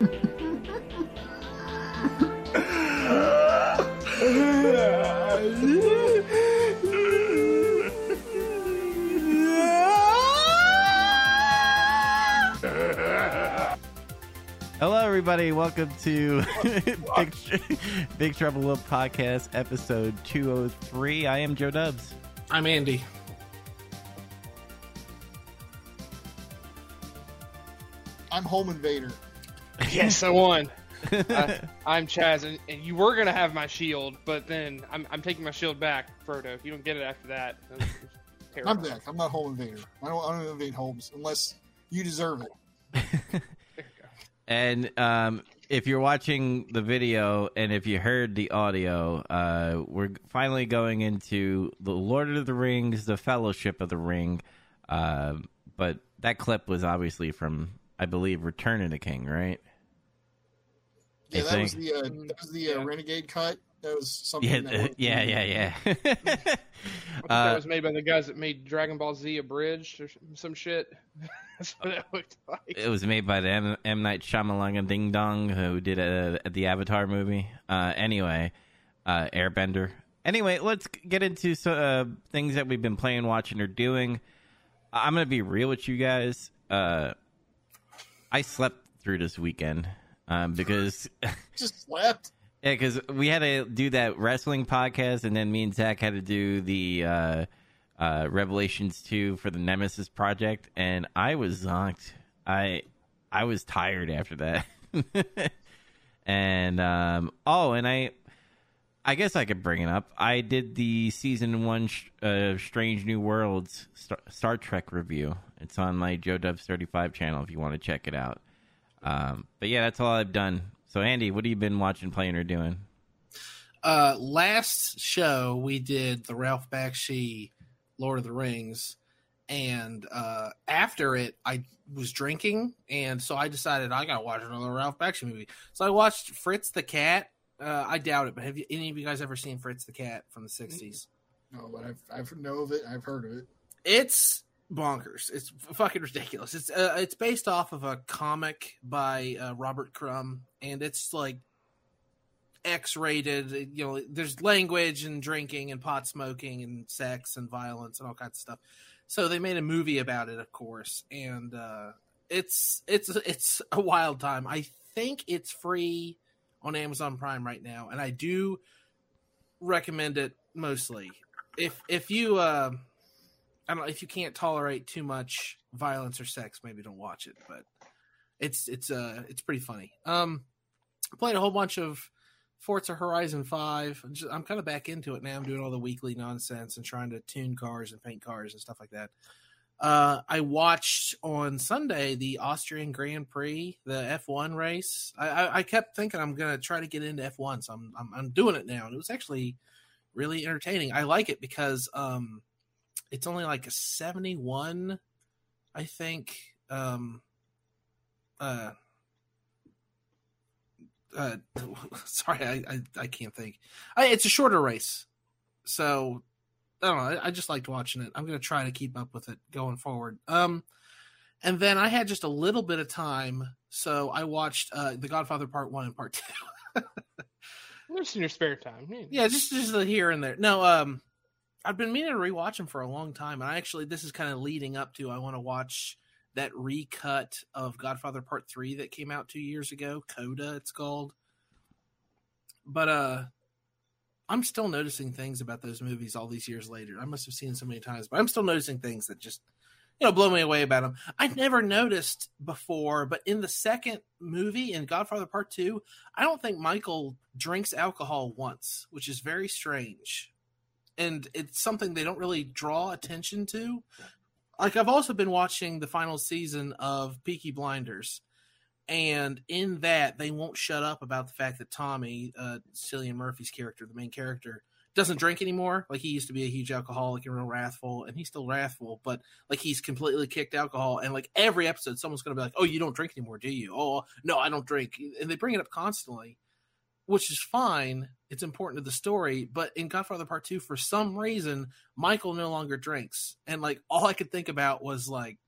Hello, everybody. Welcome to Big, Big Trouble Little Podcast, episode 203. I am Joe Dubs. I'm Andy. I'm Home Invader. Yes, I won. uh, I'm Chaz, and, and you were gonna have my shield, but then I'm, I'm taking my shield back, Frodo. If you don't get it after that, it's. I'm back. I'm not Home Invader. I don't, I don't invade homes unless you deserve it. You. And um, if you're watching the video and if you heard the audio, uh, we're finally going into the Lord of the Rings, the Fellowship of the Ring. Uh, but that clip was obviously from, I believe, Return of the King, right? Yeah, that was the uh, that was the uh, Yeah. Renegade cut. That was something. Yeah, that uh, yeah, yeah, yeah. I Uh, that was made by the guys that made Dragon Ball Z abridged or some shit. That's what that looked like. It was made by the M, M. Night Shyamalan Ding Dong, who did uh the Avatar movie. Uh, anyway, uh, Airbender. Anyway, let's get into so, uh, things that we've been playing, watching, or doing. I'm gonna be real with you guys. Uh, I slept through this weekend um, because Just slept. yeah, because we had to do that wrestling podcast, and then me and Zach had to do the uh, uh, Revelations two for the Nemesis project, and I was zonked. I I was tired after that, and um, oh, and I I guess I could bring it up. I did the season one uh, Strange New Worlds Star-, Star Trek review. It's on my Joe Dubs thirty five channel if you want to check it out. Um, but yeah, that's all I've done. So Andy, what have you been watching, playing, or doing? uh last show we did the Ralph Bakshi Lord of the Rings and uh after it I was drinking and so I decided I gotta watch another Ralph Bakshi movie. So I watched Fritz the Cat. Uh I doubt it, but have you any of you guys ever seen Fritz the Cat from the sixties? No, but I've I've know of it. I've heard of it. It's bonkers. It's fucking ridiculous. It's uh, it's based off of a comic by uh, Robert Crumb, and it's like X-rated. You know, there's language and drinking and pot smoking and sex and violence and all kinds of stuff. So they made a movie about it, of course, and uh, it's it's it's a wild time. I think it's free on Amazon Prime right now, and I do recommend it mostly. If if you uh, I don't if you can't tolerate too much violence or sex, maybe don't watch it. But it's it's uh it's pretty funny. Um, played a whole bunch of Forza Horizon Five. I'm, just, I'm kind of back into it now. I'm doing all the weekly nonsense and trying to tune cars and paint cars and stuff like that. Uh, I watched on Sunday the Austrian Grand Prix, the F1 race. I, I, I kept thinking I'm gonna try to get into F1, so I'm, I'm I'm doing it now, and it was actually really entertaining. I like it because um, it's only like a 71 i think um uh uh sorry i i, I can't think I, it's a shorter race so i don't know I, I just liked watching it i'm gonna try to keep up with it going forward um and then i had just a little bit of time so i watched uh the godfather part one and part two Just in your spare time. yeah, just just here and there. No, um, I've been meaning to rewatch them for a long time, and I actually this is kind of leading up to I want to watch that recut of Godfather Part Three that came out two years ago. Coda, it's called. But uh, I'm still noticing things about those movies all these years later. I must have seen so many times, but I'm still noticing things that just you know blow me away about them. I've never noticed before, but in the second movie in Godfather Part Two, I don't think Michael drinks alcohol once, which is very strange. And it's something they don't really draw attention to. Like I've also been watching the final season of Peaky Blinders, and in that they won't shut up about the fact that Tommy, uh, Cillian Murphy's character, the main character, doesn't drink anymore. Like he used to be a huge alcoholic and real wrathful, and he's still wrathful, but like he's completely kicked alcohol. And like every episode, someone's going to be like, "Oh, you don't drink anymore, do you?" "Oh, no, I don't drink," and they bring it up constantly which is fine. It's important to the story. But in Godfather Part Two, for some reason, Michael no longer drinks, and like all I could think about was like,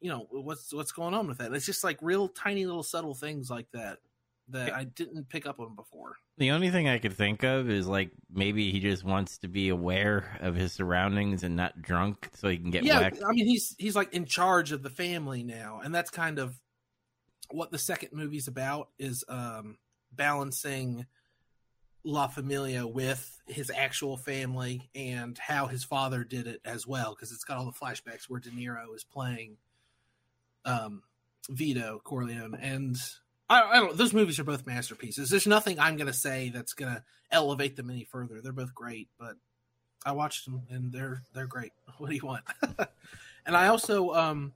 you know what's what's going on with that. It's just like real tiny little subtle things like that that I didn't pick up on before. The only thing I could think of is like maybe he just wants to be aware of his surroundings and not drunk so he can get yeah, whacked. I mean he's he's like in charge of the family now, and that's kind of what the second movie's about is um balancing La Familia with his actual family and how his father did it as well because it's got all the flashbacks where De Niro is playing um Vito Corleone and I, I don't those movies are both masterpieces. There's nothing I'm going to say that's going to elevate them any further. They're both great, but I watched them and they're they're great. What do you want? and I also um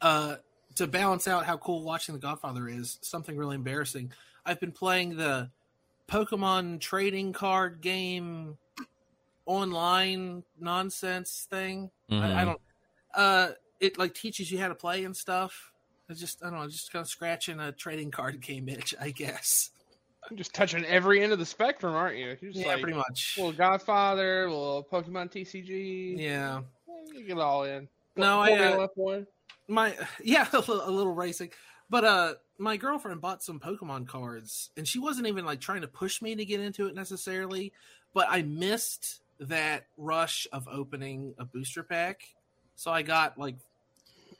uh to balance out how cool watching The Godfather is, something really embarrassing. I've been playing the Pokemon trading card game online nonsense thing. I, I Mhm. don't. Uh, it like teaches you how to play and stuff. I just I don't know, just kind of scratching a trading card game itch, I guess. You're just touching every end of the spectrum, aren't you? Just Yeah, like pretty much. little Godfather, little Pokemon TCG. Yeah. You get it all in. No, I, Formula uh, F1. my yeah a little, a little racing but uh my girlfriend bought some pokemon cards and she wasn't even like trying to push me to get into it necessarily but i missed that rush of opening a booster pack. So i got like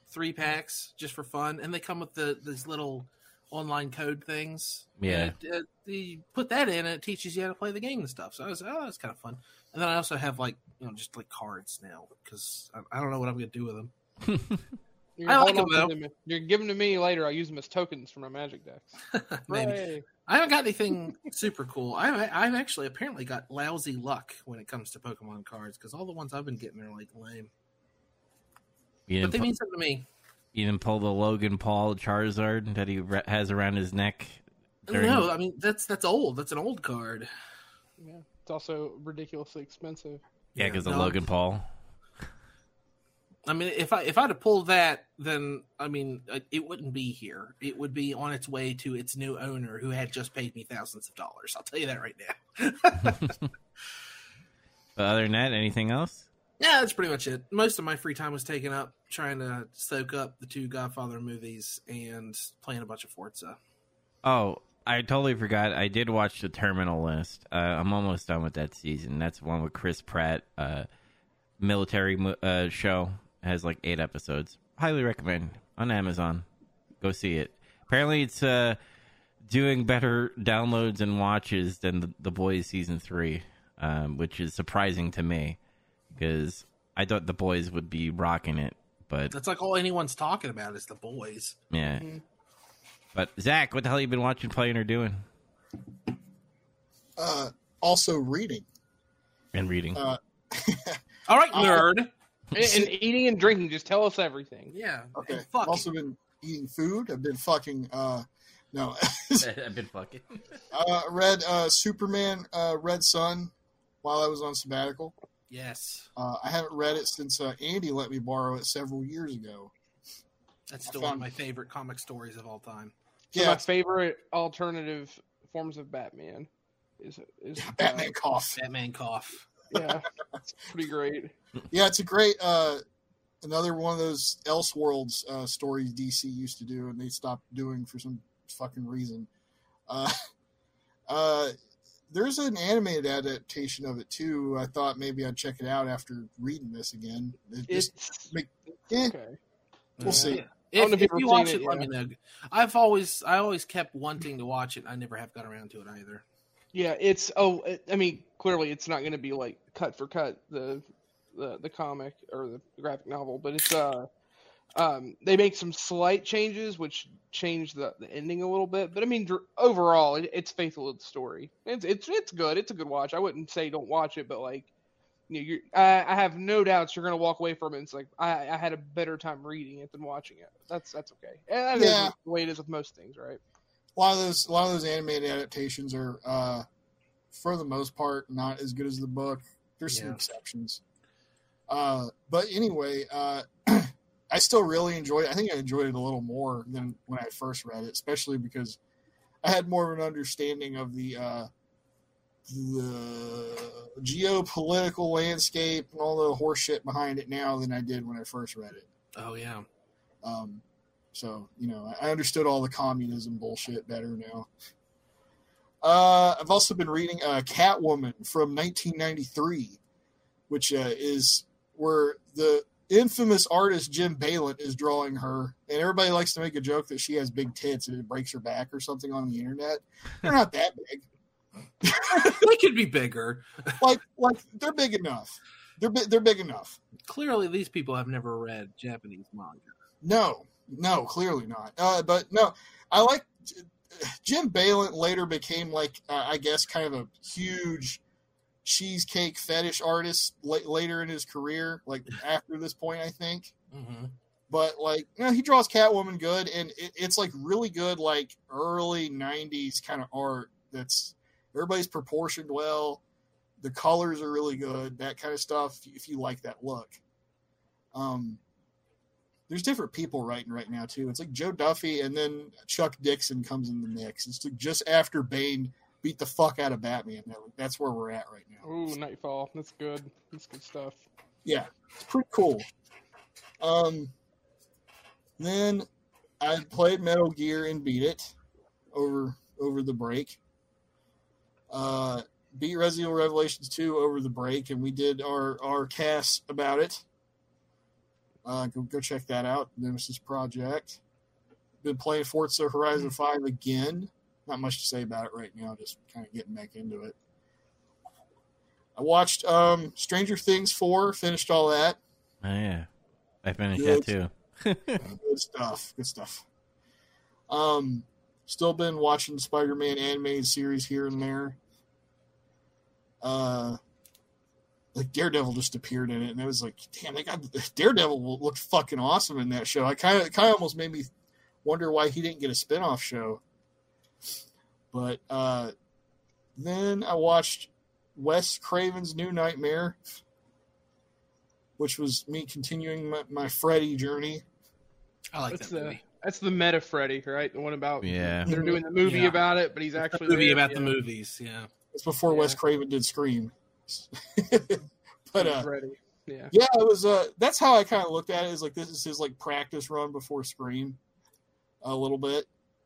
three packs just for fun and they come with the these little online code things. Yeah. And, uh, you put that in and it teaches you how to play the game and stuff. So i was oh that's kind of fun. And then i also have like you know just like cards now because I, I don't know what i'm gonna do with them You're I like them, on them. You're giving them to me later. I'll use them as tokens for my magic decks. Maybe. I haven't got anything super cool. I've I've actually apparently got lousy luck when it comes to Pokemon cards because all the ones I've been getting are like lame, You but didn't, they pu- mean something to me. you didn't pull the Logan Paul Charizard that he re- has around his neck. during- No, I mean that's that's old. That's an old card. Yeah. It's also ridiculously expensive. Yeah, because of no. Logan Paul. I mean, if I if I'd have pulled that, then I mean, it wouldn't be here. It would be on its way to its new owner, who had just paid me thousands of dollars. I'll tell you that right now. But other than that, anything else? Yeah, that's pretty much it. Most of my free time was taken up trying to soak up the two Godfather movies and playing a bunch of Forza. Oh, I totally forgot. I did watch the Terminal List. Uh, I'm almost done with that season. That's one with Chris Pratt, uh, military uh, show. Has like eight episodes. Highly recommend on Amazon. Go see it. Apparently, it's uh, doing better downloads and watches than the, the Boys season three, um, which is surprising to me because I thought the Boys would be rocking it, but That's like all anyone's talking about is the boys. yeah. Mhm. But Zach, what the hell you been watching, playing, or doing? Uh, also reading. And reading. Uh, All right, Oh. nerd. And, and eating and drinking, just tell us everything. Yeah. okay. and I've also been eating food. I've been fucking. Uh, no. I've been fucking. uh, read uh, Superman uh, Red Sun while I was on sabbatical. yes. Uh, I haven't read it since uh, Andy let me borrow it several years ago. That's I still one of my favorite comic stories of all time. So Yeah, my favorite alternative forms of Batman is is uh, Batman cough. Batman cough. Yeah, it's pretty great. Yeah, it's a great uh, another one of those Elseworlds uh, stories DC used to do, and they stopped doing for some fucking reason. Uh, uh, there's an animated adaptation of it too. I thought maybe I'd check it out after reading this again. It just, It's make- eh, okay. we'll see. If, if if you've you ever watch seen it, it, let me know. I've always, I always kept wanting to watch it. I never have got around to it either. Yeah, it's oh, it, I mean, clearly it's not going to be like cut for cut the the the comic or the graphic novel, but it's uh um they make some slight changes which change the, the ending a little bit, but I mean dr- overall it, it's faithful to the story. It's it's it's good. It's a good watch. I wouldn't say don't watch it, but like you know, you're, I, I have no doubts you're going to walk away from it. It's like I, I had a better time reading it than watching it. That's that's okay. And that is Yeah. the way it is with most things, right? A lot of those, a lot of those animated adaptations are, uh, for the most part, not as good as the book. There's some Yeah. exceptions. Uh, but anyway, uh, I still really enjoyed it. I think I enjoyed it a little more than when I first read it, especially because I had more of an understanding of the uh, the geopolitical landscape and all the horseshit behind it now than I did when I first read it. Oh yeah. Um, so you know, I understood all the communism bullshit better now. Uh, I've also been reading uh, Catwoman from 1993, which uh, is where the infamous artist Jim Balent is drawing her, and everybody likes to make a joke that she has big tits and it breaks her back or something on the internet. They're not that big. they could be bigger. Like, like they're big enough. They're bi- they're big enough. Clearly, these people have never read Japanese manga. No, no, clearly not. Uh, but no, I like Jim Balent. Later became like uh, I guess kind of a huge cheesecake fetish artist la- later in his career, like after this point, I think. Mm-hmm. But like, you know, he draws Catwoman good, and it, it's like really good, like early '90s kind of art. That's everybody's proportioned well. The colors are really good, that kind of stuff. If you like that look, um, there's different people writing right now too. It's like Jo Duffy, and then Chuck Dixon comes in the mix. It's like just after Bane beat the fuck out of Batman. That's where we're at right now. Ooh, Knightfall. That's good. That's good stuff. Yeah, it's pretty cool. Um, then I played Metal Gear and beat it over over the break. Uh, beat Resident Evil Revelations 2 over the break, and we did our our cast about it. Uh, go go check that out. Nemesis Project. Been playing Forza Horizon 5 again. Not much to say about it right now. Just kind of getting back into it. I watched um, Stranger Things 4. Finished all that. Oh yeah, I finished Good. that too. Good stuff. Good stuff. Um, still been watching the Spider-Man animated series here and there. Uh, like Daredevil just appeared in it, and I was like, "Damn, they got Daredevil looked fucking awesome in that show." I kind of, kind of almost made me wonder why he didn't get a spin-off show. But uh, then I watched Wes Craven's New Nightmare, which was me continuing my, my Freddy journey. I like That's that the movie. that's the meta Freddy, right? The one about Yeah. they're doing the movie Yeah. about it, but he's actually The actually movie there, about yeah. the movies. Yeah. It's before Yeah. Wes Craven did Scream. but uh. Yeah. yeah, it was. Uh, that's how I kind of looked at it. Is like this is his like practice run before Scream, a little bit.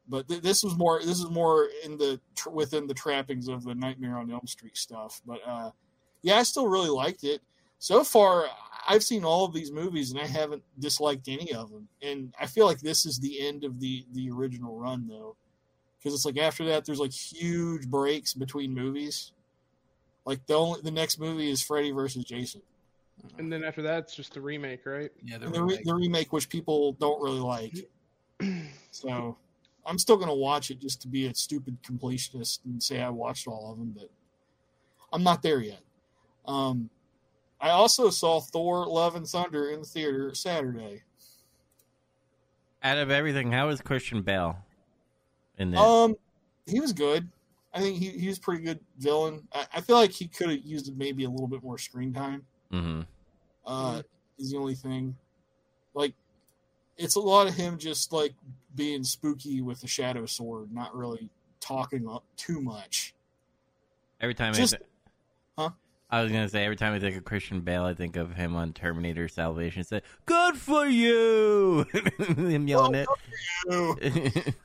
But th- this was more. This is more in the tr- within the trappings of the Nightmare on Elm Street stuff. But uh, yeah, I still really liked it. So far, I've seen all of these movies and I haven't disliked any of them. And I feel like this is the end of the the original run though, because it's like after that there's like huge breaks between movies. Like the only the next movie is Freddy versus Jason. And then after that, it's just the remake, right? Yeah. The And the, re- remake. the remake, which people don't really like. So I'm still going to watch it just to be a stupid completionist and say I watched all of them, but I'm not there yet. Um, I also saw Thor: Love and Thunder in the theater Saturday. Out of everything, how was Christian Bale in this? Um, he was good. I think he, he was a pretty good villain. I, I feel like he could have used maybe a little bit more screen time. hmm uh, is the only thing. Like, it's a lot of him just like being spooky with the shadow sword, not really talking up too much. Every time Just- I, th- Huh? I was gonna say every time I think of Christian Bale, I think of him on Terminator Salvation. Say, "Good for you," him yelling it.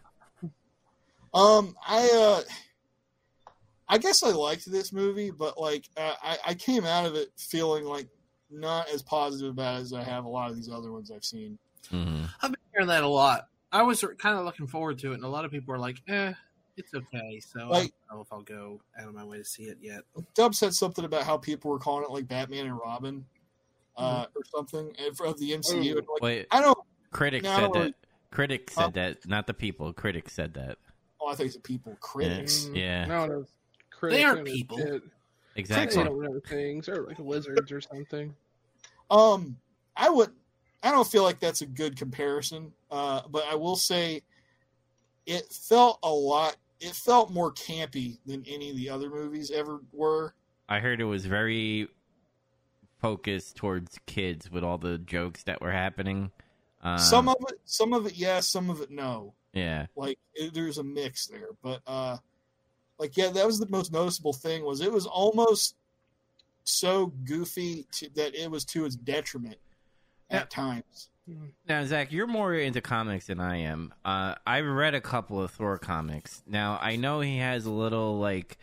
Um, I uh, I guess I liked this movie, but like uh, I I came out of it feeling like not as positive about it as I have a lot of these other ones I've seen. hmm I've been hearing that a lot. I was kind of looking forward to it, and a lot of people are like, "Eh, it's okay." So Like- I don't know if I'll go out of my way to see it yet. Dub said something about how people were calling it like Batman and Robin, uh, or something and- of the MCU. Like, Wait, I don't. critics No, said or- that. Critics said Huh? that, not the people. Critics said that. Oh, I think it's the people critics. Mm, Yeah. No, no. They aren't people. shit. Exactly. They don't know things. They're like wizards or something. Um, I would. I don't feel like that's a good comparison, uh, but I will say it felt a lot. It felt more campy than any of the other movies ever were. I heard it was very focused towards kids with all the jokes that were happening. Um, some of it, some of it, yes, some of it, no. yeah, Like it, there's a mix there, but uh, like yeah, that was the most noticeable thing. Was it was almost so goofy to, that it was to its detriment at times. Now, Zach, you're more into comics than I am. Uh, I've read a couple of Thor comics. Now, I know he has a little like,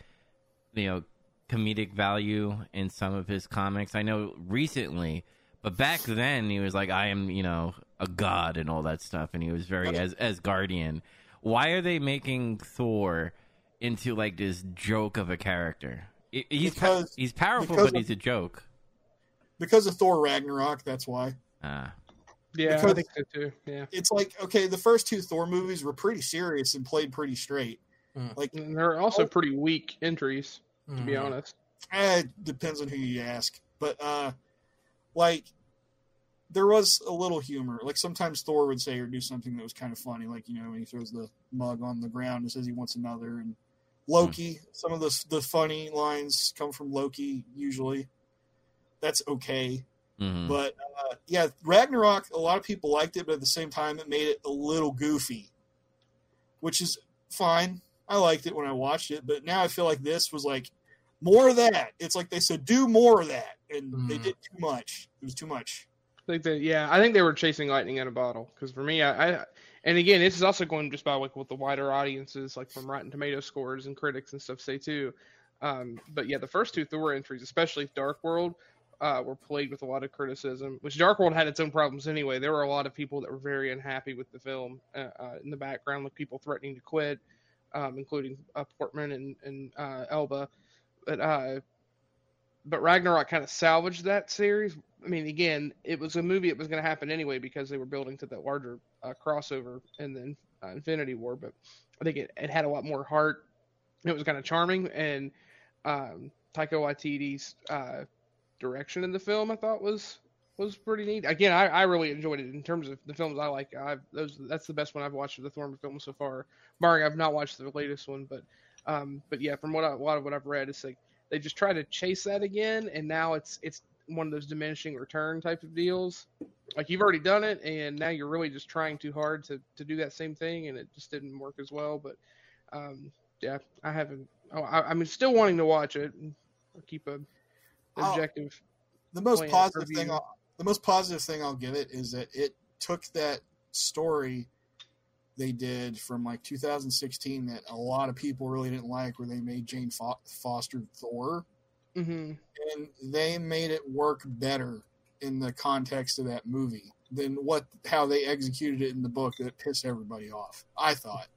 you know, comedic value in some of his comics. I know recently, but back then he was like, I am, you know, a god and all that stuff, and he was very as as guardian. Why are they making Thor into like this joke of a character? I- He's pa- Because- he's powerful, because but he's a joke. because of Thor Ragnarok. That's why. Ah. Yeah, Because- I think so too. Yeah, It's like okay, the first two Thor movies were pretty serious and played pretty straight. and they're also pretty weak entries, to be Mhm. honest. Eh, it depends on who you ask, but uh, like there was a little humor. Like sometimes Thor would say or do something that was kind of funny, like you know when he throws the mug on the ground and says he wants another. And Loki, some of the the funny lines come from Loki usually. That's okay. mhm. But uh, yeah, Ragnarok, a lot of people liked it, but at the same time, it made it a little goofy, which is fine. I liked it when I watched it, but now I feel like this was like more of that. It's like they said, do more of that, and they Mhm. did too much. It was too much. I think that yeah, I think they were chasing lightning in a bottle. Because for me, I, I and again, this is also going just by like what the wider audiences, like from Rotten Tomato scores and critics and stuff, say too. Um, but yeah, the first two Thor entries, especially Dark World, uh, were plagued with a lot of criticism. Which Dark World had its own problems anyway. There were a lot of people that were very unhappy with the film uh, uh, in the background, like people threatening to quit, um, including uh, Portman and and uh, Elba. But uh, but Ragnarok kind of salvaged that series. I mean, again, it was a movie. It was going to happen anyway because they were building to that larger uh, crossover and then uh, Infinity War. But I think it, it had a lot more heart. It was kind of charming, and um, Taika Waititi's uh, direction in the film I thought was was pretty neat. Again, I, I really enjoyed it in terms of the films I like. I've those that's the best one I've watched of the Thor films so far. Barring I've not watched the latest one, but um, but yeah, from what I, a lot of what I've read, it's like they just try to chase that again, and now it's it's one of those diminishing return type of deals. Like you've already done it, and now you're really just trying too hard to to do that same thing, and it just didn't work as well. But um, yeah, I haven't. Oh, I, I'm still wanting to watch it. I'll keep a Oh. objective. The most positive thing, I'll, the most positive thing I'll give it is that it took that story they did from like 2016 that a lot of people really didn't like, where they made Jane Fo- Foster Thor. Hmm and they made it work better in the context of that movie than what how they executed it in the book that pissed everybody off. I thought.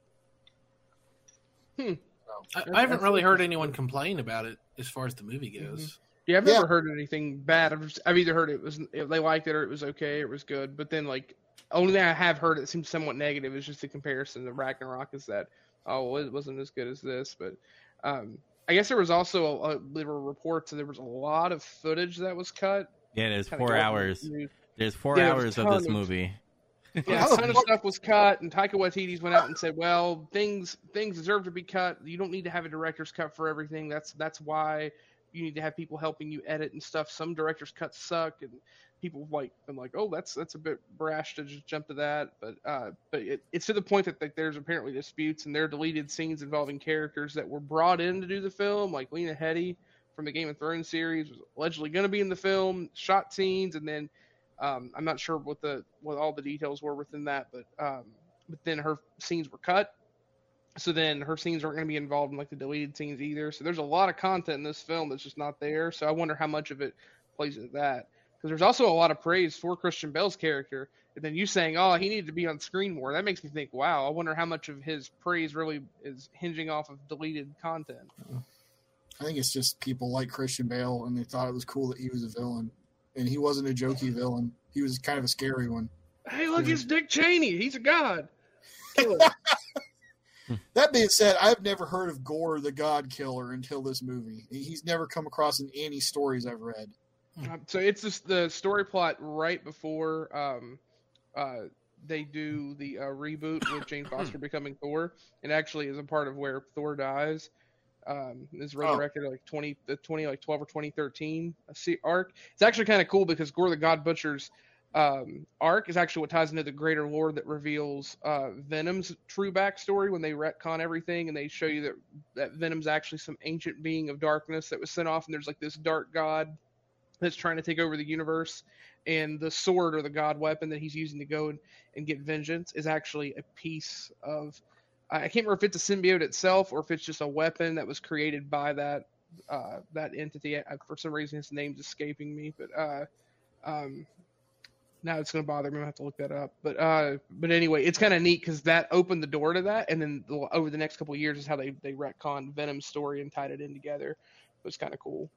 Hmm. So, I, I haven't really heard anyone complain about it as far as the movie goes. Yeah, I've Yeah. heard anything bad. I've, just, I've either heard it was if they liked it or it was okay, or it was good. But then like only thing I have heard that seems somewhat negative is just the comparison to Ragnarok is that oh it wasn't as good as this. But um, I guess there was also a, a, there were reports that there was a lot of footage that was cut. Yeah, there's four hours. through- There's four Yeah, hours of this of- movie. Yeah, How a ton of stuff was cut, and Taika Waititi went out and said, "Well, things things deserve to be cut. You don't need to have a director's cut for everything. That's that's why you need to have people helping you edit and stuff. Some director's cuts suck, and people like been like, oh, that's that's a bit brash to just jump to that. But uh, but it, it's to the point that like, there's apparently disputes, and there are deleted scenes involving characters that were brought in to do the film, like Lena Headey from the Game of Thrones series was allegedly going to be in the film, shot scenes, and then um, I'm not sure what the what all the details were within that, but um, but then her scenes were cut. So then her scenes aren't going to be involved in like the deleted scenes either. So there's a lot of content in this film that's just not there. So I wonder how much of it plays into that. Because there's also a lot of praise for Christian Bale's character, and then you saying, "Oh, he needed to be on screen more." That makes me think, "Wow, I wonder how much of his praise really is hinging off of deleted content." I think it's just people like Christian Bale and they thought it was cool that he was a villain. And he wasn't a jokey villain. He was kind of a scary one. Hey, look, it's Dick Cheney. He's a god. That being said, I've never heard of Gorr the God Killer until this movie. He's never come across in any stories I've read. Um, so it's just the story plot right before um, uh, they do the uh, reboot with Jane Foster becoming Thor. It actually is a part of where Thor dies. Um, is resurrected like twenty, the twenty like twelve or twenty thirteen arc. It's actually kind of cool because Gorr the God Butcher's um, arc is actually what ties into the greater lore that reveals uh, Venom's true backstory when they retcon everything and they show you that that Venom's actually some ancient being of darkness that was sent off and there's like this dark god that's trying to take over the universe, and the sword or the god weapon that he's using to go and, and get vengeance is actually a piece of. I can't remember if it's a symbiote itself or if it's just a weapon that was created by that uh, that entity. I, for some reason, his name's escaping me, but uh, um, now it's going to bother me. I have to look that up. But uh, but anyway, it's kind of neat because that opened the door to that, and then the, over the next couple years is how they they retconned Venom's story and tied it in together. It was kind of cool.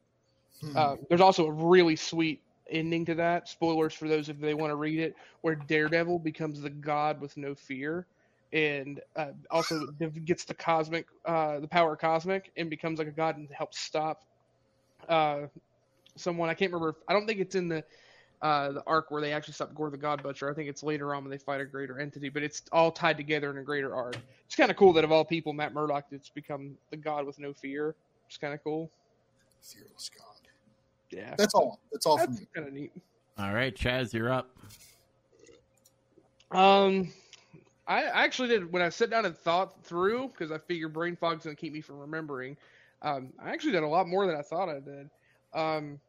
Hmm. Uh, there's also a really sweet ending to that. Spoilers for those if they want to read it, where Daredevil becomes the god with no fear, and uh, also gets the cosmic, uh, the power cosmic, and becomes like a god and helps stop uh, someone. I can't remember. If, I don't think it's in the uh, the arc where they actually stop Gorr the God Butcher. I think it's later on when they fight a greater entity, but it's all tied together in a greater arc. It's kind of cool that of all people, Matt Murdock it's become the god with no fear. It's kind of cool. Fearless God. Yeah, That's all. That's all for that's me. kind of neat. All right, Chaz, you're up. Um, I I actually did when I sat down and thought through because I figure brain fog's gonna keep me from remembering. Um, I actually did a lot more than I thought I did. Um,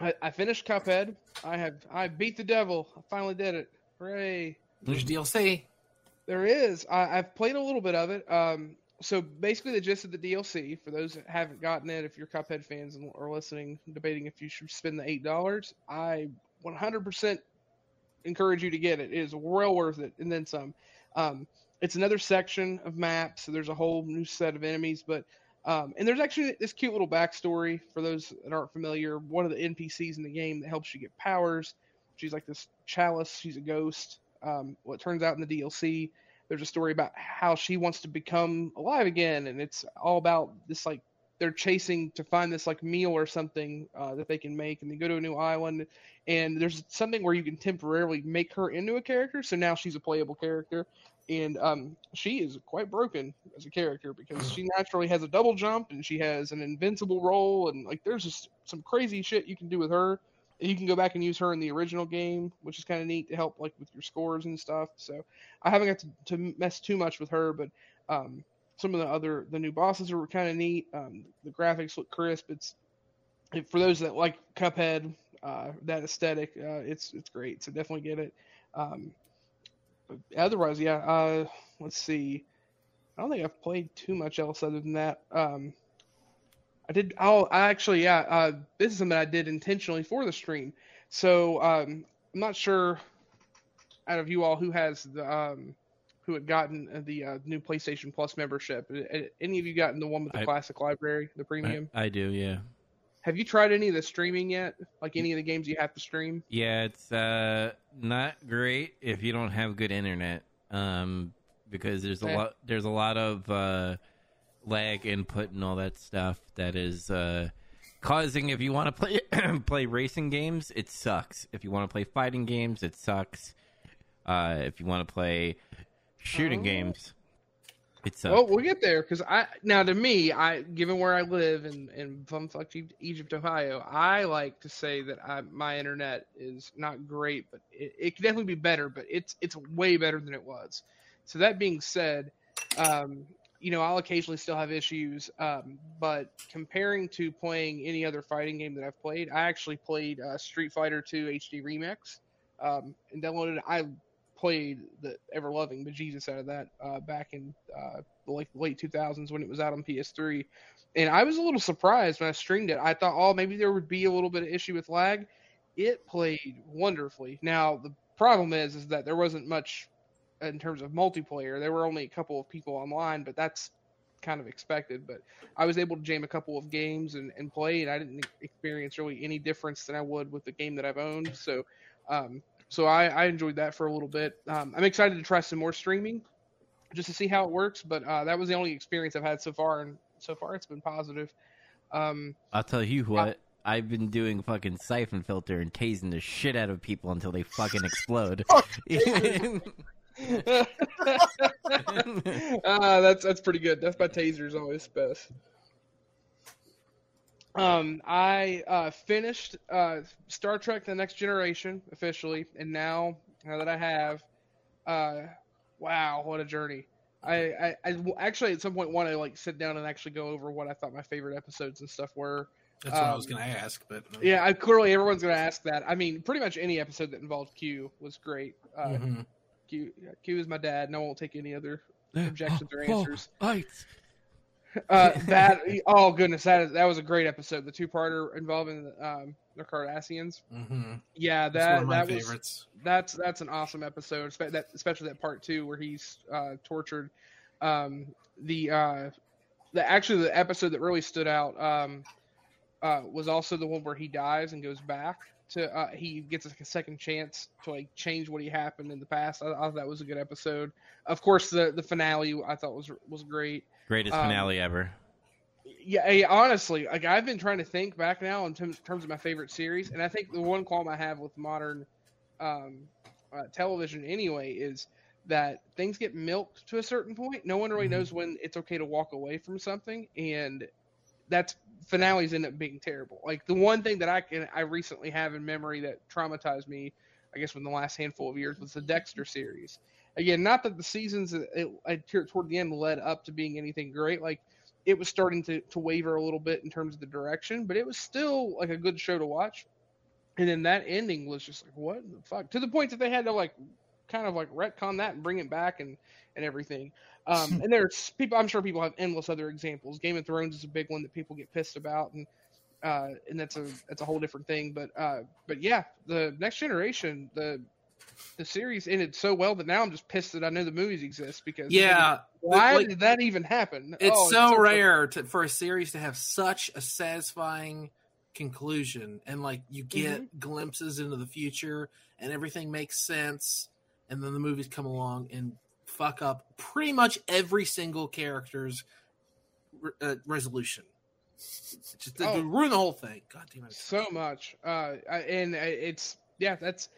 I, I finished Cuphead. I have I beat the devil. I finally did it. Hooray! There's DLC. There is. I, I've played a little bit of it. Um, so basically, the gist of the DLC, for those that haven't gotten it, if you're Cuphead fans and are listening, debating if you should spend the eight dollars, I 100% encourage you to get it. It is well worth it, and then some. Um, it's another section of maps, so there's a whole new set of enemies, but um, and there's actually this cute little backstory for those that aren't familiar. One of the NPCs in the game that helps you get powers. She's like this chalice. She's a ghost. Um, it turns out in the DLC, there's a story about how she wants to become alive again, and it's all about this like they're chasing to find this like meal or something uh, that they can make, and they go to a new island, and there's something where you can temporarily make her into a character, so now she's a playable character, and um, she is quite broken as a character because she naturally has a double jump and she has an invincible roll, and like there's just some crazy shit you can do with her. You can go back and use her in the original game, which is kind of neat to help like with your scores and stuff. So I haven't got to, to mess too much with her, but um, some of the other the new bosses are kind of neat. Um, the graphics look crisp. It's for those that like Cuphead, uh, that aesthetic. Uh, it's it's great. So definitely get it. Um, otherwise, yeah. Uh, let's see. I don't think I've played too much else other than that. Um, I did. Oh, I actually, yeah. Uh, this is something I did intentionally for the stream. So um, I'm not sure out of you all who has the um, who had gotten the uh, new PlayStation Plus membership. Uh, Any of you gotten the one with the I- classic library, the I, premium? I do, yeah. Have you tried any of the streaming yet? Like any of the games you have to stream? Yeah, it's uh not great if you don't have good internet. Um because there's a Yeah. lot there's a lot of uh lag input and all that stuff that is uh causing if you want to play play racing games, it sucks. If you want to play fighting games, it sucks. Uh if you want to play shooting Oh. games, it sucks. Well, we'll get there because I now to me, I given where I live in in bumfuck Egypt, Ohio, I like to say that I, my internet is not great, but it, it could definitely be better. But it's it's way better than it was. So that being said, um, you know I'll occasionally still have issues, um, but comparing to playing any other fighting game that I've played, I actually played uh, Street Fighter 2 HD Remix um, and downloaded. I played the ever loving bejesus out of that uh, back in uh, the like late 2000s when it was out on PS3, and I was a little surprised when I streamed it. I thought, oh, maybe there would be a little bit of issue with lag. It played wonderfully. Now the problem is, is that there wasn't much in terms of multiplayer. There were only a couple of people online, but that's kind of expected. But I was able to jam a couple of games and, and play, and I didn't experience really any difference than I would with the game that I've owned. So. Um, so I, I enjoyed that for a little bit. Um, I'm excited to try some more streaming, just to see how it works. But uh, that was the only experience I've had so far, and so far it's been positive. Um, I'll tell you what. I've been doing fucking Syphon Filter and tasing the shit out of people until they fucking explode. uh, that's that's pretty good. That's my taser's always best. Um, I uh, finished uh, Star Trek: The Next Generation officially, and now now that I have, uh, wow, what a journey! I I actually at some point want to like sit down and actually go over what I thought my favorite episodes and stuff were. That's what I Um, was going to ask, but uh, Yeah, I, clearly everyone's going to ask that. I mean, pretty much any episode that involved Q was great. Uh, mhm. Q, Q is my dad. and I won't take any other objections or Oh, answers. lights. Uh, that oh goodness, that is, that was a great episode. The two parter involving um, the Cardassians. Mhm. Yeah, That's that one of my that was that's that's an awesome episode. That especially that part two where he's uh, tortured. Um, the uh, the actually the episode that really stood out um, uh, was also the one where he dies and goes back to uh, he gets like a second chance to like change what he happened in the past. I, I thought that was a good episode. Of course, the the finale I thought was was great. Greatest Um, finale ever. Yeah, yeah, honestly, like I've been trying to think back now in terms, terms of my favorite series, and I think the one qualm I have with modern um, uh, television anyway is that things get milked to a certain point. No one really Mhm. knows when it's okay to walk away from something, and that's finales end up being terrible. Like the one thing that I can I recently have in memory that traumatized me, I guess, in the last handful of years was the Dexter series. Again, not that the seasons it, it, toward the end led up to being anything great. Like it was starting to, to waver a little bit in terms of the direction, but it was still like a good show to watch. And then that ending was just like, what the fuck? To the point that they had to like kind of like retcon that and bring it back and, and everything. Um, and there's people, I'm sure people have endless other examples. Game of Thrones is a big one that people get pissed about. And, uh, and that's a, that's a whole different thing. But, uh, but yeah, the next generation, the, the series ended so well that now I'm just pissed that I know the movies exist because Yeah, why like- did that even happen? it's Oh, so so rare to, for a series to have such a satisfying conclusion and like you get Mm-hmm. glimpses into the future and everything makes sense and then the movies come along and fuck up pretty much every single character's re- uh, resolution. Just Oh. ruin the whole thing. God damn it. So much. Uh and it's yeah that's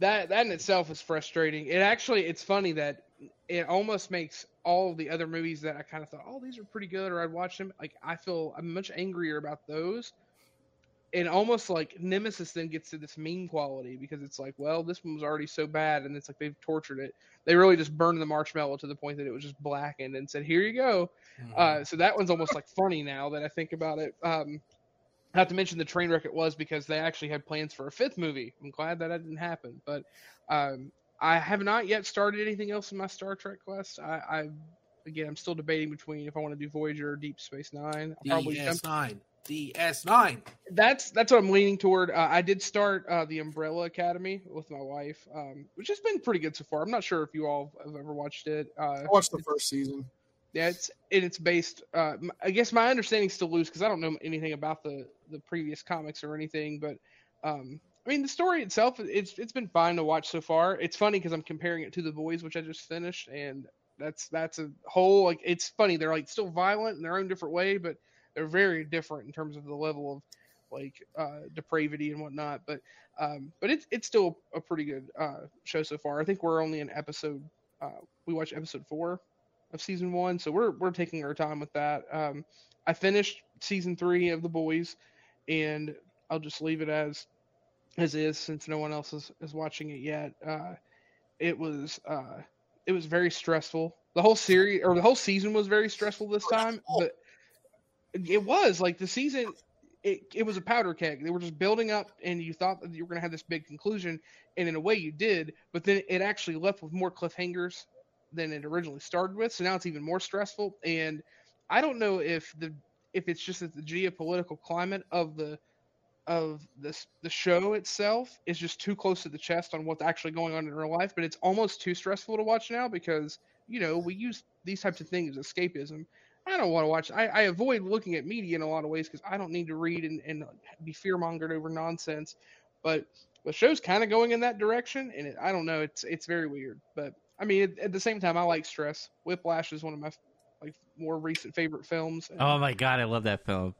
that that in itself is frustrating. It actually it's funny that it almost makes all the other movies that i kind of thought oh these are pretty good or i'd watch them like i feel i'm much angrier about those and almost like nemesis then gets to this mean quality because it's like well this one was already so bad and it's like they've tortured it they really just burned the marshmallow to the point that it was just blackened and said here you go uh, so that one's almost like funny now that I think about it. Um, not to mention the train wreck it was because they actually had plans for a fifth movie. I'm glad that, that didn't happen. But um, I have not yet started anything else in my Star Trek quest. I, I again, I'm still debating between if I want to do Voyager or Deep Space Nine. I'll probably jump. DS9 DS9 That's that's what I'm leaning toward. Uh, I did start uh, the Umbrella Academy with my wife, um, which has been pretty good so far. I'm not sure if you all have ever watched it. Uh, I watched the first season. Yeah, it's and it's based. Uh, m- I guess my understanding's still loose because I don't know anything about the the previous comics or anything. But um, I mean, the story itself, it's it's been fine to watch so far. It's funny because I'm comparing it to the boys, which I just finished, and that's that's a whole like it's funny. They're like still violent in their own different way, but they're very different in terms of the level of like uh, depravity and whatnot. But um, but it's it's still a pretty good uh, show so far. I think we're only in episode. Uh, we watched episode four of season one, so we're we're taking our time with that. Um, I finished season three of The Boys, and I'll just leave it as as is since no one else is, is watching it yet. Uh, it was uh, it was very stressful. The whole series or the whole season was very stressful this time, but it was like the season. It, it was a powder keg. They were just building up, and you thought that you were going to have this big conclusion, and in a way you did. But then it actually left with more cliffhangers than it originally started with. So now it's even more stressful. And I don't know if the if it's just that the geopolitical climate of the of this the show itself is just too close to the chest on what's actually going on in real life. But it's almost too stressful to watch now because you know we use these types of things as escapism. I don't want to watch. I, I avoid looking at media in a lot of ways because I don't need to read and, and be fear mongered over nonsense. But the show's kind of going in that direction, and it, I don't know. It's it's very weird, but I mean, at, at the same time, I like stress. Whiplash is one of my like more recent favorite films. and Oh my god, I love that film.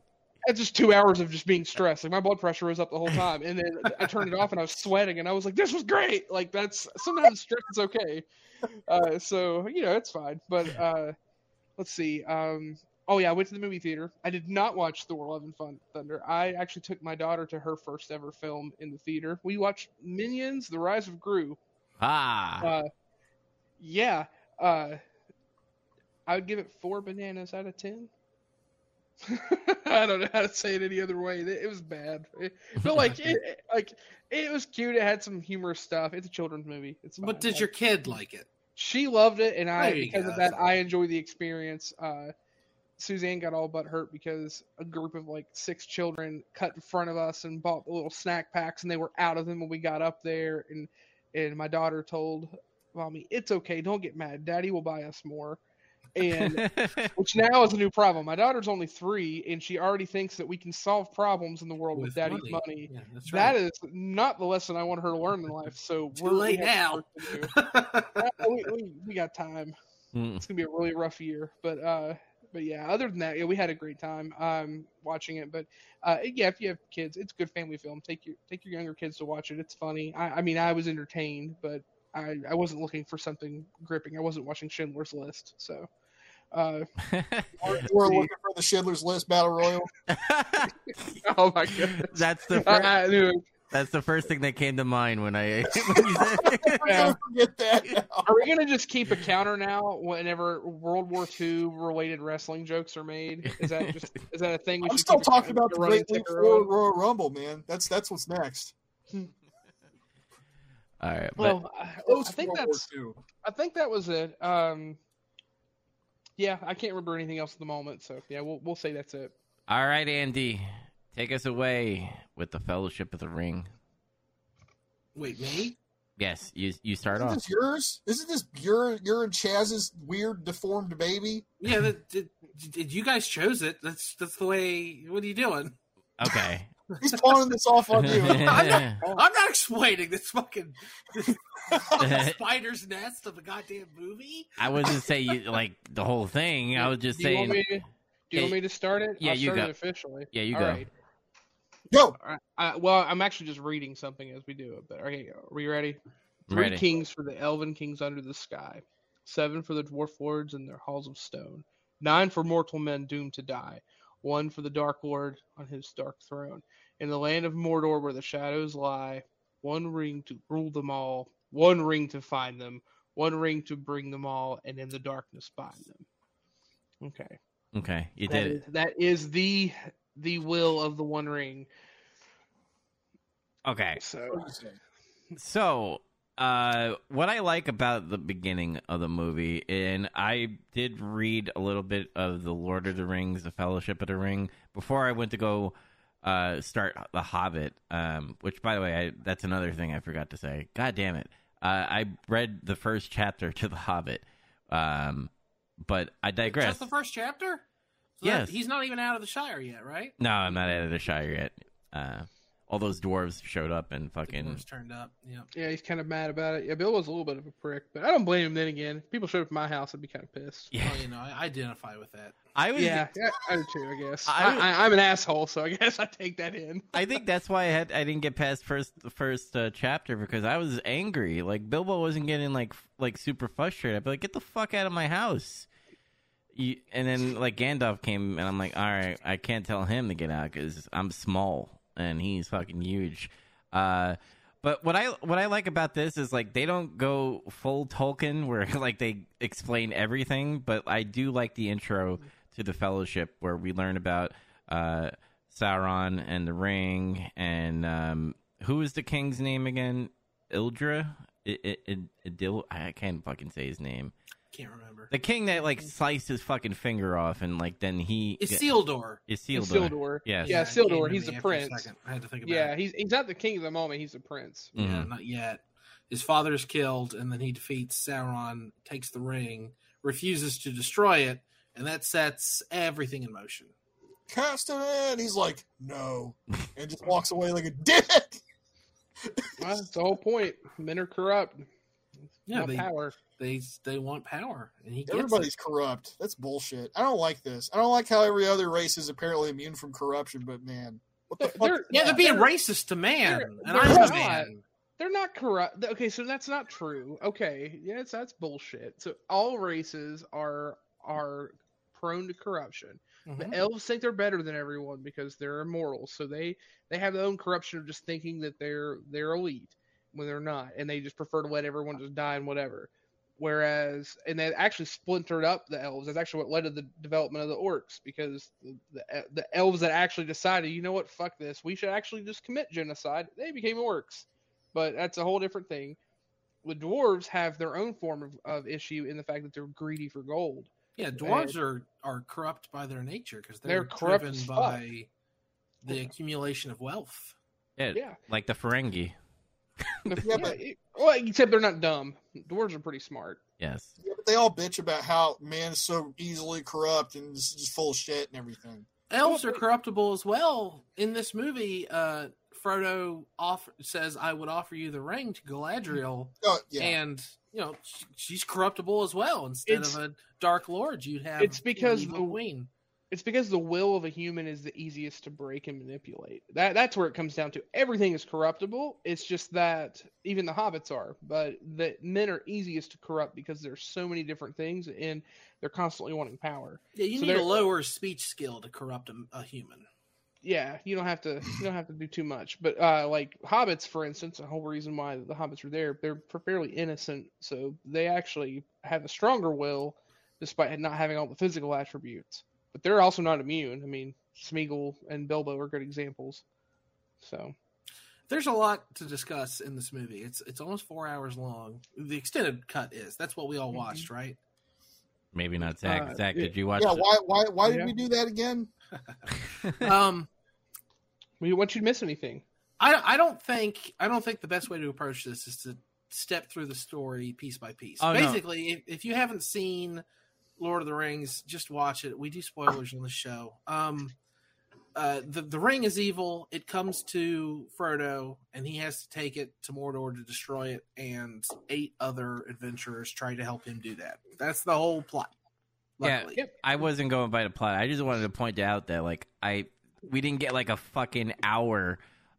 It's just two hours of just being stressed. Like my blood pressure was up the whole time, and then I turned it off and I was sweating, and I was like, "This was great." Like that's sometimes stress is okay. Uh, so you know, it's fine. But uh, let's see. Um, oh yeah, I went to the movie theater. I did not watch Thor: Love and Fun Thunder. I actually took my daughter to her first ever film in the theater. We watched Minions: The Rise of Gru. Ah, Uh, yeah, uh, I would give it four bananas out of ten. I don't know how to say it any other way. It, was bad. It, but like, it, like it was cute. It had some humorous stuff. It's a children's movie. It's But fine. did Like, your kid like it? She loved it, and I because go. of that I enjoy the experience. Uh, Suzanne got all but hurt because a group of like six children cut in front of us and bought the little snack packs, and they were out of them when we got up there. And and my daughter told mommy, "It's okay, don't get mad. Daddy will buy us more." And which now is a new problem. My daughter's only three, and she already thinks that we can solve problems in the world with, With daddy's money. money. Yeah, that's right. is not the lesson I want her to learn in life. So Too we're, late now. to. Uh, we, we, we got time. Mm. It's gonna be a really rough year, but uh, but yeah. Other than that, yeah, we had a great time um watching it. But uh, yeah, if you have kids, it's a good family film. Take your take your younger kids to watch it. It's funny. I, I mean, I was entertained, but I I wasn't looking for something gripping. I wasn't watching Schindler's List, so. Uh, You were looking for the Schindler's List Battle Royal. oh my goodness! that's the first, I knew it. that's the first thing that came to mind when I when you said I'm gonna forget that now. Are we gonna just keep a counter now whenever World War II related wrestling jokes are made? Is that just is that a thing? We I'm still keep talking about the Great Leap ticker Forward on? Royal Rumble, man. That's that's what's next. All right, but Well, I, I think that's I think that was it. Um, yeah, I can't remember anything else at the moment. So yeah, we'll we'll say that's it. all right, Andy, take us away with the Fellowship of the Ring. Wait, me? Yes, you you start Isn't off. this yours? Isn't this your your and Chaz's weird deformed baby? Yeah, that, did, did you guys chose it? That's that's the way. What are you doing? Okay. He's pawning this off on you. I'm not explaining this fucking this spider's nest of a goddamn movie. I wasn't say you like the whole thing. I was just do saying. me to, do you want me to start it? yeah, I'll you start go. it officially. Yeah, you All go. right. Go. All right. I, well, I'm actually just reading something as we do it. But okay, are we ready? Three Ready. kings for the elven kings under the sky, seven for the dwarf lords in their halls of stone, nine for mortal men doomed to die, one for the dark lord on his dark throne. In the land of Mordor where the shadows lie, one ring to rule them all, one ring to find them, one ring to bring them all, and in the darkness bind them. Okay. Okay, you That did it. is, that is the the will of the One Ring. Okay, So What do you say? so uh, what I like about the beginning of the movie, and I did read a little bit of the Lord of the Rings, the Fellowship of the Ring, before I went to go uh, start the Hobbit. Um, which, by the way, I, that's another thing I forgot to say. God damn it! Uh, I read the first chapter to the Hobbit, um, but I digress. Just the first chapter. So Yes. that- he's not even out of the Shire yet, right? No, I'm not out of the Shire yet. All those dwarves showed up and fucking. dwarves turned up. Yeah. yeah, he's kind of mad about it. Yeah, Bill was a little bit of a prick, but I don't blame him. Then again, if people showed up at my house, I'd be kind of pissed. Yeah, Well, you know, I identify with that. I was. Yeah, yeah, I do too. I guess I- I, I, I'm an asshole, so I guess I take that in. I think that's why I had I didn't get past first the first uh, chapter because I was angry. Like Bilbo wasn't getting like like super frustrated. I'd be like, "Get the fuck out of my house!" You, and then like Gandalf came, and I'm like, "All right, I can't tell him to get out because I'm small and he's fucking huge." Uh, but what I what I like about this is like they don't go full Tolkien where like they explain everything, but I do like the intro to the Fellowship where we learn about uh, Sauron and the Ring and um, who is the king's name again? Ildra. I, I, I, I can't fucking say his name. Can't remember. The king that like sliced his fucking finger off and like then he It's get- Sildor. Isildur. Isildur. Yes. Yeah, it came Sildor. He's me a prince. second. I had to think about Yeah, it. he's he's not the king at the moment. He's a prince. Yeah, Mhm. not yet. His father is killed, and then he defeats Sauron, takes the ring, refuses to destroy it, and that sets everything in motion. Cast it in. He's like, no, and just walks away like a dick. Well, that's the whole point. Men are corrupt. Yeah, they, power. they they want power, and he Everybody's it. corrupt. That's bullshit. I don't like this. I don't like how every other race is apparently immune from corruption, but man, what the They're- fuck? Yeah, they're being They're- racist to man, they're- and I'm a not. man. They're not corrupt. Okay, so that's not true. Okay, yes, that's bullshit. So all races are are prone to corruption. Mhm. The elves think they're better than everyone because they're immortal. So they they have their own corruption of just thinking that they're they're elite when they're not, and they just prefer to let everyone just die and whatever. whereas and they actually splintered up the elves. That's actually what led to the development of the orcs because the the, the elves that actually decided, you know what, fuck this, we should actually just commit genocide. They became orcs, but that's a whole different thing. The dwarves have their own form of, of issue in the fact that they're greedy for gold. Yeah, dwarves are are corrupt by their nature because they're, They're corrupt driven fuck. by the accumulation of wealth. Yeah, Yeah. like the Ferengi. The- Yeah, but- it- well, except they're not dumb. Dwarves are pretty smart. Yes. Yeah, but they all bitch about how man is so easily corrupt and just, just full of shit and everything. Elves are corruptible as well. In this movie, uh, Frodo off says, "I would offer you the ring to Galadriel," Oh yeah, and you know she's corruptible as well. Instead It's- of a Dark Lord, you'd have it's because an the- queen. It's because the will of a human is the easiest to break and manipulate. That that's where it comes down to. Everything is corruptible. It's just that even the hobbits are, but the men are easiest to corrupt because there's so many different things and they're constantly wanting power. Yeah, you So need a lower speech skill to corrupt a, a human. Yeah, you don't have to you don't have to do too much. But uh, like hobbits, for instance, the whole reason why the hobbits are there, they're fairly innocent, so they actually have a stronger will, despite not having all the physical attributes. But they're also not immune. I mean, Smeagol and Bilbo are good examples. So There's a lot to discuss in this movie. It's it's almost four hours long. The extended cut is. That's what we all Mhm. watched, right? Maybe not Zach. Uh, Zach, yeah. did you watch? yeah. it? Why why why did Yeah. we do that again? um, we don't want you to miss anything. I I don't think I don't think the best way to approach this is to step through the story piece by piece. Oh, no. Basically, if, if you haven't seen Lord of the Rings, just watch it. We do spoilers on the show. Um, uh, the the ring is evil. It comes to Frodo, and he has to take it to Mordor to destroy it. And eight other adventurers try to help him do that. That's the whole plot. Yeah. Luckily. Yep. I wasn't going by the plot. I just wanted to point out that like I we didn't get like a fucking hour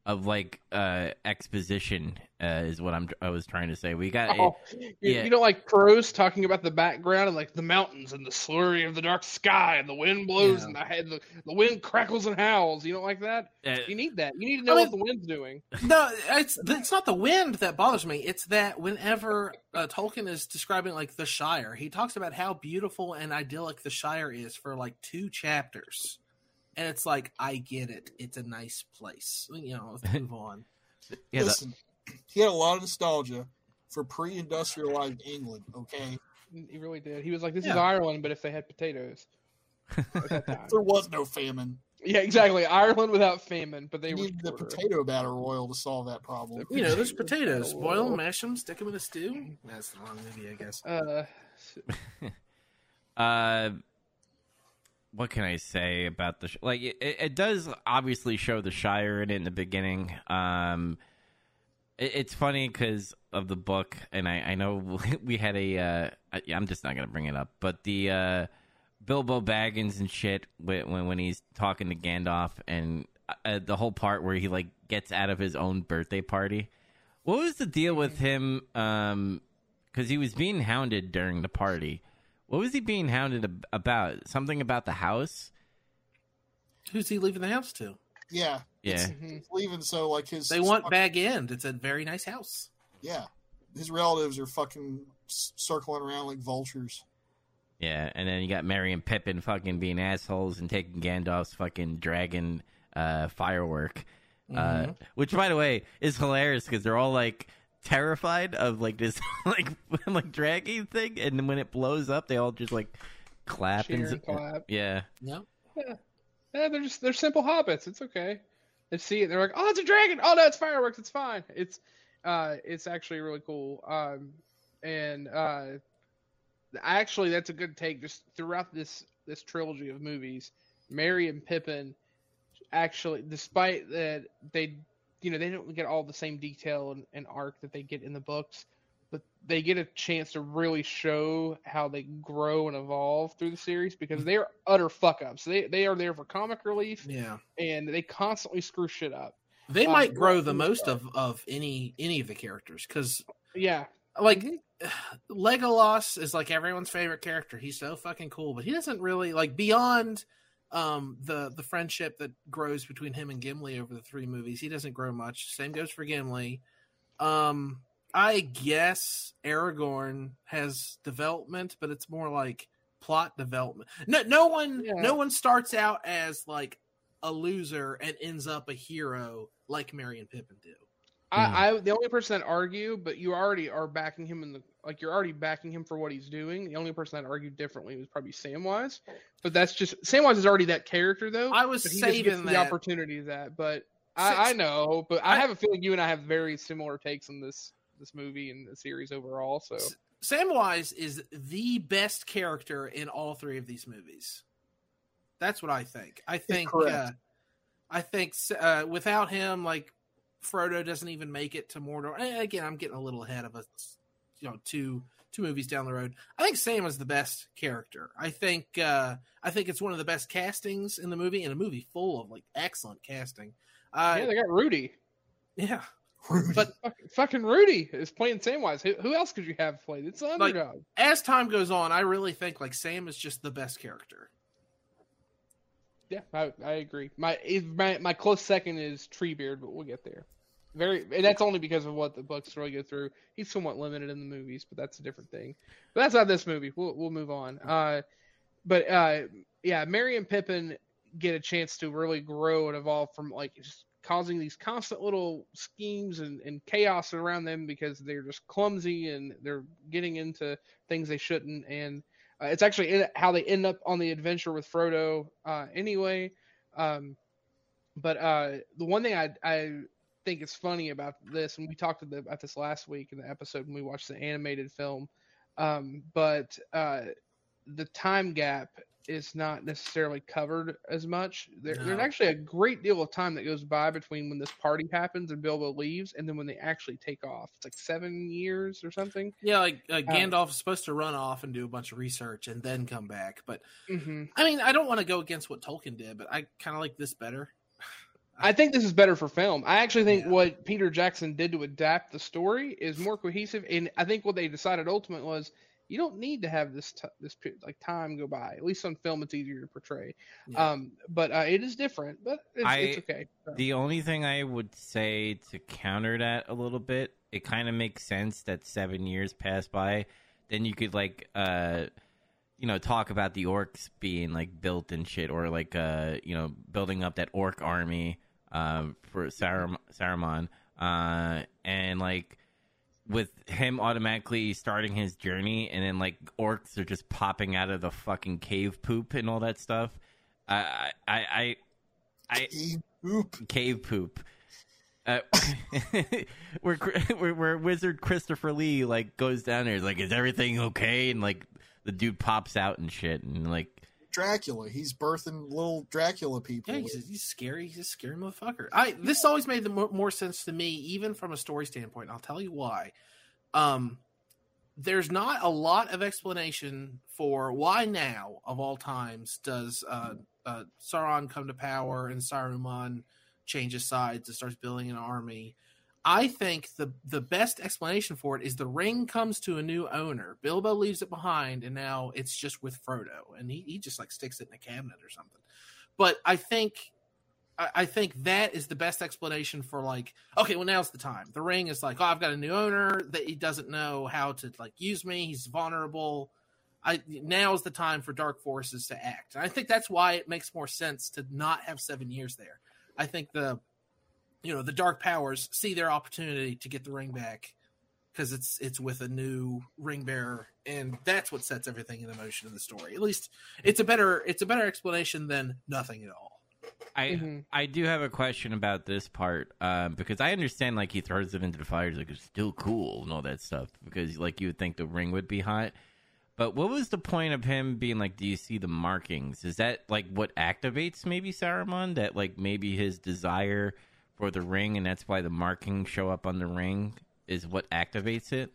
of like uh exposition uh, is what I'm I was trying to say. We got Oh, you, yeah. you know, like crows talking about the background and like the mountains and the slurry of the dark sky and the wind blows Yeah. and the head, the, the wind crackles and howls. You don't like that? uh, You need that. You need to know I what the wind's doing. No, it's it's not the wind that bothers me. It's that whenever uh, Tolkien is describing like the Shire, he talks about how beautiful and idyllic the Shire is for like two chapters, and it's like I get it. It's a nice place. You know, let's move on. yeah, the- Listen, he had a lot of nostalgia for pre-industrialized England. Okay, He really did. He was like, "This is Ireland, but if they had potatoes." At that time. there was no famine. yeah, exactly. Ireland without famine, but they They were needed the potato battle royal to solve that problem. You know, there's potatoes. Boil them, mash them, stick them in a stew. That's the wrong movie, I guess. Uh, uh what can I say about the sh- like it, it does obviously show the Shire in it in the beginning. Um it, it's funny because of the book, and I, I know we had a. Uh, I, I'm just not gonna bring it up, but the uh, Bilbo Baggins and shit when when, when he's talking to Gandalf, and uh, the whole part where he like gets out of his own birthday party. What was the deal with him? Um, because he was being hounded during the party. What was he being hounded ab- about? Something about the house? Who's he leaving the house to? Yeah, Yeah. mhm. he's leaving so like his They want Bag End. It's a very nice house. Yeah, his relatives are fucking circling around like vultures. Yeah, and then you got Merry and Pippin fucking being assholes and taking Gandalf's fucking dragon uh, firework. Uh, Mhm. which, by the way, is hilarious because they're all like terrified of like this like like dragging thing, and then when it blows up, they all just like clap cheer and and clap. yeah. Yep. Yeah, they're just they're simple hobbits. It's okay. They see it, they're like, "Oh, it's a dragon! Oh no, it's fireworks! It's fine." It's uh, it's actually really cool. Um, and uh, actually, that's a good take. Just throughout this this trilogy of movies, Merry and Pippin actually, despite that they, you know, they don't get all the same detail and, and arc that they get in the books, but they get a chance to really show how they grow and evolve through the series because they're utter fuck ups. They they are there for comic relief Yeah. and they constantly screw shit up. They Um, might grow the most of, of any any of the characters because Yeah, like Legolas is like everyone's favorite character. He's so fucking cool, but he doesn't really like beyond um the the friendship that grows between him and Gimli over the three movies. He doesn't grow much. Same goes for Gimli. Um I guess Aragorn has development, but it's more like plot development. No, no one, Yeah. no one starts out as like a loser and ends up a hero like Merry and Pippin do. I, I the only person that argue, but you already are backing him in the like you're already backing him for what he's doing. The only person that argued differently was probably Samwise, but that's just Samwise is already that character though. I was but he saving the that. opportunity of that. But I, I know, but I, I- have a feeling you and I have very similar takes on this this movie and the series overall. So Samwise is the best character in all three of these movies. That's what I think. I think. Uh, I think uh, without him, like Frodo doesn't even make it to Mordor. And again, I'm getting a little ahead of us. You know, two two movies down the road. I think Sam is the best character. I think. Uh, I think it's one of the best castings in the movie, and a movie full of like excellent casting. Uh, yeah, they got Rudy. yeah, Rudy. but Fucking, fucking Rudy is playing Samwise. Who, who else could you have played? It's the Like- underdog. as time goes on, I really think like Sam is just the best character. Yeah, I, I agree. My, my my close second is Treebeard, but we'll get there. Very, and that's only because of what the books really go through. He's somewhat limited in the movies, but that's a different thing. But that's not this movie. We'll we'll move on. Uh, but uh, yeah, Merry and Pippin get a chance to really grow and evolve from like just causing these constant little schemes and, and chaos around them because they're just clumsy and they're getting into things they shouldn't and uh, it's actually in, how they end up on the adventure with Frodo uh, anyway. Um, but uh, the one thing I, I think is funny about this, and we talked about this last week in the episode when we watched the animated film, um, but uh, the time gap is not necessarily covered as much. There, There's actually a great deal of time that goes by between when this party happens and Bilbo leaves and then when they actually take off. It's like seven years or something. Yeah, like uh, Gandalf is supposed to run off and do a bunch of research and then come back. But hmm I mean, I don't want to go against what Tolkien did, but I kind of like this better. I think this is better for film. I actually think Yeah. what Peter Jackson did to adapt the story is more cohesive, and I think what they decided ultimately was you don't need to have this t- this like time go by. At least on film, it's easier to portray. Yeah. Um, but uh, it is different, but it's, I- it's okay. So, The only thing I would say to counter that a little bit, it kind of makes sense that seven years pass by. Then you could like, uh, you know, talk about the orcs being like built and shit, or like, uh, you know, building up that orc army, um, for Sarum- Saruman, uh, and like with him automatically starting his journey, and then like orcs are just popping out of the fucking cave poop and all that stuff. I, I, I, I, Cave poop. cave poop. Uh, where, where where Wizard Christopher Lee like goes down there, like, is everything okay? And like the dude pops out and shit, and like, Dracula. He's birthing little Dracula people. yeah, he's, he's scary. He's a scary motherfucker. I this always made the more, more sense to me, even from a story standpoint. I'll tell you why. Um, there's not a lot of explanation for why now, of all times, does uh, uh, Sauron come to power and Saruman changes sides and starts building an army. I think the the best explanation for it is the ring comes to a new owner. Bilbo leaves it behind, and now it's just with Frodo, and he, he just like sticks it in a cabinet or something. But I think I, I think that is the best explanation for like, okay, well now's the time. The ring is like, oh, I've got a new owner that he doesn't know how to like use me. He's vulnerable. I now is the time for dark forces to act. And I think that's why it makes more sense to not have seven years there. I think the you know the dark powers see their opportunity to get the ring back because it's it's with a new ring bearer and that's what sets everything in motion in the story at least it's a better it's a better explanation than nothing at all I Mhm. I do have a question about this part um, because I understand like he throws it into the fire, he's like it's still cool and all that stuff because like you would think the ring would be hot. But what was the point of him being like, "Do you see the markings?" Is that like what activates maybe Saruman? That like maybe his desire for the ring, and that's why the markings show up on the ring is what activates it.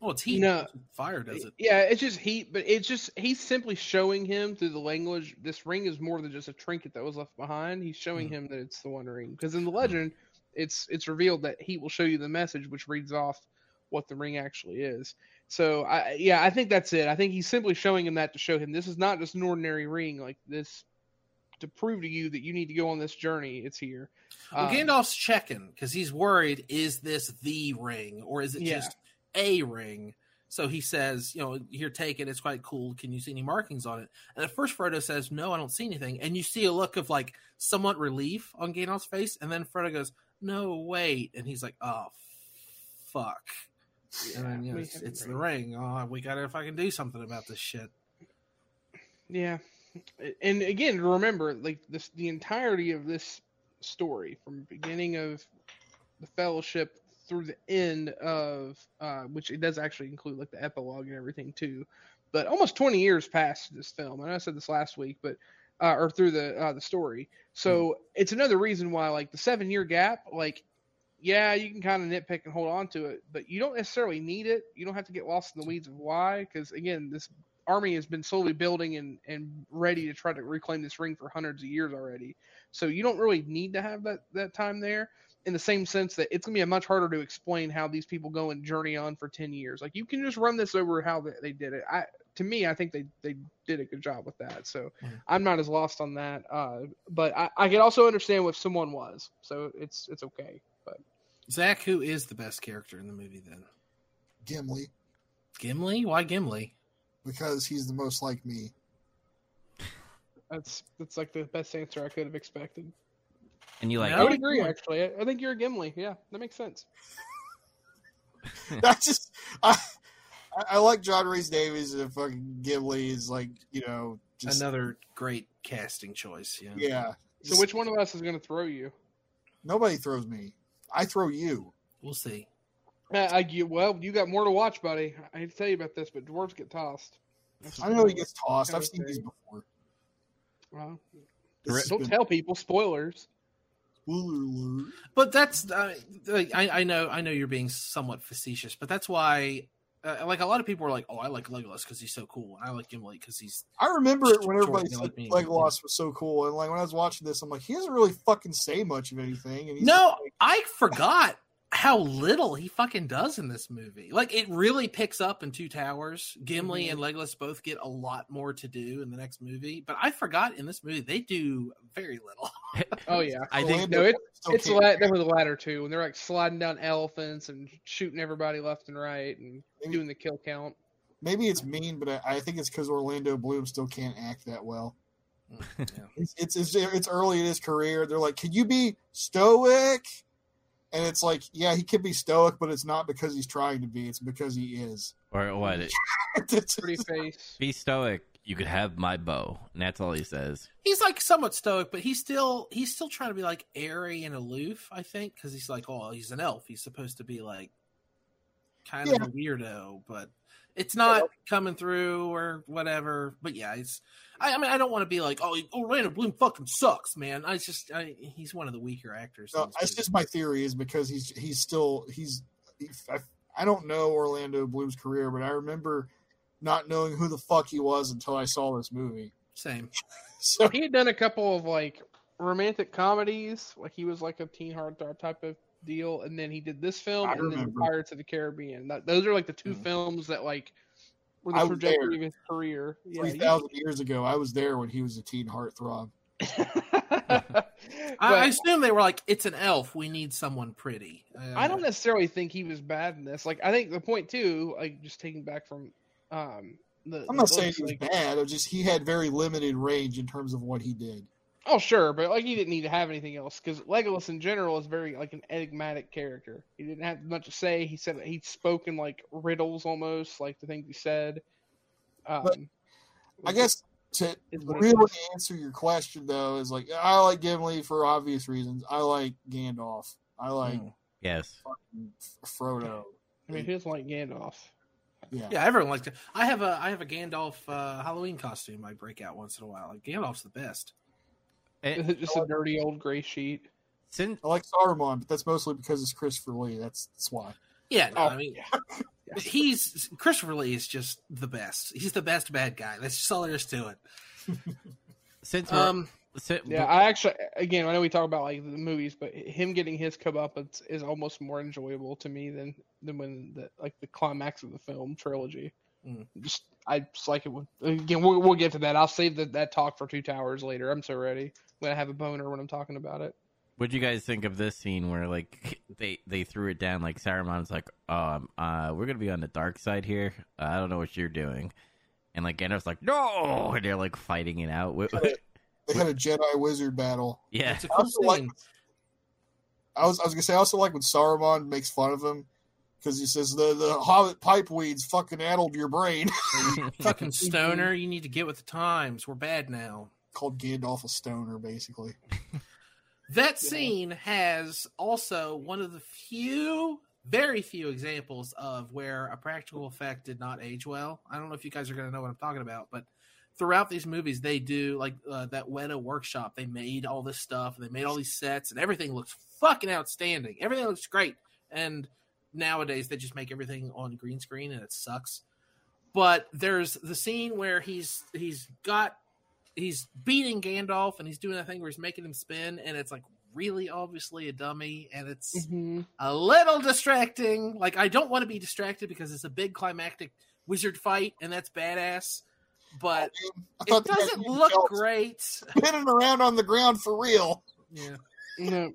well it's heat No. fire does it Yeah, it's just heat, but it's just he's simply showing him through the language. This ring is more than just a trinket that was left behind. He's showing mm-hmm. him that it's the One Ring because in the legend, it's it's revealed that he will show you the message, which reads off what the ring actually is. So I yeah, I think that's it. I think he's simply showing him that to show him this is not just an ordinary ring. Like this to prove to you that you need to go on this journey, it's here. Well, Um, Gandalf's checking because he's worried: is this the ring, or is it Yeah. just a ring? So he says, "You know, here, take it. It's quite cool. Can you see any markings on it?" And at first, Frodo says, "No, I don't see anything." And you see a look of like somewhat relief on Gandalf's face, and then Frodo goes, "No, wait," and he's like, "Oh, fuck." and then you know, it's, it's the ring. Oh, we gotta fucking do something about this shit. Yeah, and again, remember, like this, the entirety of this story, from beginning of the Fellowship through the end of, uh, which it does actually include like the epilogue and everything too, but almost twenty years past this film. I know I said this last week, but uh, or through the uh, the story. So it's another reason why, like the seven year gap, like. Yeah, you can kind of nitpick and hold on to it, but you don't necessarily need it. You don't have to get lost in the weeds of why, because again, this army has been slowly building and, and ready to try to reclaim this ring for hundreds of years already. So you don't really need to have that, that time there in the same sense that it's going to be much harder to explain how these people go and journey on for 10 years. Like you can just run this over how they, they did it. I, to me, I think they, they did a good job with that. So Mhm. I'm not as lost on that. Uh, but I, I can also understand if someone was, so it's, it's okay. But Zach, who is the best character in the movie? Then Gimli, Gimli. Why Gimli? Because he's the most like me. that's, that's like the best answer I could have expected. And you like No. I would good agree, actually. I, I think you're a Gimli. Yeah, that makes sense. I just I, I- I like John Rhys-Davies and fucking Gimli is like you know just Another great casting choice. Yeah. yeah. So Just- which one of us is going to throw you? nobody throws me. I throw you. We'll see. Uh, I, you well, you got more to watch, buddy. I hate to tell you about this, but dwarves get tossed. That's- I know he gets tossed. I I've seen these before. Well, This don't been- tell people spoilers. Spoiler alert. But that's uh, I, I know I know you're being somewhat facetious, but that's why uh, like a lot of people are like, oh, I like Legolas because he's so cool, and I like Gimli because he's I remember it when everybody they said like me. Legolas was so cool, and like when I was watching this, I'm like, he doesn't really fucking say much of anything. And he's no. like, I forgot how little he fucking does in this movie. Like it really picks up in Two Towers. Gimli Mhm. and Legolas both get a lot more to do in the next movie, but I forgot in this movie they do very little. Oh yeah, I think no, it- still it's the can't- la- that was the latter two when they're like sliding down elephants and shooting everybody left and right and Maybe- doing the kill count. Maybe it's mean, but I, I think it's because Orlando Bloom still can't act that well. Yeah. It's, it's it's it's early in his career. They're like, "Can you be stoic?" And it's like, yeah, he can be stoic, but it's not because he's trying to be. It's because he is. or what? It's- Pretty face. Be stoic. You could have my bow. And that's all he says. he's like somewhat stoic, but he's still he's still trying to be like airy and aloof. I think because he's like, oh, he's an elf. He's supposed to be like kind of a weirdo, but it's not coming through or whatever. But yeah, it's. I, I mean, I don't want to be like, oh, oh Orlando Bloom fucking sucks, man. I just, I, he's one of the weaker actors. in No, this that's just my theory. Is because he's he's still he's. he- I, I don't know Orlando Bloom's career, but I remember not knowing who the fuck he was until I saw this movie. same. So He had done a couple of like romantic comedies, like he was like a teen heartthrob type of deal, and then he did this film I and then. Pirates of the Caribbean. That, those are like the two Mhm. films that like were the I trajectory there. of his career. Yeah, three he- thousand years ago, I was there when he was a teen heartthrob. But- I, I assume they were like, it's an elf. We need someone pretty. Uh, I don't necessarily think he was bad in this. Like, I think the point too, like just taking back from um the. I'm the not saying he was like, bad. It just he had very limited range in terms of what he did. Oh sure, but like he didn't need to have anything else because Legolas in general is very like an enigmatic character. He didn't have much to say. He said he spoke in like riddles almost, like the things he said. Um, I guess to is what it really is. answer your question though is like I like Gimli for obvious reasons. I like Gandalf. I like Mm. Yes. Frodo. I mean, he doesn't like Gandalf. Yeah. Yeah, everyone likes it. I have a I have a Gandalf uh, Halloween costume I break out once in a while. Like Gandalf's the best. It, just a dirty old gray sheet. since I like Saruman, but that's mostly because it's Christopher Lee. That's that's why. Yeah, no, Oh, I mean yeah. he's Christopher Lee is just the best. He's the best bad guy. That's just all there is to it. since Um, si- Yeah, I actually, again, I know we talk about like the movies, but him getting his comeuppance is almost more enjoyable to me than than when the like the climax of the film trilogy. Mm. Just I just like it. When, again, we'll, we'll get to that. I'll save the, that talk for two towers later. I'm so ready. I'm gonna have a boner when I'm talking about it. What do you guys think of this scene where like they they threw it down? Like Saruman's like, um, uh, we're gonna be on the dark side here. Uh, I don't know what you're doing, and like Gandalf's like, no, and they're like fighting it out. They had a Jedi wizard battle. yeah, It's a cool also like- I was I was gonna say I also like when Saruman makes fun of him because he says the the Hobbit pipe weeds fucking addled your brain. Fucking stoner, you need to get with the times. We're bad now. Called Gandalf a stoner, basically. That scene has also one of the few, very few examples of where a practical effect did not age well. I don't know if you guys are going to know what I'm talking about, but throughout these movies, they do like uh, that Weta workshop. They made all this stuff, they made all these sets, and everything looks fucking outstanding. Everything looks great. And nowadays, they just make everything on green screen, and it sucks. But there's the scene where he's he's got he's beating Gandalf and he's doing that thing where he's making him spin and it's like really obviously a dummy and it's Mm-hmm. a little distracting. Like I don't want to be distracted because it's a big climactic wizard fight and that's badass. But I it thought the doesn't look great. spinning around on the ground for real. Yeah. No,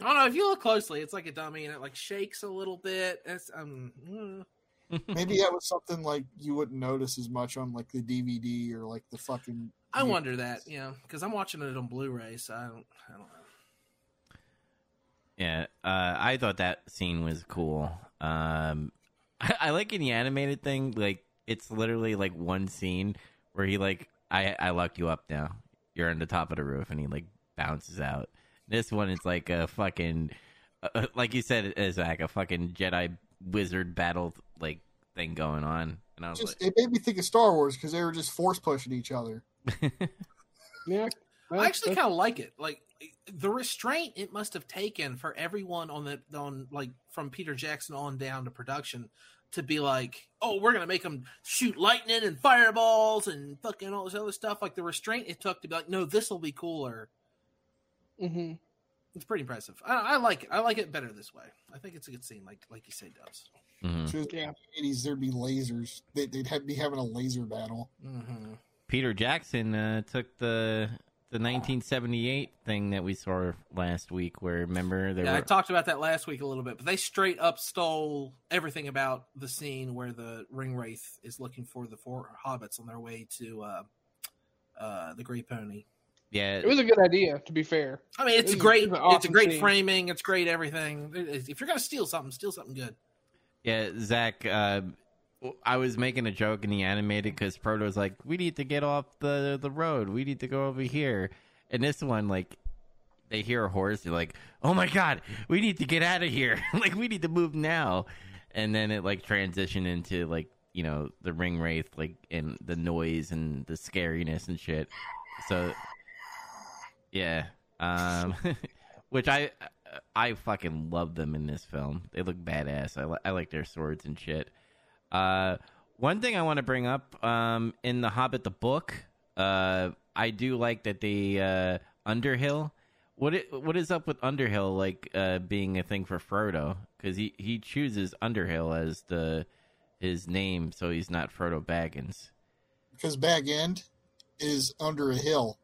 I don't know if you look closely, it's like a dummy and it like shakes a little bit. It's um mm. Maybe that was something like you wouldn't notice as much on like the DVD or like the fucking. I wonder that, you know, because I'm watching it on Blu-ray, so I don't I don't know. yeah. Uh, I thought that scene was cool. Um, I, I like in the animated thing, like it's literally like one scene where he like, I I locked you up now. You're on the top of the roof, and he like bounces out. This one is like a fucking, uh, like you said, it's like a fucking Jedi wizard battle like thing going on, and I was Just it made me think of Star Wars because they were just force pushing each other. like, yeah. I actually kind of like it. Like the restraint it must have taken for everyone on the on like from Peter Jackson on down to production to be like, oh, we're gonna make them shoot lightning and fireballs and fucking all this other stuff. Like the restraint it took to be like, no, this will be cooler. Hmm It's pretty impressive. I, I like it. I like it better this way. I think it's a good scene, like like you say, Dubs. mhm. So Yeah. the 80s, there'd be lasers. They, they'd have, be having a laser battle. Mm-hmm. Peter Jackson uh, took the the 1978 thing that we saw last week, where remember there Yeah, I talked about that last week a little bit, but they straight up stole everything about the scene where the ring wraith is looking for the four hobbits on their way to uh, uh, the Great Pony. Yeah It was a good idea, to be fair. I mean, it's It was- great. it was an it's a great scene. framing. It's great everything. If you're gonna steal something, steal something good. Yeah, Zach, uh, I was making a joke in the animated because Frodo's like, we need to get off the, the road. We need to go over here. And this one, like, they hear a horse. They're like, oh my God, we need to get out of here. like, we need to move now. And then it, like, transitioned into, like, you know, the ring wraith, like, and the noise and the scariness and shit. So, yeah. Um, which I I fucking love them in this film. They look badass. I, li- I like their swords and shit. Uh, one thing I want to bring up um, in the Hobbit the book, uh, I do like that the uh, Underhill. What it, what is up with Underhill like uh, being a thing for Frodo? Because he, he chooses Underhill as the his name, so he's not Frodo Baggins. Because Bag End is under a hill.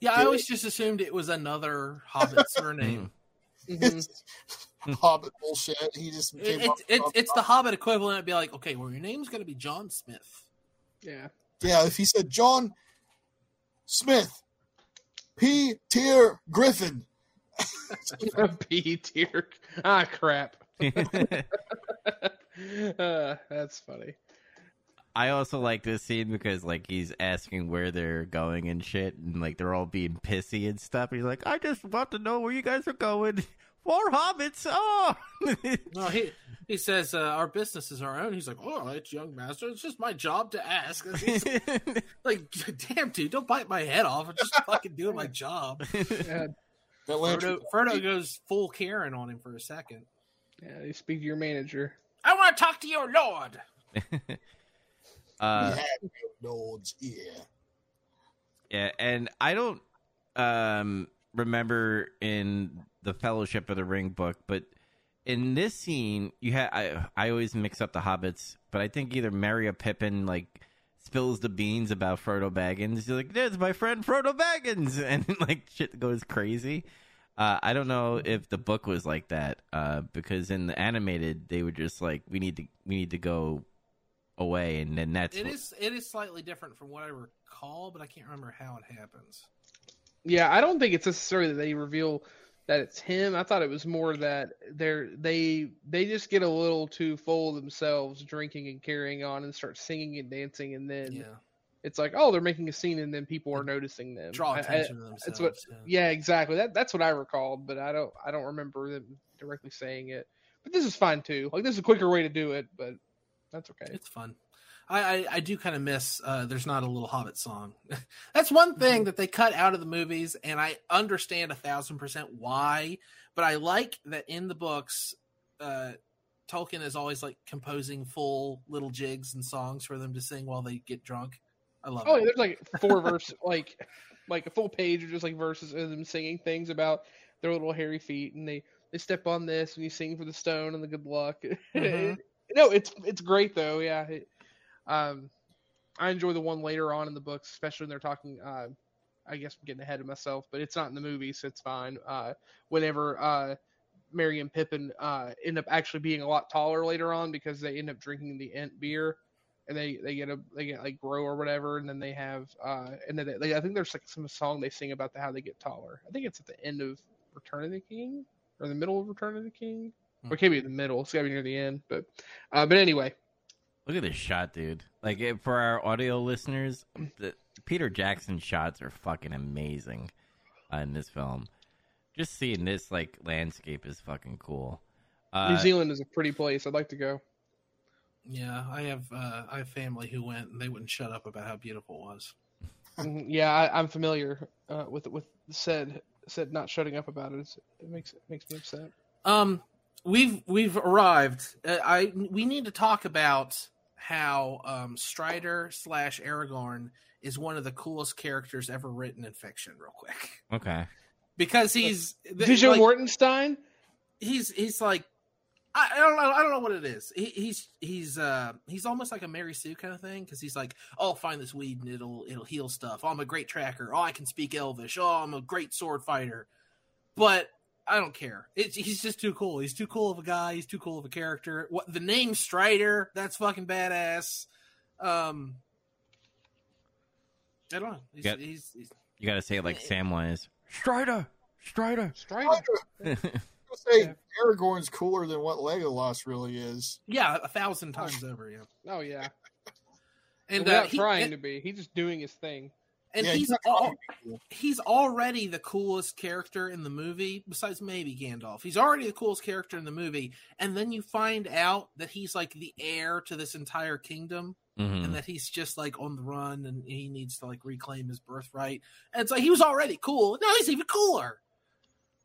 Yeah, I Did always just assumed it was another Hobbit surname. Mhm. Hobbit bullshit. He just It- came it's up it's it's the Hobbit equivalent. It'd be like, okay, well, your name's gonna be John Smith. Yeah. Yeah, if he said John Smith, P. Tier Griffin. B tier. Ah, crap. uh, that's funny. I also like this scene because like he's asking where they're going and shit, and like they're all being pissy and stuff. He's like, "I just want to know where you guys are going. Four hobbits. Oh, No, he he says uh, our business is our own. He's like, all right, young master, it's just my job to ask. It's like, damn, dude, don't bite my head off. I'm just fucking doing my job. Yeah, That lantern. Frodo, Frodo goes full Karen on him for a second. yeah, you speak to your manager. I want to talk to your lord. Uh, no lords here. yeah, and I don't um remember in the Fellowship of the Ring book, but in this scene, you had I I always mix up the hobbits, but I think either Merry or Pippin like spills the beans about Frodo Baggins. He's like, "There's my friend Frodo Baggins," and like shit goes crazy. Uh, I don't know if the book was like that uh, because in the animated they were just like, "We need to we need to go away," and then that's It what- is it is slightly different from what I recall, but I can't remember how it happens. Yeah, I don't think it's necessarily that they reveal that it's him. I thought it was more that they're they they just get a little too full of themselves, drinking and carrying on, and start singing and dancing, and then Yeah, it's like, oh, they're making a scene, and then people are noticing them. draw I- I- attention to themselves. that's what- yeah. yeah, exactly. That that's what I recalled, but I don't I don't remember them directly saying it. But this is fine too. Like this is a quicker way to do it, but that's okay. It's fun. I, I, I do kind of miss uh, there's not a little Hobbit song. That's one thing that they cut out of the movies, and I understand a thousand percent why. But I like that in the books, uh, Tolkien is always like composing full little jigs and songs for them to sing while they get drunk. I love Oh, yeah, there's like four verse, like like a full page of just like verses of them singing things about their little hairy feet, and they they step on this, and you sing for the stone and the good luck. Mhm. No, it's it's great though. Yeah, it, um, I enjoy the one later on in the books, especially when they're talking. Uh, I guess I'm getting ahead of myself, but it's not in the movie, so it's fine. Uh, whenever uh, Merry and Pippin uh, end up actually being a lot taller later on because they end up drinking the Ent beer and they they get a they get like grow or whatever, and then they have uh and then they, I think there's like some song they sing about the, how they get taller. I think it's at the end of Return of the King or the middle of Return of the King, or it could be in the middle. It's gotta be near the end, but uh, but anyway, Look at this shot, dude. Like for our audio listeners, the Peter Jackson shots are fucking amazing uh, in this film. Just seeing this like landscape is fucking cool. Uh, New Zealand is a pretty place. I'd like to go. Yeah, I have uh, I have family who went, and they wouldn't shut up about how beautiful it was. Mhm, yeah, I, I'm familiar uh, with with said said not shutting up about it. It's, it makes it makes me upset. Um, we've we've arrived. Uh, I we need to talk about how um, Strider slash Aragorn is one of the coolest characters ever written in fiction. Real quick, okay. because he's Viggo like, Mortenstein. He's he's like. I I don't know. I don't know what it is. He, he's he's uh he's almost like a Mary Sue kind of thing because he's like, oh, I'll find this weed and it'll it'll heal stuff. Oh, I'm a great tracker. Oh, I can speak Elvish. Oh, I'm a great sword fighter. But I don't care. It's he's just too cool. He's too cool of a guy. He's too cool of a character. What the name Strider? That's fucking badass. Um, I don't know. He's, Yep. he's, he's You got to say it like Samwise. Strider, Strider. Strider. I was say Yeah. Aragorn's cooler than what Legolas really is. yeah, a thousand times over. Yeah, Oh yeah, and without uh, he- trying and, to be, he's just doing his thing. And Yeah, he's he's not all, trying to be cool. he's already the coolest character in the movie, besides maybe Gandalf. He's already the coolest character in the movie, and then you find out that he's like the heir to this entire kingdom, Mhm. and that he's just like on the run, and he needs to like reclaim his birthright. And it's like he was already cool. Now he's even cooler.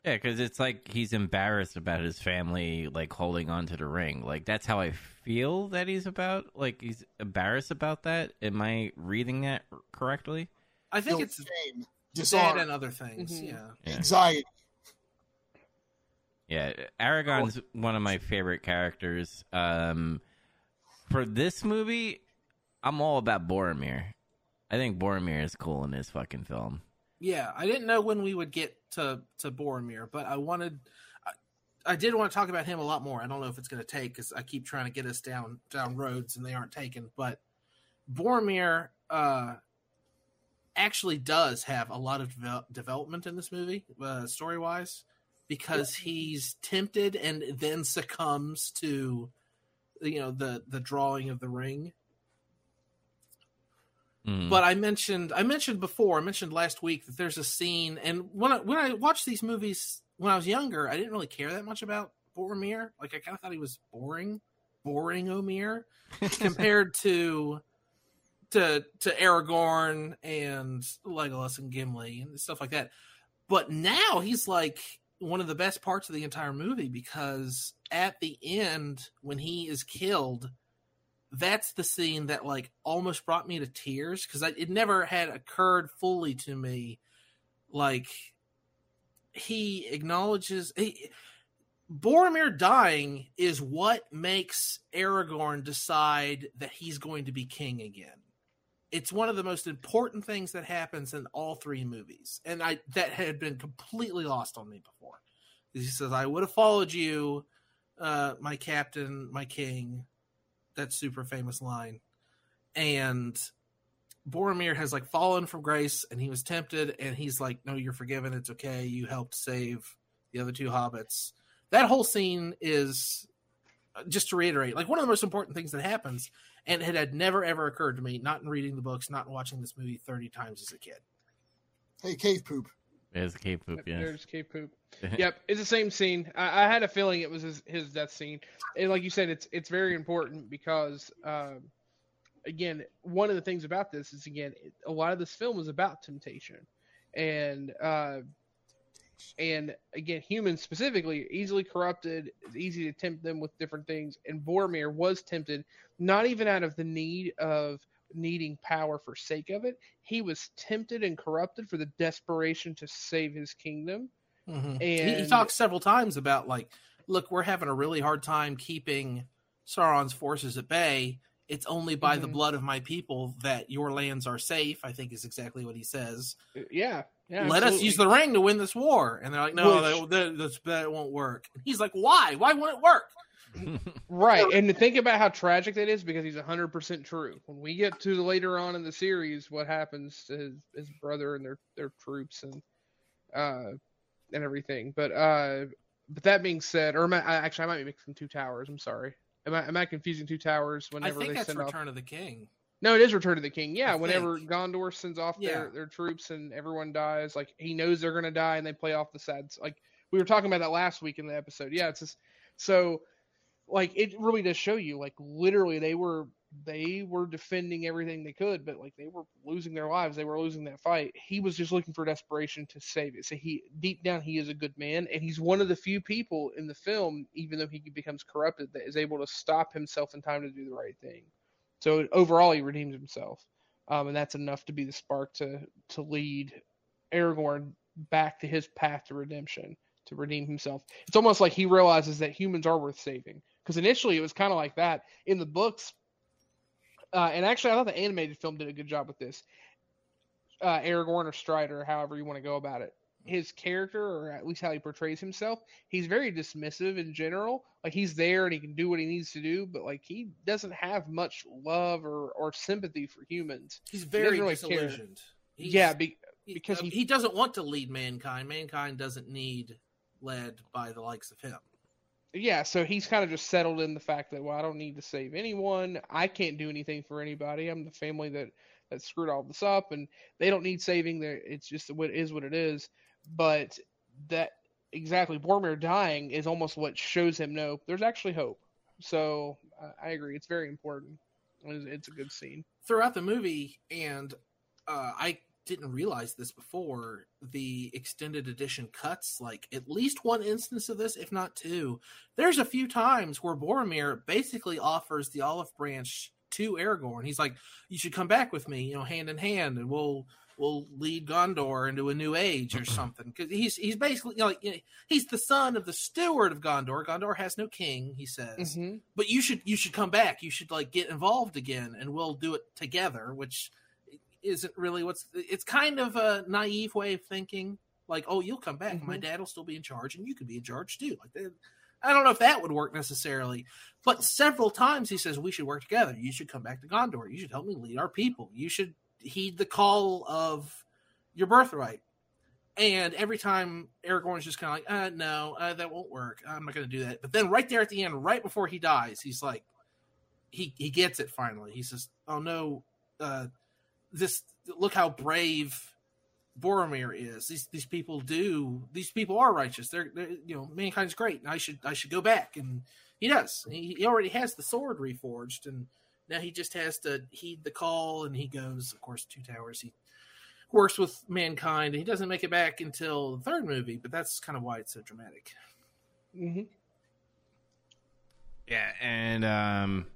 Yeah, because it's like he's embarrassed about his family like holding on to the ring. Like that's how I feel that he's about. Like he's embarrassed about that. Am I reading that correctly? I think it's shame, that dishonor, and other things. Mhm. Yeah. Yeah. anxiety. Yeah, Aragorn's one of my favorite characters. Um, for this movie, I'm all about Boromir. I think Boromir is cool in this fucking film. Yeah, I didn't know when we would get to to Boromir, but I wanted, I, I did want to talk about him a lot more. I don't know if it's going to take because I keep trying to get us down down roads and they aren't taken. But Boromir uh, actually does have a lot of devel- development in this movie, uh, story wise, because he's tempted and then succumbs to, you know, the the drawing of the ring. Mm. But I mentioned I mentioned before, I mentioned last week that there's a scene, and when I, when I watched these movies when I was younger, I didn't really care that much about Boromir. Like I kind of thought he was boring, boring Omir compared to to to Aragorn and Legolas and Gimli and stuff like that. But now he's like one of the best parts of the entire movie because at the end when he is killed that's the scene that like almost brought me to tears because it never had occurred fully to me like he acknowledges he, Boromir dying is what makes Aragorn decide that he's going to be king again. It's one of the most important things that happens in all three movies, and I that had been completely lost on me before. He says, "I would have followed you, uh, my captain, my king." That super famous line, and Boromir has like fallen from grace, and he was tempted, and he's like, "No, you're forgiven. It's okay. You helped save the other two hobbits." that whole scene is just to reiterate like one of the most important things that happens and it had never ever occurred to me not in reading the books not in watching this movie 30 times as a kid Hey, cave poop. There's a cave poop. Yeah. There's cave poop. yep, it's the same scene. I, I had a feeling it was his, his death scene, and like you said, it's it's very important because, um, again, one of the things about this is again, it, a lot of this film is about temptation, and uh, and again, humans specifically easily corrupted. It's easy to tempt them with different things, and Boromir was tempted, not even out of the need of needing power for sake of it. He was tempted and corrupted for the desperation to save his kingdom. and And he, he talks several times about like look we're having a really hard time keeping sauron's forces at bay it's only by the Mhm. blood of my people that your lands are safe i think is exactly what he says yeah, yeah. let us use the ring to win this war and they're like no Which- that, that, that won't work he's like why why won't it work Right, and to think about how tragic that is because he's hundred percent true. When we get to the later on in the series, what happens to his, his brother and their their troops and uh and everything. But uh, but that being said, or am I, I actually I might be mixing two towers. I'm sorry. Am I am I confusing two towers i whenever think they that's send off? return of the king No, it is Return of the King. Yeah, I whenever think. Gondor sends off Yeah. their, their troops and everyone dies, like he knows they're gonna die, and they play off the sad. Like we were talking about that last week in the episode. Yeah, it's just so like it really does show you like literally they were they were defending everything they could, but like they were losing their lives. They were losing that fight. He was just looking for desperation to save it. So he deep down he is a good man, and he's one of the few people in the film, even though he becomes corrupted, that is able to stop himself in time to do the right thing. So overall, he redeems himself, um, and that's enough to be the spark to to lead Aragorn back to his path to redemption, to redeem himself. It's almost like he realizes that humans are worth saving. Because initially, it was kind of like that in the books. Uh, and actually, I thought the animated film did a good job with this. Uh, Aragorn or Strider, however you want to go about it, his character, or at least how he portrays himself, he's very dismissive in general. Like he's there and he can do what he needs to do, but like he doesn't have much love or, or sympathy for humans. he's very really disillusioned He's- yeah, be, he- because uh, he- he doesn't want to lead mankind mankind doesn't need led by the likes of him yeah. So he's kind of just settled in the fact that well, I don't need to save anyone. I can't do anything for anybody. I'm the family that that screwed all this up, and they don't need saving. There, it's just what is what it is. But that exactly Boromir dying is almost what shows him no, there's actually hope. So uh, I agree. It's very important. It's, it's a good scene. throughout the movie, and uh, I didn't realize this before. The extended edition cuts like at least one instance of this, if not two. There's a few times where Boromir basically offers the olive branch to Aragorn. He's like, "You should come back with me, you know, hand in hand, and we'll." We'll lead Gondor into a new age or something. Because he's he's basically you know, like you know, he's the son of the steward of Gondor. Gondor has no king, he says. Mm-hmm. but you should you should come back. You should like get involved again and we'll do it together which isn't really what's it's kind of a naive way of thinking like oh you'll come back. My Mhm. dad will still be in charge and you could be in charge too. Like that i don't know if that would work necessarily but several times he says we should work together. You should come back to gondor. You should help me lead our people. You should heed the call of your birthright and every time Aragorn's just kind of like, uh, no, uh, that won't work. I'm not going to do that. But then right there at the end, right before he dies, he's like, he he gets it finally. He says, "Oh no, uh, this look how brave Boromir is. These these people do. These people are righteous. They're, they're you know mankind's great. I should I should go back." And he does. He, he already has the sword reforged, and now he just has to heed the call. And he goes, of course, two towers. He works with mankind. And he doesn't make it back until the third movie, but that's kind of why it's so dramatic. Mm-hmm. Yeah, and um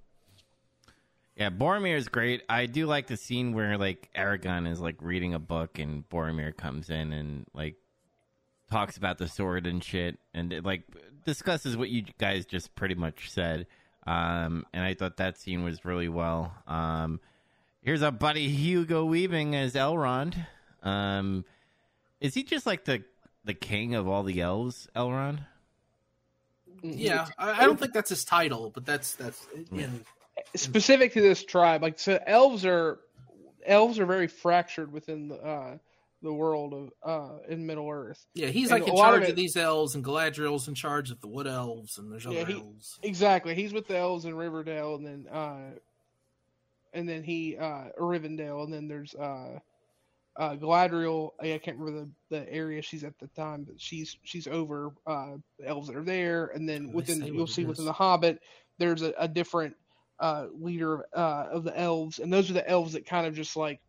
yeah, Boromir is great. I do like the scene where like Aragorn is like reading a book and Boromir comes in and like talks about the sword and shit and it, like discusses what you guys just pretty much said. Um, and I thought that scene was really well. Um, here's our buddy Hugo Weaving as Elrond. Um, is he just like the the king of all the elves, Elrond? Yeah, I, I don't think that's his title, but that's that's in specific to this tribe. Like so, elves are elves are very fractured within the uh, the world of uh, in Middle Earth. yeah. He's And like in lot of charge of, these elves, and Galadriel's in charge of the wood elves, and there's other Yeah, he- elves. Exactly. He's with the elves in Riverdale, and then uh, and then he uh, Rivendell, and then there's uh, uh, Galadriel. I can't remember the, the area she's at the time, but she's she's over uh, the elves that are there, and then within you'll it see within the Hobbit, there's a, a different uh, leader uh, of the elves, and those are the elves that kind of just like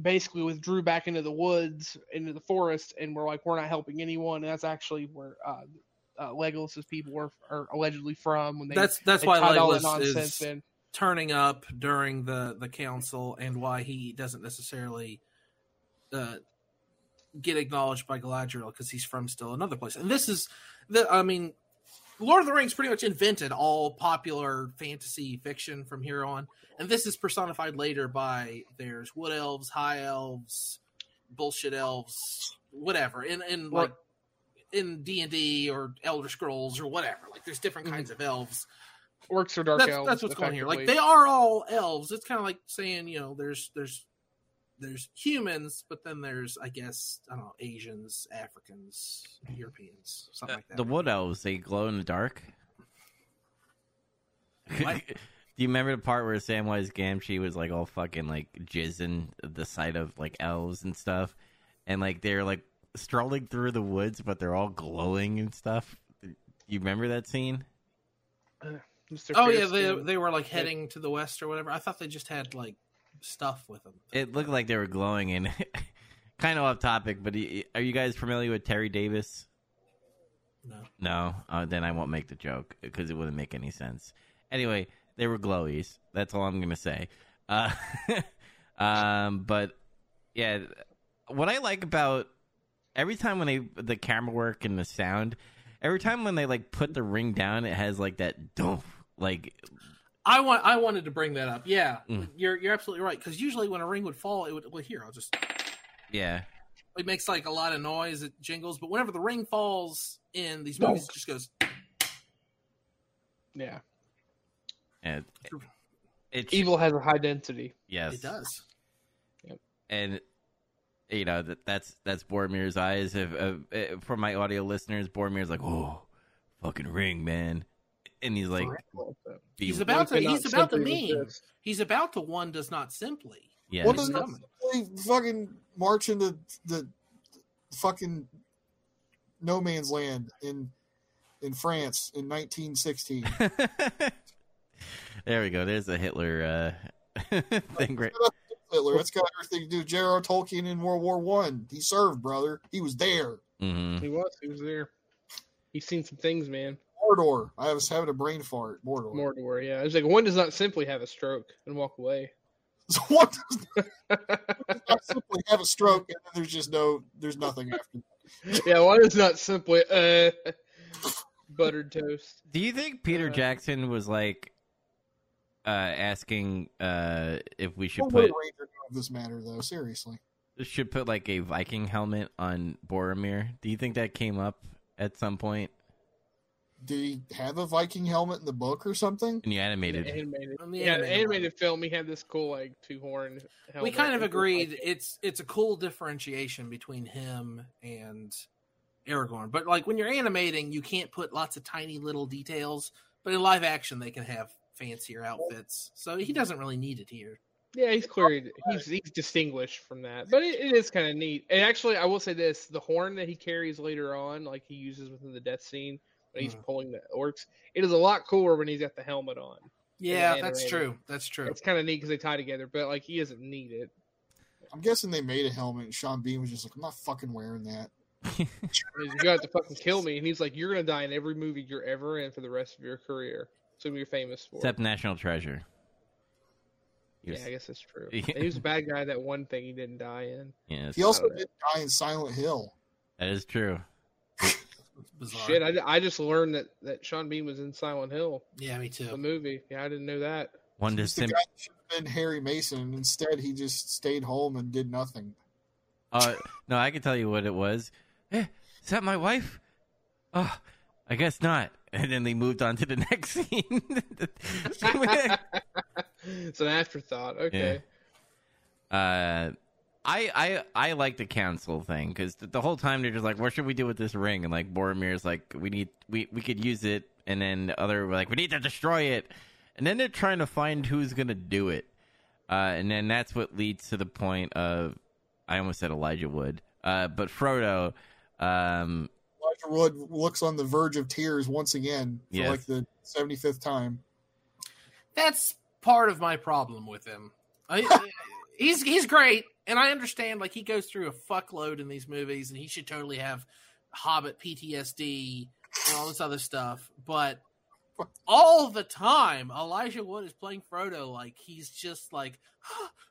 basically withdrew back into the woods, into the forest, and were like, we're not helping anyone. And that's actually where uh, uh, Legolas's people were are allegedly from when they That's that's they why tied all that Legolas nonsense is in. turning up during the the council, and why he doesn't necessarily uh, get acknowledged by Galadriel because he's from still another place. And this is the I mean, Lord of the Rings pretty much invented all popular fantasy fiction from here on, and this is personified later by there's wood elves, high elves, bullshit elves, whatever. In in like in D and D or Elder Scrolls or whatever. Like there's different Mhm. kinds of elves Orcs or dark that's, elves. that's what's going here. Like they are all elves. It's kind of like saying, you know, there's there's there's humans, but then there's I guess I don't know Asians, Africans, Europeans, something like uh, that. The wood elves they glow in the dark. What? Do you remember the part where Samwise Gamgee was like all fucking like jizzing the sight of like elves and stuff, and like they're like strolling through the woods, but they're all glowing and stuff. Do you remember that scene? Uh, just their oh yeah, they they were like heading to the west or whatever. I thought they just had like stuff with them. It looked like they were glowing and kind of off topic, but are you guys familiar with Terry Davis? No, No, uh, then I won't make the joke because it wouldn't make any sense. Anyway, they were glowies. That's all I'm gonna say. Uh, um, but yeah, what I like about every time when they the camera work and the sound, every time when they like put the ring down, it has like that don't like I want I wanted to bring that up. Yeah, Mm. you're you're absolutely right because usually when a ring would fall, it would well here I'll just yeah it makes like a lot of noise, it jingles, but whenever the ring falls in these movies, it just goes. yeah. and it Evil has a high density. yes It does. and you know that that's that's Boromir's eyes. If, uh, for my audio listeners, Boromir's like, "Oh, fucking ring, man," and he's like, be- He's about to. He's about to simply mean. resist. He's about to. One does not simply. yeah, What it's does coming. fucking march into the fucking no man's land in in France in 1916? there we go. There's a Hitler uh, thing. Right? Hitler. That's got everything to do with J.R.R. Tolkien in World War One. He served, brother. He was there. hmm He was. He was there. He's seen some things, man. Mordor. I was having a brain fart. Mordor. Mordor. Yeah. It's like one does not simply have a stroke and walk away. So what does not simply have a stroke and then there's just no there's nothing after. yeah. One is not simply uh, buttered toast. Do you think Peter Uh, Jackson was like uh, asking uh, if we should put ranger of this matter though? Seriously. should put like a Viking helmet on Boromir? Do you think that came up at some point Did he have a Viking helmet in the book or something? in the animated? Animated. On the yeah, animated the animated film. He had this cool like two horn. we kind of agreed it's it's a cool differentiation between him and Aragorn. But like when you're animating, you can't put lots of tiny little details. But in live action, they can have fancier outfits, so he doesn't really need it here. Yeah, he's clearly He's he's distinguished from that, but it, it is kind of neat. And actually, I will say this: the horn that he carries later on, like he uses within the death scene when he's Mhm. pulling the orcs, it is a lot cooler when he's got the helmet on. Yeah, Yeah, that's animated. true. That's true. It's kind of neat because they tie together, but like he doesn't need it. I'm guessing they made a helmet and Sean Bean was just like, I'm not fucking wearing that. He's, You got to fucking kill me, and he's like, "You're gonna die in every movie you're ever in for the rest of your career." So you're famous for. Except National Treasure. He was- yeah, I guess that's true. Yeah. He was a bad guy. That one thing he didn't die in. yes, He also Okay. did die in Silent Hill. that is true. Bizarre. Shit, I, I just learned that that Sean Bean was in Silent Hill, yeah, me too. the movie. Yeah, I didn't know that. One to He's the sim- guy should have been Harry Mason. Instead, he just stayed home and did nothing. Uh, no, I can tell you what it was. Eh, is that my wife? Oh, I guess not. And then they moved on to the next scene. it's an afterthought. Okay. uh, I I I like the council thing because the, the whole time they're just like, what should we do with this ring? And like Boromir's like, we need we we could use it, and then the other were like, we need to destroy it, and then they're trying to find who's gonna do it, uh, and then that's what leads to the point of I almost said Elijah Wood, uh, but Frodo, um, Elijah Wood looks on the verge of tears once again for Yes. like the seventy fifth time. That's part of my problem with him. I, he's he's great, and I understand like he goes through a fuckload in these movies, and he should totally have Hobbit PTSD and all this other stuff. But all the time, Elijah Wood is playing Frodo like he's just like,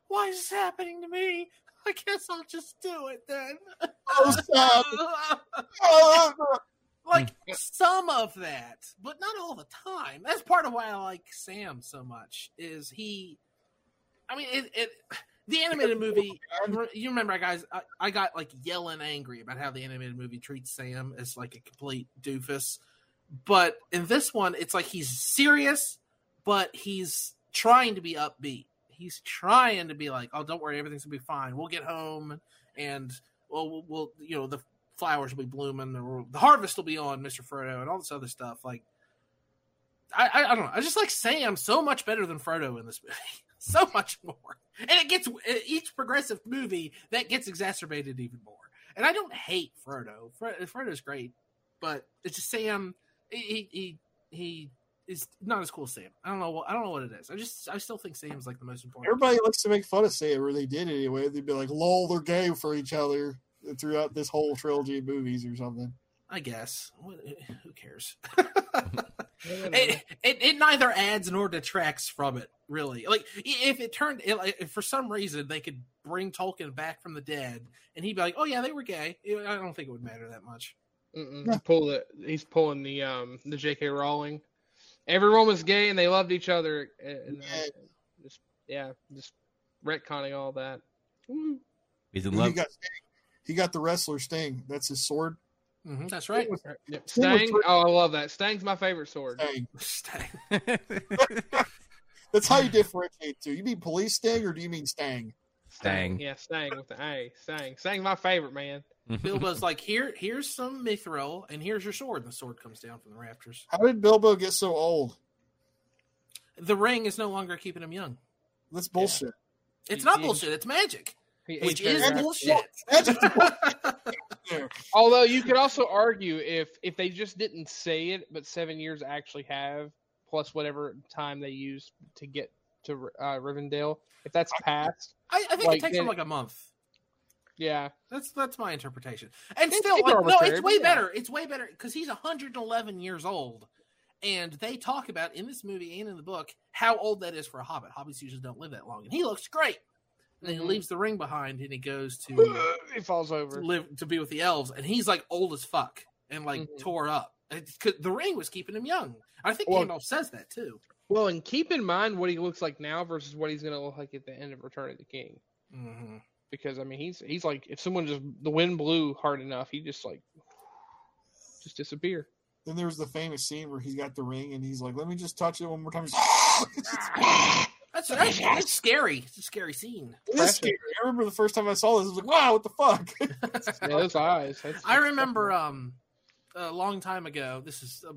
why is this happening to me? I guess I'll just do it then. Oh, sad. Like some of that, but not all the time. That's part of why I like Sam so much. Is he? I mean, it. it the animated movie. You remember, guys? I, I got like yelling angry about how the animated movie treats Sam as like a complete doofus. But in this one, it's like he's serious, but he's trying to be upbeat. He's trying to be like, "Oh, don't worry, everything's gonna be fine. We'll get home, and well, we'll, we'll you know, the flowers will be blooming, or the harvest will be on, Mister Frodo, and all this other stuff." Like, I, I, I don't know. I just like Sam so much better than Frodo in this movie, so much more. And it gets each progressive movie that gets exacerbated even more. And I don't hate Frodo. Fro- Frodo's great, but it's just Sam. He he he is not as cool as Sam. I don't know. What, I don't know what it is. I just I still think Sam's like the most important. Everybody likes to make fun of Sam, or they did anyway. They'd be like, "Lol, they're gay for each other." Throughout this whole trilogy of movies, or something. I guess. What, who cares? it, it, it neither adds nor detracts from it, really. Like if it turned, if for some reason they could bring Tolkien back from the dead, and he'd be like, "Oh yeah, they were gay," I don't think it would matter that much. Mm-mm. Pull it. He's pulling the um the J.K. Rowling. Everyone was gay and they loved each other. And, Yeah. just yeah, just retconning all that. Woo. he's in He love. got he got the wrestler Sting. That's his sword. Hmm that's right. Yep. Sting Stang. Oh, I love that. Stang's my favorite sword. Stang. Stang. That's how you differentiate two. You mean police Sting or do you mean Stang? Stang. Yeah, Stang with the A. Stang. Stang's my favorite man. Bilbo's like, "Here, here's some mithril, and here's your sword." And the sword comes down from the rafters. How did Bilbo get so old? The ring is no longer keeping him young. That's bullshit. It's He- not he- bullshit. It's magic, He which ate is bullshit. Magic's Yeah. Although you could also argue if if they just didn't say it, but seven years actually have, plus whatever time they used to get to uh, Rivendell, if that's passed, I, I think Like, it takes they- him like a month. yeah, That's that's my interpretation. And It's- still, it's like, no, it's way yeah. better. It's way better because he's 111 years old, and they talk about in this movie and in the book how old that is for a hobbit. Hobbits usually don't live that long, and he looks great. And he leaves the ring behind, and he goes to he falls over. live to be with the elves, and he's like old as fuck and like Mhm. tore up. It's 'cause the ring was keeping him young. I think Well- Gandalf says that too. Well, and keep in mind what he looks like now versus what he's going to look like at the end of Return of the King. Mm-hmm. Because I mean, he's he's like if someone just the wind blew hard enough, he just like just disappear. Then there's the famous scene where he's got the ring and he's like, "Let me just touch it one more time." That's, that's that's scary. It's a scary scene. It is scary. I remember the first time I saw this, I was like, "Wow, what the fuck?" Yeah, those eyes. That's, I remember um a long time ago. This is uh,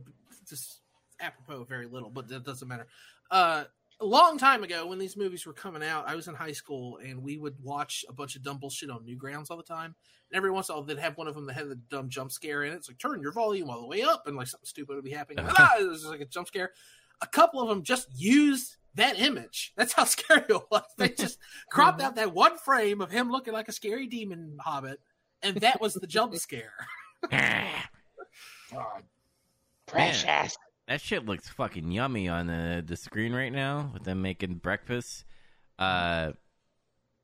just apropos of very little, but that doesn't matter. Uh, a long time ago, when these movies were coming out, I was in high school, and we would watch a bunch of dumb bullshit on Newgrounds all the time. And every once in a while, they'd have one of them that had the dumb jump scare in it. It's like turn your volume all the way up, and like something stupid would be happening. ah, it was like a jump scare. A couple of them just used that image. That's how scary it was. They just cropped out that one frame of him looking like a scary demon hobbit, and that was the jump scare. God. Precious. That shit looks fucking yummy on the the screen right now with them making breakfast. Uh,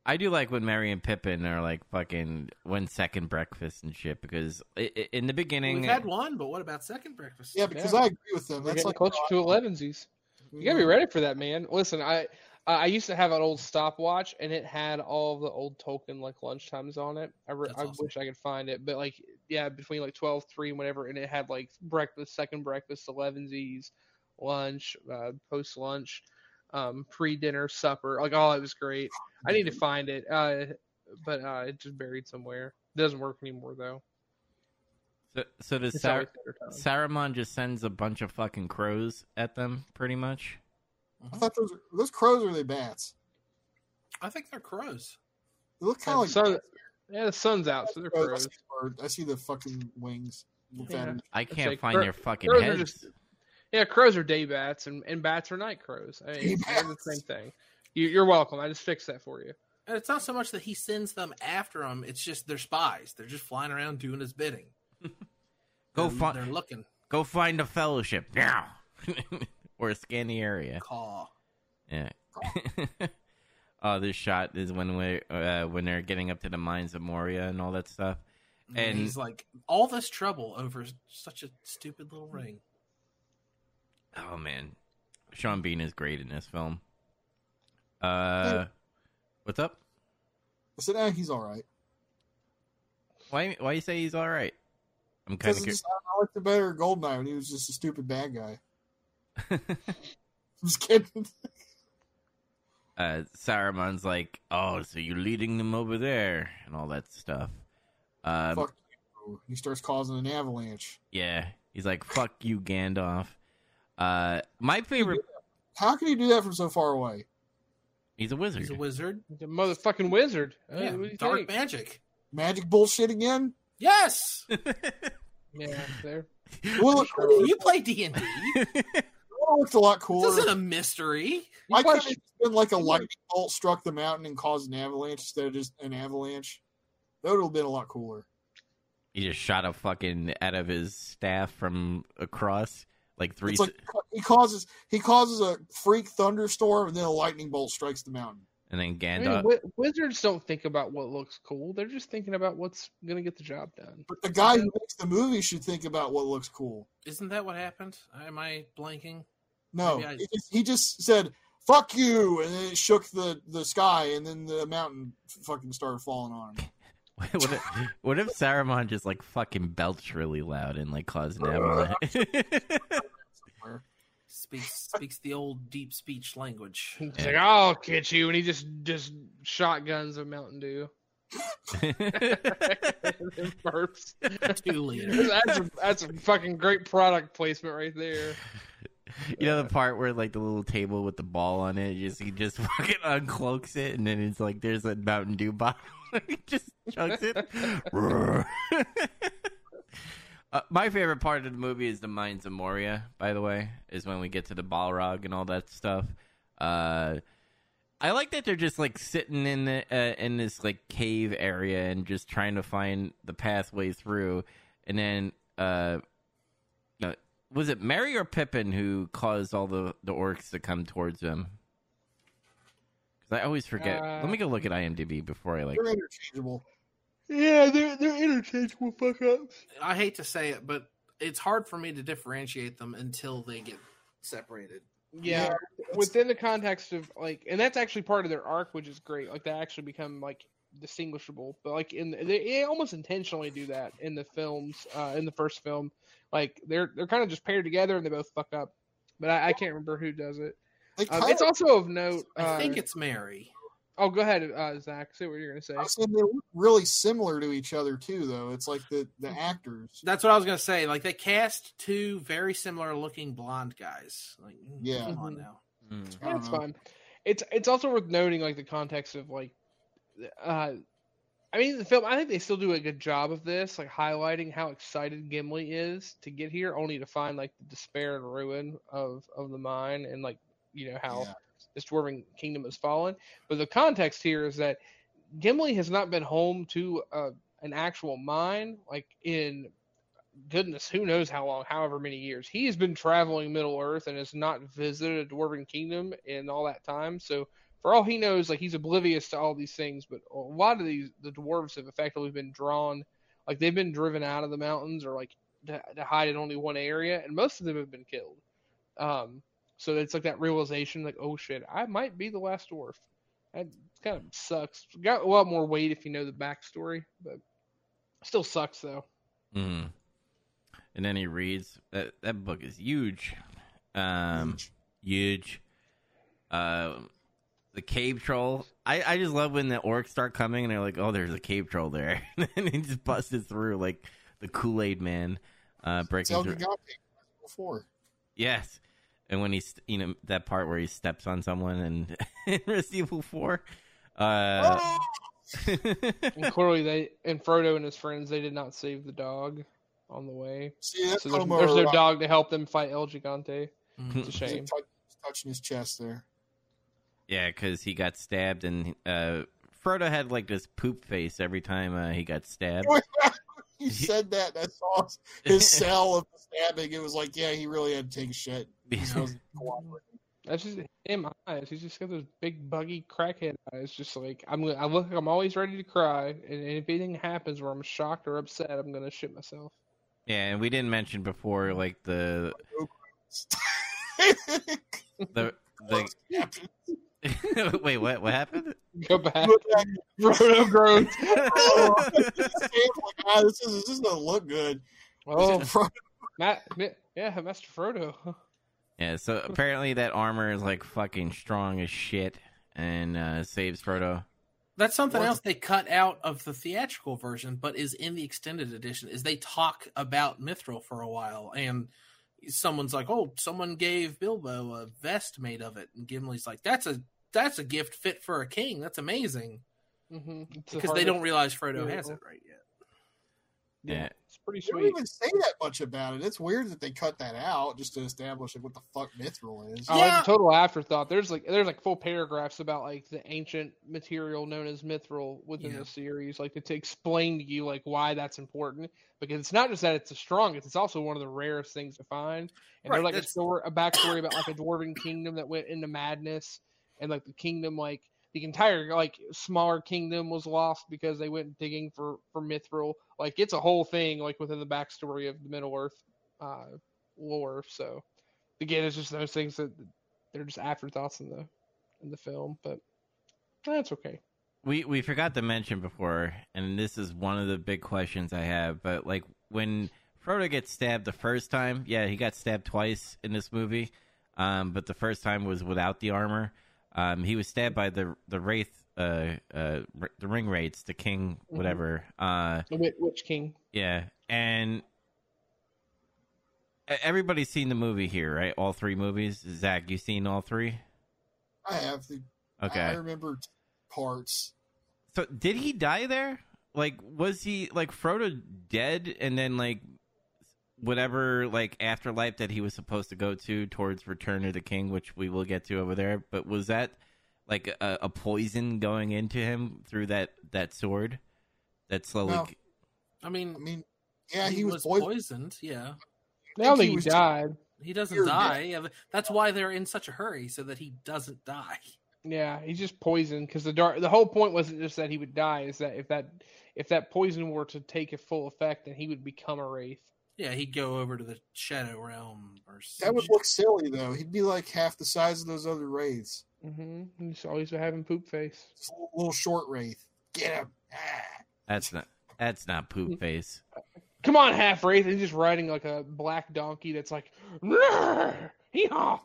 I do like when Merry and Pippin are like fucking one second breakfast and shit because i i in the beginning, We've had one, but what about second breakfast? Yeah, because Yeah. I agree with them. We're That's like closer to elevensies. You gotta be ready for that, man. Listen, I I used to have an old stopwatch, and it had all the old Tolkien like lunch times on it. I, re- I awesome. wish I could find it, but like yeah, between like 12, 3, and whatever, and it had like breakfast, second breakfast, elevensies, lunch, uh, post lunch, um, pre dinner, supper, like all it was great. I need to find it, uh, but uh, it's just buried somewhere. It doesn't work anymore though. So, so does Sar- always dinner time. Saruman just sends a bunch of fucking crows at them, pretty much. Mm-hmm. I thought those are those crows or are they bats? I think they're crows. They look kind And of like sun- bats. yeah, the sun's out, so they're Crows. I crows. see the bird. I see the fucking wings. Yeah. I can't like find cro- their fucking crows heads. just- Yeah, crows are day bats, and, and bats are night crows. I mean, Day they're the same thing. You, you're welcome. I just fixed that for you. And it's not so much that he sends them after him; it's just they're spies. They're just flying around doing his bidding. Go They're- They're looking. Go find a fellowship now, or scan the area. Caw. Yeah. oh, this shot is when we uh, when they're getting up to the mines of Moria and all that stuff. And, And- he's like, all this trouble over such a stupid little ring. Oh man, Sean Bean is great in this film. Uh, what's up? I said, eh, he's all right. Why why you say he's all right? I'm kind Because of it's just- I liked the better Goldeneye when he was just a stupid bad guy. I'm just kidding. uh, Saruman's like, oh, so you're leading them over there and all that stuff. Um, Fuck you. He starts causing an avalanche. yeah, he's like, fuck you, Gandalf. Uh, my favorite. How can he do that from so far away? He's a wizard. He's a wizard. He's a motherfucking wizard. Uh, Yeah, what do you dark think? magic. Magic bullshit again? Yes. Yeah, there. Well, it, you play D and D. Oh, it's a lot cooler. This cooler. isn't a mystery. You I play- could have been like a lightning bolt struck the mountain and caused an avalanche instead of just an avalanche. That would have been a lot cooler. he just shot a fucking out of his staff from across like three. It's like he causes he causes a freak thunderstorm and then a lightning bolt strikes the mountain. And then I mean, Gandalf. wizards don't think about what looks cool. They're just thinking about what's gonna get the job done. But the guy who makes the movie should think about what looks cool. Isn't that what happened? Am I blanking? No, I- he, just, he just said "fuck you" and then it shook the the sky and then the mountain fucking started falling on him. what, if, what if Saruman just like fucking belched really loud and like caused an avalanche? Somewhere. Speaks speaks the old deep speech language. He's Yeah. like, "I'll get you," and he just just shotguns a Mountain Dew. Burps. Two liters. that's a, that's a fucking great product placement right there. you know the part where like the little table with the ball on it, just he just fucking uncloaks it, and then it's like there's a Mountain Dew bottle. he just chugs it. Uh, my favorite part of the movie is the mines of Moria. By the way, is when we get to the Balrog and all that stuff. Uh, I like that they're just like sitting in the uh, in this like cave area and just trying to find the pathway through, and then uh, was it Merry or Pippin who caused all the the orcs to come towards them? Because I always forget. Let me go look at IMDb before I like. They're interchangeable. Yeah, they're they're interchangeable fuck ups. I hate to say it, but it's hard for me to differentiate them until they get separated. Yeah, that's- within the context of like, and that's actually part of their arc, which is great. Like they actually become like distinguishable, but like in they, they almost intentionally do that in the films. Uh, in the first film, like they're they're kind of just paired together and they both fuck up. But I, I can't remember who does it. They Um, it's also of note. I Uh, think it's Merry. Oh, go ahead, uh, Zach. Say what you're gonna say. I was they look really similar to each other too, though. It's like the the Mm-hmm. actors. That's what I was gonna say. Like they cast two very similar looking blonde guys. Like, mm, Yeah. come on Mhm. now. Mm. I Yeah, it's fine. It's it's also worth noting like the context of like, uh, I mean the film. I think they still do a good job of this, like highlighting how excited Gimli is to get here, only to find like the despair and ruin of of the mine, and like you know how Yeah. This dwarven kingdom has fallen. But the context here is that Gimli has not been home to uh, an actual mine like in goodness who knows how long however many years he's been traveling middle earth and has not visited a dwarven kingdom in all that time so for all he knows, like he's oblivious to all these things. But a lot of these the dwarves have effectively been drawn, like they've been driven out of the mountains or like to, to hide in only one area, and most of them have been killed. Um, so it's like that realization, like oh shit, I might be the last dwarf. That kind of sucks. Got a lot more weight if you know the backstory, but still sucks though. Mm. And then he reads that that book is huge, um, huge. Uh, the cave troll. I, I just love when the orcs start coming and they're like, oh, there's a cave troll there, and he just busted through like the Kool Aid Man, uh, breaking through. before. Yes, and when he's you know that part where he steps on someone and in Resident Evil Four. Uh, Oh! And clearly, they and Frodo and his friends they did not save the dog on the way, See, so there's, there's no Erectus. dog to help them fight El Gigante. Mhm. It's a shame. touch- touching his chest there. yeah, because he got stabbed, and uh, Frodo had like this poop face every time uh, he got stabbed. he said that. and I saw his- his cell of the stabbing. It was like, yeah, he really had to take a shit. He just wasn't cooperating. That's just him eyes. He's just got those big buggy crackhead eyes. Just like I'm, I look like I'm always ready to cry, and, and if anything happens where I'm shocked or upset, I'm gonna shit myself. Yeah, and we didn't mention before like the the the. Wait, what? What happened? Go back. Look at Frodo groans. oh, like, ah, this, is, this doesn't look good. Oh, Frodo- Matt, yeah, Master Frodo. yeah, so apparently that armor is like fucking strong as shit, and uh, saves Frodo. That's something What? else they cut out of the theatrical version, but is in the extended edition. Is they talk about Mithril for a while, and someone's like, "Oh, someone gave Bilbo a vest made of it," and Gimli's like, "That's a that's a gift fit for a king. That's amazing." hmm Because they don't realize Frodo has it right yet. Yeah. it's pretty They don't even say that much about it. It's weird that they cut that out just to establish like, what the fuck Mithril is. Oh, Yeah. it's a total afterthought. There's like there's like full paragraphs about like the ancient material known as mithril within Yeah. the series, like to, to explain to you like why that's important. Because it's not just that it's the strongest; it's also one of the rarest things to find. And Right, there's like a story, a backstory about like a dwarven kingdom that went into madness, and like the kingdom, like the entire like smaller kingdom was lost because they went digging for for mithril. Like it's a whole thing like within the backstory of the Middle Earth uh, lore. So again, it's just those things that they're just afterthoughts in the in the film, but that's okay. We we forgot to mention before, and this is one of the big questions I have. But like when Frodo gets stabbed the first time, yeah, he got stabbed twice in this movie, um, but the first time was without the armor. Um, he was stabbed by the the wraith, uh, uh, r- the ring wraiths, the king, whatever. Uh, The Witch King. yeah, and everybody's seen the movie here, right? All three movies. Zach, you seen all three? I have the. Okay. I remember parts. So did he die there? Like was he like Frodo dead and then like whatever like afterlife that he was supposed to go to towards Return of the King, which we will get to over there, but was that like a, a poison going into him through that that sword that slowly No. I mean, I mean, yeah, he, he, was, was, poisoned. poisoned. Yeah, I don't he think he died. he doesn't You're die. Yeah, that's why they're in such a hurry so that he doesn't die. Yeah, he's just poisoned because the dark. The whole point wasn't just that he would die; is that if that if that poison were to take a full effect, then he would become a wraith. Yeah, he'd go over to the Shadow Realm or That would look silly though. He'd be like half the size of those other wraiths. Mm-hmm. He's always having poop face. Just a little short wraith. Get him. Ah. that's not that's not poop face. Come on, half wraith! He's just riding like a black donkey that's like, hee-haw!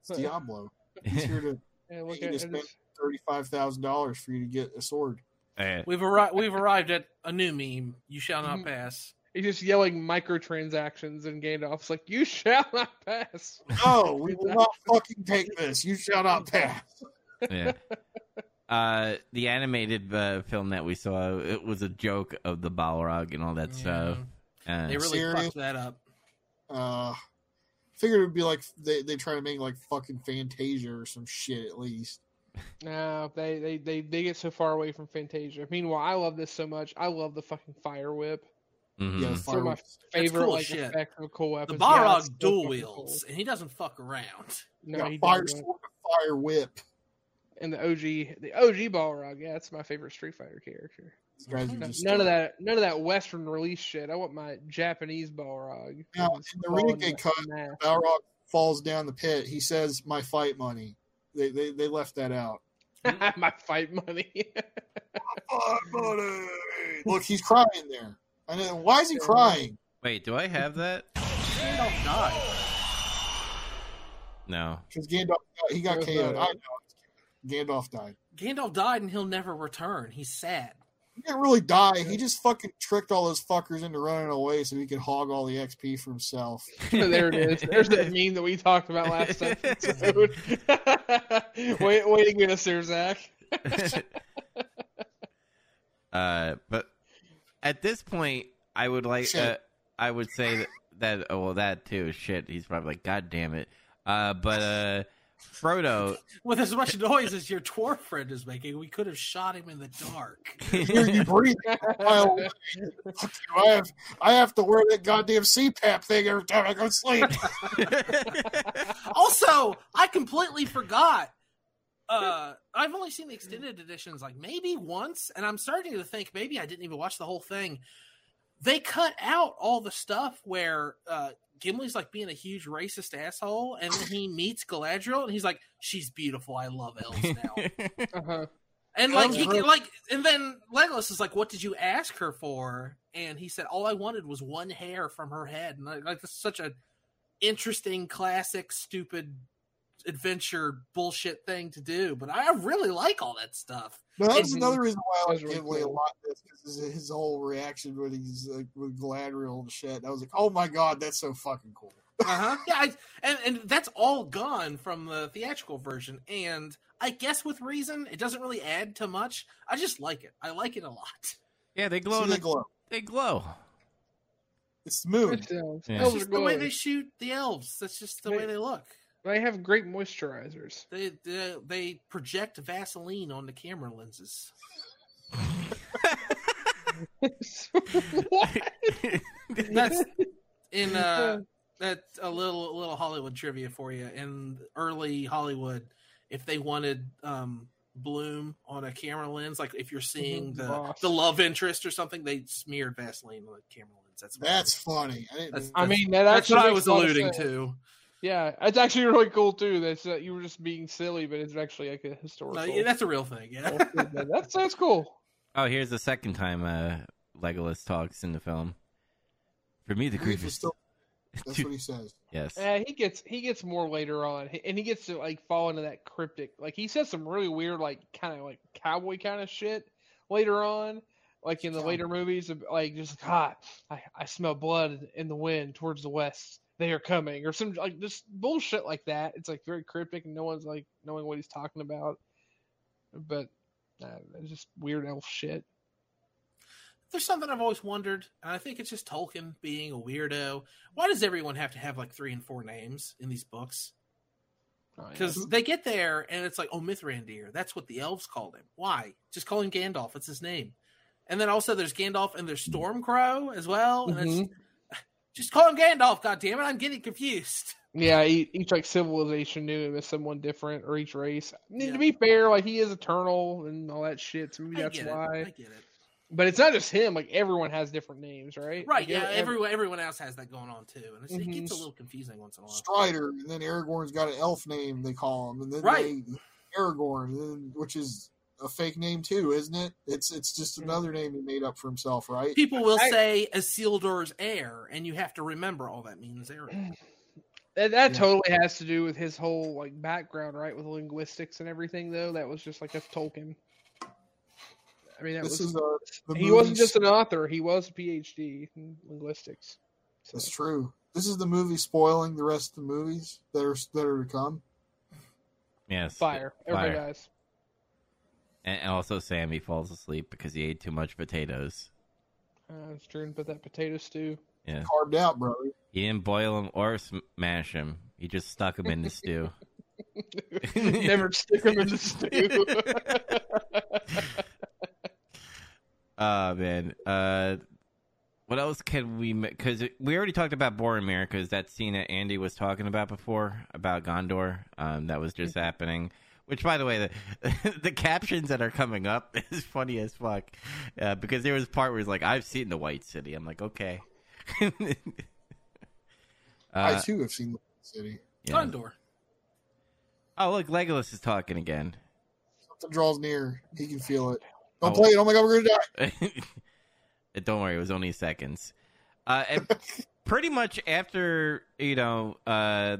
It's Diablo. He's here to And look You at just and spent- it's- thirty-five thousand dollars for you to get a sword. Uh, We've arrived. We've arrived at a new meme. You shall not Mhm. pass. He's just yelling microtransactions, and Gandalf's like, "You shall not pass." No, we will not fucking take this. You shall not pass. yeah. Uh, the animated uh, film that we saw, it was a joke of the Balrog and all that stuff. Uh, They really Serious? fucked that up. Uh, figured it'd be like they they try to make like fucking Fantasia or some shit at least. No, they, they they they get so far away from Fantasia. Meanwhile, I love this so much. I love the fucking fire whip. Mhm. Yeah, the It's my favorite cool like shit. effect of a cool The weapon. Balrog dual wields, and he doesn't fuck around. No, yeah, he fire doesn't. sword, fire whip. And the OG, the OG Balrog, yeah, that's my favorite Street Fighter character. These guys are None of that, none of that Western release shit. I want my Japanese Balrog. Now, in the balling Renegade cut, math. Balrog falls down the pit. He says, "My fight money." They they, they left that out. my fight money. Fight money. Look, he's crying there. I know. Why is he crying? Wait, do I have that? Gandalf died. No. Because Gandalf he got There's KO'd. no- I know. Gandalf died. Gandalf died and he'll never return. He's sad. He didn't really die. He just fucking tricked all those fuckers into running away so he could hog all the XP for himself. there it is. There's that meme that we talked about last episode. wait, wait to get us there, Zach. uh, but at this point, I would like. Uh, I would say that, that. Oh, well, that too. Shit, he's probably like, God damn it. Uh, but uh, Frodo. With as much noise as your dwarf friend is making, we could have shot him in the dark. Hear you breathing a mile away. Fuck you, I have I have to wear that goddamn CPAP thing every time I go to sleep. also, I completely forgot. Uh, I've only seen the extended editions like maybe once, and I'm starting to think maybe I didn't even watch the whole thing. They cut out all the stuff where uh, Gimli's like being a huge racist asshole, and then he meets Galadriel, and he's like, "She's beautiful. I love elves now." Uh-huh. And like he was great. like, and then Legolas is like, "What did you ask her for?" And he said, "All I wanted was one hair from her head." And like, like this is such a interesting, classic, stupid adventure bullshit thing to do. But I really like all that stuff. No, that was Mhm. another reason why I like That's really Gimli a cool. lot. Because his, his whole reaction when he's like with Galadriel and shit. I was like, oh my god, that's so fucking cool. Uh huh. yeah, I, and and that's all gone from the theatrical version. And I guess with reason, it doesn't really add to much. I just like it. I like it a lot. yeah, they glow. See in the the, glow. they glow. It's the moon. It's, Yeah. It's just the way they shoot the elves. That's just the way they look. They have great moisturizers. They, they they project Vaseline on the camera lenses. what? That's in uh that's a little little Hollywood trivia for you. In early Hollywood, if they wanted um bloom on a camera lens, like if you're seeing Mhm, the boss. the love interest or something, they smeared Vaseline on the camera lens. That's That's funny. I didn't. That's- I mean, that that's what I was a lot of alluding to. Yeah, it's actually really cool too. That's uh, you were just being silly, but it's actually like a historical. No, yeah, that's a real thing. Yeah. that's that's cool. Oh, here's the second time uh, Legolas talks in the film. For me, the Grief grief is is still. That's what he says. yes. Uh, he gets he gets more later on, and he gets to like fall into that cryptic. Like he says some really weird, like kind of like cowboy kind of shit later on, like in the later movies. Like just God, I I smell blood in the wind towards the west. They are coming, or some like just bullshit like that. It's like very cryptic, and no one's like knowing what he's talking about. But uh, it's just weird elf shit. There's something I've always wondered, and I think it's just Tolkien being a weirdo. Why does everyone have to have like three and four names in these books? Oh, yeah. Because they get there and it's like, oh, Mithrandir. That's what the elves called him. Why? Just call him Gandalf. It's his name. And then also there's Gandalf and there's Stormcrow as well. And it's just call him Gandalf. God damn it! I'm getting confused. Yeah, each, each like civilization knew him as someone different, or each race. I mean, Yeah. To be fair, like he is eternal and all that shit, so maybe I that's get it. why. I get it. But it's not just him; like everyone has different names, right? Right? Like, Yeah. ev- ev- Everyone everyone else has that going on too, and it's, it mm-hmm. gets a little confusing once in a while. Strider, and then Aragorn's got an elf name they call him, and then Right. they, Aragorn, and then, which is a fake name too, isn't it? It's it's just another name he made up for himself, right? People will I- say Isildur's heir, and you have to remember all that means there. that, that Yeah. totally has to do with his whole like background, right, with linguistics and everything. Though that was just like a Tolkien. I mean, that This was is uh, the he wasn't just an author; he was a PhD in linguistics. So, That's true. This is the movie spoiling the rest of the movies that are that are to come. Yes. fire, everybody Fire. dies. And and also, Sammy falls asleep because he ate too much potatoes. Uh, it's true, but that potato stew. Yeah. Carved out, brother. He didn't boil him or smash him. He just stuck him in the stew. Never stick them in the stew. Oh man. Uh, what else can we? Because we already talked about Boromir, because that scene that Andy was talking about before about Gondor, um, that was just happening. Which, by the way, the, the captions that are coming up is funny as fuck. Uh, because there was a part where it's like, "I've seen the White City." I'm like, okay. I uh, too have seen the White city. yeah. Gondor. Oh, look, Legolas is talking again. Something draws near. He can feel it. Don't Oh. play it. Oh my god, we're gonna die. Don't worry, it was only seconds. Uh, and pretty much after you know uh,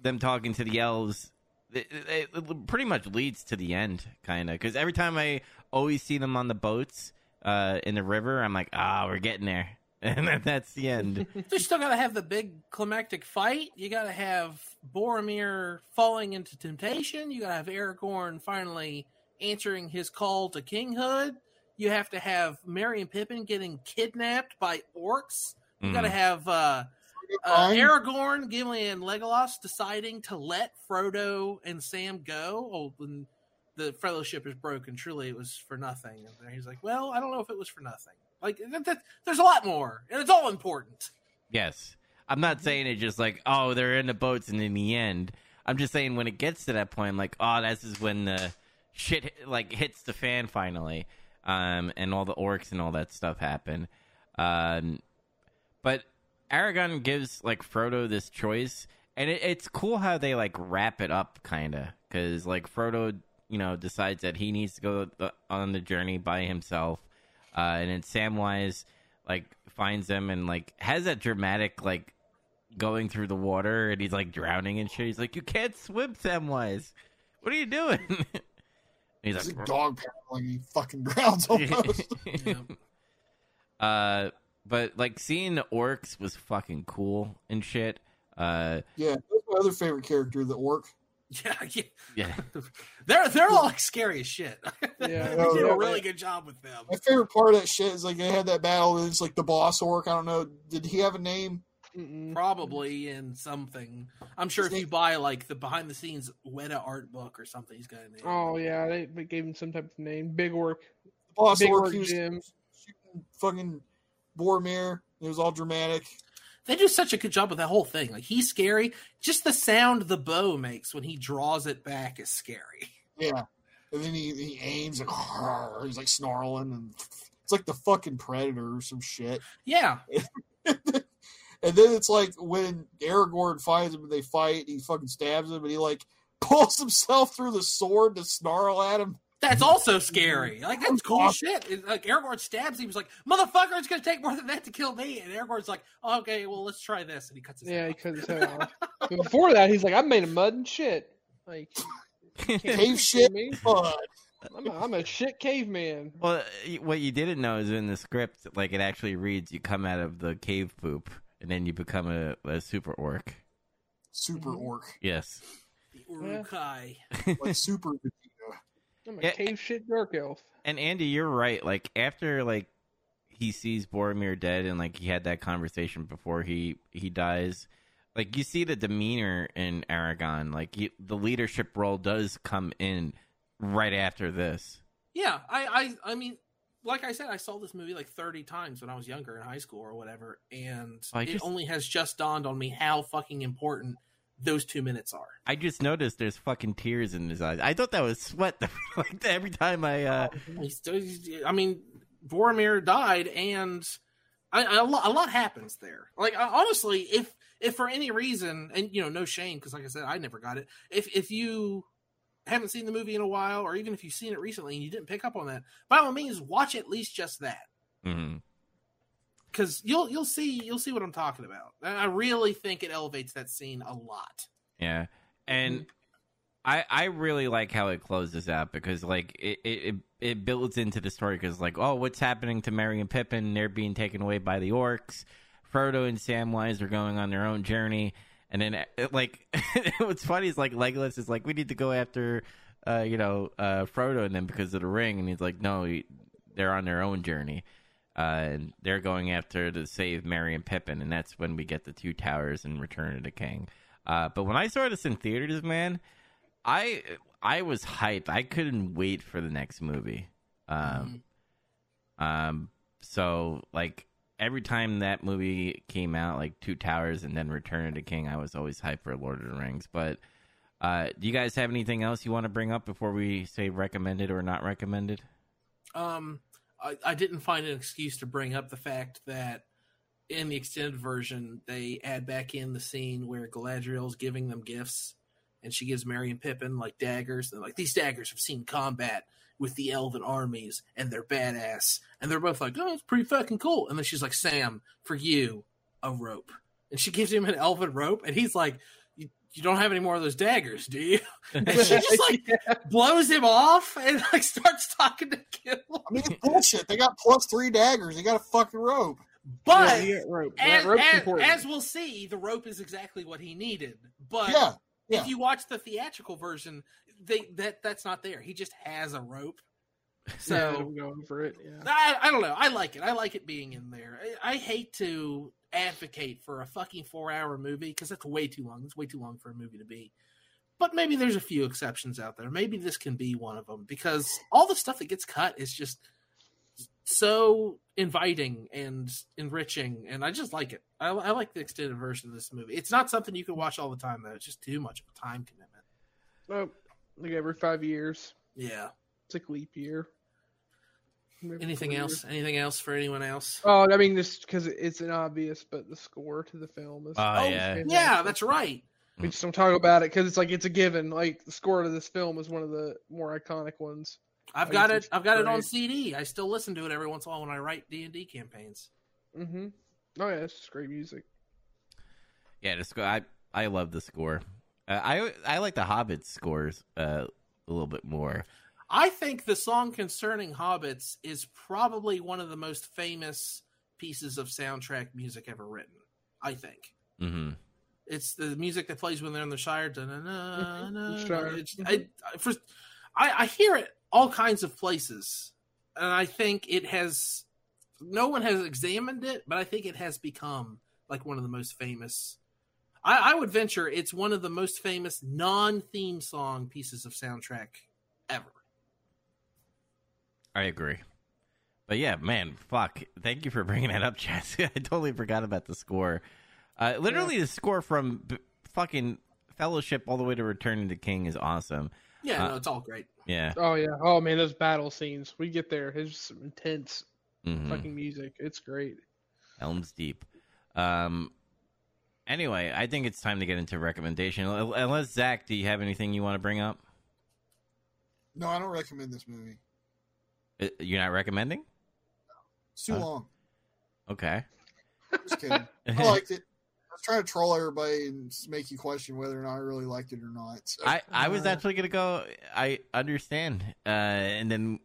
them talking to the elves, it, it, it pretty much leads to the end, kind of. Because every time I always see them on the boats uh, in the river, I'm like, ah, we're getting there, and then that's the end. You still got to have the big climactic fight. You got to have Boromir falling into temptation. You got to have Aragorn finally answering his call to kinghood. You have to have Merry and Pippin getting kidnapped by orcs. You got to have uh, uh, Aragorn, Gimli, and Legolas deciding to let Frodo and Sam go. Oh, when the fellowship is broken, truly it was for nothing. And he's like, "Well, I don't know if it was for nothing. Like, th- th- there's a lot more, and it's all important." Yes. I'm not saying it just like, oh, they're in the boats and in the end. I'm just saying when it gets to that point, I'm like, oh, this is when the shit like hits the fan finally. Um, and all the orcs and all that stuff happen. Um, but Aragorn gives like Frodo this choice, and it, it's cool how they like wrap it up, kind of, because like Frodo, you know, decides that he needs to go the, on the journey by himself, uh, and then Samwise like finds them and like has that dramatic like going through the water, and he's like drowning and shit. He's like, "You can't swim, Samwise. What are you doing?" he's It's like, dog paddling. He fucking grounds almost. Yeah. uh, but like seeing the orcs was fucking cool and shit. Uh, yeah, that's my other favorite character, the orc. Yeah, yeah. yeah, They're they're all like scary as shit. Yeah. they did a really good job with them. My favorite part of that shit is like they had that battle and it's like the boss orc. I don't know. Did he have a name? Mm-mm. Probably in something. I'm sure His if you buy like the behind the scenes Weta art book or something, he's got a name. Oh yeah, they, they gave him some type of name. Big Orc. The boss Big orc. Orc He was shooting fucking Boromir. It was all dramatic. They do such a good job with that whole thing. Like he's scary. Just the sound the bow makes when he draws it back is scary. Yeah. And then he, he aims and he's like snarling and it's like the fucking predator or some shit. Yeah, and then it's like when Aragorn finds him and they fight, he fucking stabs him and he like pulls himself through the sword to snarl at him. That's also scary. Like that's cool Awesome. shit. It- like Aragorn stabs him. He's like, "Motherfucker, it's gonna take more than that to kill me." And Aragorn's like, "Okay, well, let's try this." And he cuts his Yeah, head he off. cut his head off. Before that, he's like, I'm made of mud and shit. Like, Cave shit. me. But I'm a, I'm a shit caveman. Well, what you didn't know is in the script, like it actually reads, you come out of the cave poop, and then you become a, a super orc. super Mhm. orc. Yes. The Uruk-hai. Like super Vegeta. I'm a Yeah. cave shit dark elf. And Andy, you're right. Like after like he sees Boromir dead, and like he had that conversation before he he dies. Like you see the demeanor in Aragorn. Like he, the leadership role does come in right after this. Yeah, I, I, I mean, like I said, I saw this movie like thirty times when I was younger in high school or whatever, and I it just- only has just dawned on me how fucking important those two minutes are. I just noticed there's fucking tears in his eyes. I thought that was sweat. like every time I uh he's- I mean, Boromir died, and I, I, a, lot, a lot happens there. Like I, honestly, if if for any reason, and you know, no shame, because like I said, I never got it. If if you haven't seen the movie in a while, or even if you've seen it recently and you didn't pick up on that, by all means, watch at least just that. mhm. Because you'll you'll see you'll see what I'm talking about. And I really think it elevates that scene a lot. Yeah, and I I really like how it closes out because like it it, it- builds into the story because like oh what's happening to Merry and Pippin? They're being taken away by the orcs. Frodo and Samwise are going on their own journey, and then it, like what's funny is like Legolas is like we need to go after uh you know uh Frodo and them because of the ring, and he's like no they're on their own journey. Uh, and they're going after to save Merry and Pippin, and that's when we get the two towers and Return of the King. Uh, but when I saw this in theaters, man, I I was hyped. I couldn't wait for the next movie. Um, um, so like every time that movie came out, like Two Towers and then Return of the King, I was always hyped for Lord of the Rings. But Uh, do you guys have anything else you want to bring up before we say recommended or not recommended? Um, I, I didn't find an excuse to bring up the fact that in the extended version they add back in the scene where Galadriel's giving them gifts, and she gives Merry and Pippin like daggers. And like these daggers have seen combat with the elven armies, and they're badass. And they're both like, "Oh, it's pretty fucking cool." And then she's like, "Sam, for you, a rope." And she gives him an elven rope, and he's like, "You, you don't have any more of those daggers, do you?" And she just like blows him off and like starts talking to Gil. I mean, it's bullshit. They got plus three daggers. They got a fucking rope. But Yeah, rope. as, as, as we'll see, the rope is exactly what he needed. But Yeah, yeah. if you watch the theatrical version, they that that's not there. He just has a rope. so I'm going for it. Yeah. I, I don't know. I like it. I like it being in there. I, I hate to advocate for a fucking four hour movie because that's way too long. It's way too long for a movie to be. But maybe there's a few exceptions out there. Maybe this can be one of them because all the stuff that gets cut is just so inviting and enriching, and I just like it. I, I like the extended version of this movie. It's not something you can watch all the time though. It's just too much of a time commitment. Oh, like every five years. Yeah. It's like leap year. Every Anything four else? Anything else for anyone else? Oh, I mean, just because it's an obvious, but the score to the film is. Oh, yeah. Yeah, that's right. We just don't talk about it because it's like it's a given. Like the score to this film is one of the more iconic ones. I've I got it. I've got it on. CD. I still listen to it every once in a while when I write D and D campaigns. Mm-hmm. Oh yeah, it's just great music. Yeah, the score. I I love the score. Uh, I I like the Hobbit scores uh, a little bit more. I think the song concerning hobbits is probably one of the most famous pieces of soundtrack music ever written. I think hmm it's the music that plays when they're in the Shire. Da-na-na, na, The Shire. It's- I, I, I, I hear it all kinds of places, and I think it has. No one has examined it, but I think it has become like one of the most famous. I, I would venture it's one of the most famous non-theme song pieces of soundtrack ever. I agree. But yeah, man, fuck. Thank you for bringing that up, Chaz. I totally forgot about the score. Uh, literally, the score from b- fucking Fellowship all the way to Return of the King is awesome. Yeah, Uh, no, it's all great. Yeah. Oh yeah. Oh man, those battle scenes. We get there. It's just some intense hmm fucking music. It's great. Helm's Deep. Um. Anyway, I think it's time to get into recommendation. Unless- Unless Zach, do you have anything you want to bring up? No, I don't recommend this movie. Uh, You're not recommending? It's too Huh? long. Okay. Just kidding. I liked it. I was trying to troll everybody and make you question whether or not I really liked it or not. So, I, I was Uh, actually gonna go. I understand, uh, and then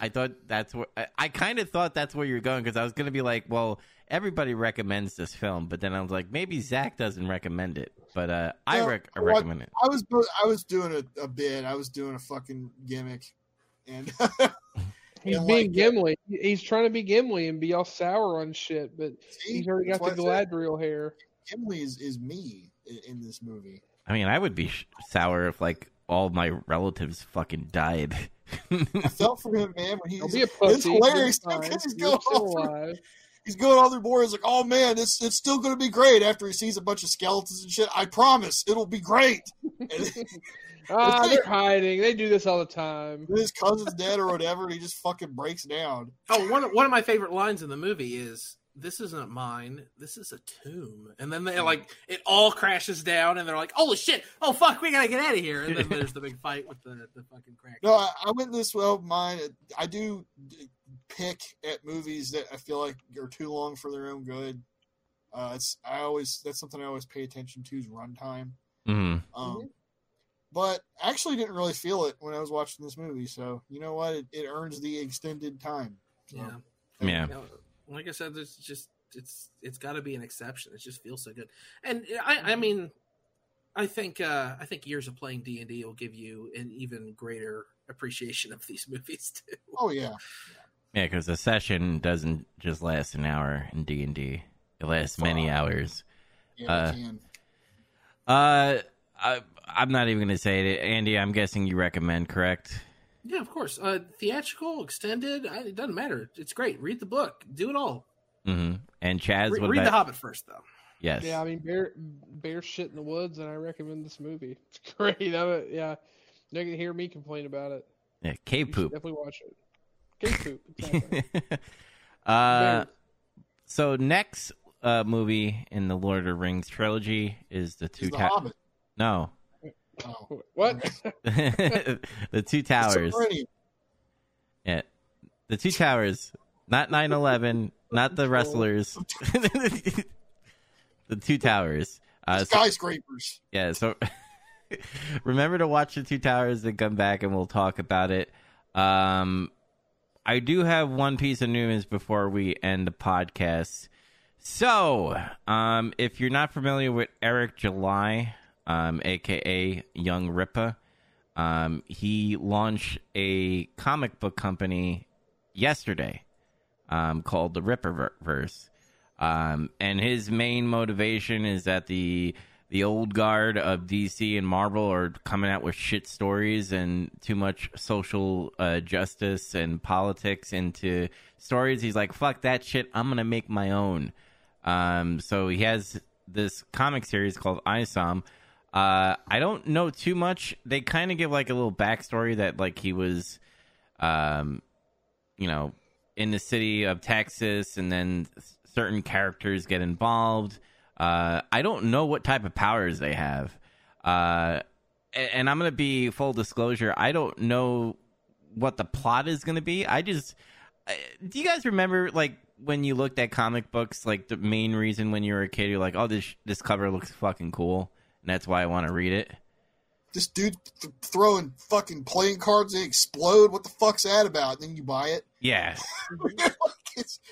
I thought that's where I, I kind of thought that's where you're going because I was gonna be like, well, everybody recommends this film, but then I was like, maybe Zach doesn't recommend it, but uh, I rec- I recommend it. I was I was doing a, a bit. I was doing a fucking gimmick, and He's Yeah, being like- Gimli. He's trying to be Gimli and be all sour on shit, but See, he's already got the what I said. Galadriel hair. Gimli is, is me in, in this movie. I mean, I would be sour if like all my relatives fucking died. I felt for him, man. When he's be a it's hilarious because he's going still all through alive. he's going all through the board. He's like, "Oh man, it's it's still going to be great." After he sees a bunch of skeletons and shit, I promise it'll be great. And then Ah, they're hiding. They do this all the time. his cousin's dead or whatever, and he just fucking breaks down. Oh, one of, one of my favorite lines in the movie is this isn't mine. This is a tomb. And then they like it all crashes down, and they're like, "Holy shit! Oh fuck, we gotta get out of here!" And then there's the big fight with the the fucking crack. No, I, I went this well. Mine, I do pick at movies that I feel like are too long for their own good. Uh, it's I always that's something I always pay attention to is runtime. hmm Um, But actually didn't really feel it when I was watching this movie. So you know what? It, it earns the extended time. So, Yeah. Yeah. You know, like I said, there's just it's it's got to be an exception. It just feels so good, and I I mean, I think uh I think years of playing D and D will give you an even greater appreciation of these movies too. Oh yeah. Yeah, because a session doesn't just last an hour in D and D; it lasts many hours. Yeah, Uh, I can. Uh, I, I'm not even gonna say it, Andy. I'm guessing you recommend, correct? Yeah, of course. Uh, theatrical, extended, I, it doesn't matter. It's great. Read the book. Do it all. hmm And Chaz, Re- what read about The Hobbit first, though. Yes. Yeah, I mean bear bear shit in the woods, and I recommend this movie. It's great. I mean, yeah, you're gonna hear me complain about it. Yeah, cave You poop. definitely watch it. Cave poop. Exactly. uh, so next uh, movie in the Lord of the Rings trilogy is the two He's the towers. No, Oh. what? the two towers. Yeah, the two towers. Not 9-11, not the wrestlers. the two towers. Uh, so- Skyscrapers. yeah, so remember to watch the two towers and come back and we'll talk about it. Um, I do have one piece of news before we end the podcast. So, um, if you're not familiar with Eric July, um, aka Young Rippa, um, he launched a comic book company yesterday um, called the Rippaverse. Um, and his main motivation is that the the old guard of DC and Marvel are coming out with shit stories and too much social uh, justice and politics into stories. He's like, "Fuck that shit! I'm gonna make my own." Um, so he has this comic series called Isom. Uh, I don't know too much. They kind of give like a little backstory that like he was, um, you know, in the city of Texas, and then certain characters get involved. Uh, I don't know what type of powers they have. Uh, and I'm to be full disclosure. I don't know what the plot is to be. I just, do you guys remember like when you looked at comic books, like the main reason when you were a kid, you're like, oh, this this cover looks fucking cool, and that's why I want to read it. This dude th- throwing fucking playing cards, they explode. What the fuck's that about? then you buy it. Yeah,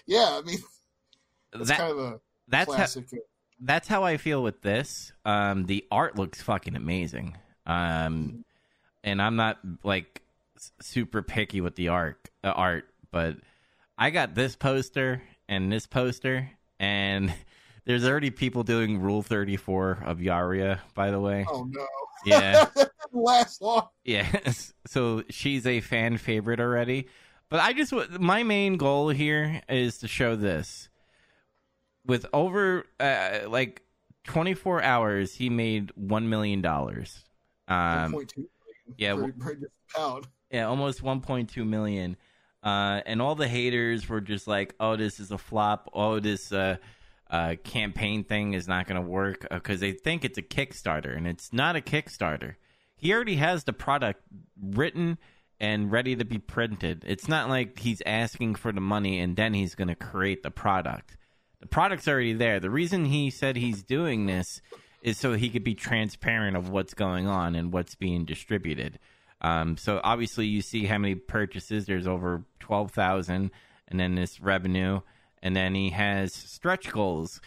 yeah, I mean, it's that kind of a that's how, that's how I feel with this. Um, the art looks fucking amazing. Um, and I'm not like super picky with the art, uh, art, but I got this poster and this poster, and there's already people doing Rule 34 of Yaira. By the way, oh no, yeah, last long. Yes. So she's a fan favorite already. But I just my main goal here is to show this. With over uh, like 24 hours, he made 1 million dollars. Um 1.2 yeah, pretty, pretty pound. yeah, almost 1.2 million. Uh, and all the haters were just like, "Oh, this is a flop. Oh, this uh, uh, campaign thing is not going to work," because they think it's a Kickstarter, and it's not a Kickstarter. He already has the product written and ready to be printed. It's not like he's asking for the money and then he's going to create the product. The product's already there. The reason he said he's doing this is so he could be transparent of what's going on and what's being distributed. Um, so obviously, you see how many purchases. There's over twelve thousand, and then this revenue, and then he has stretch goals,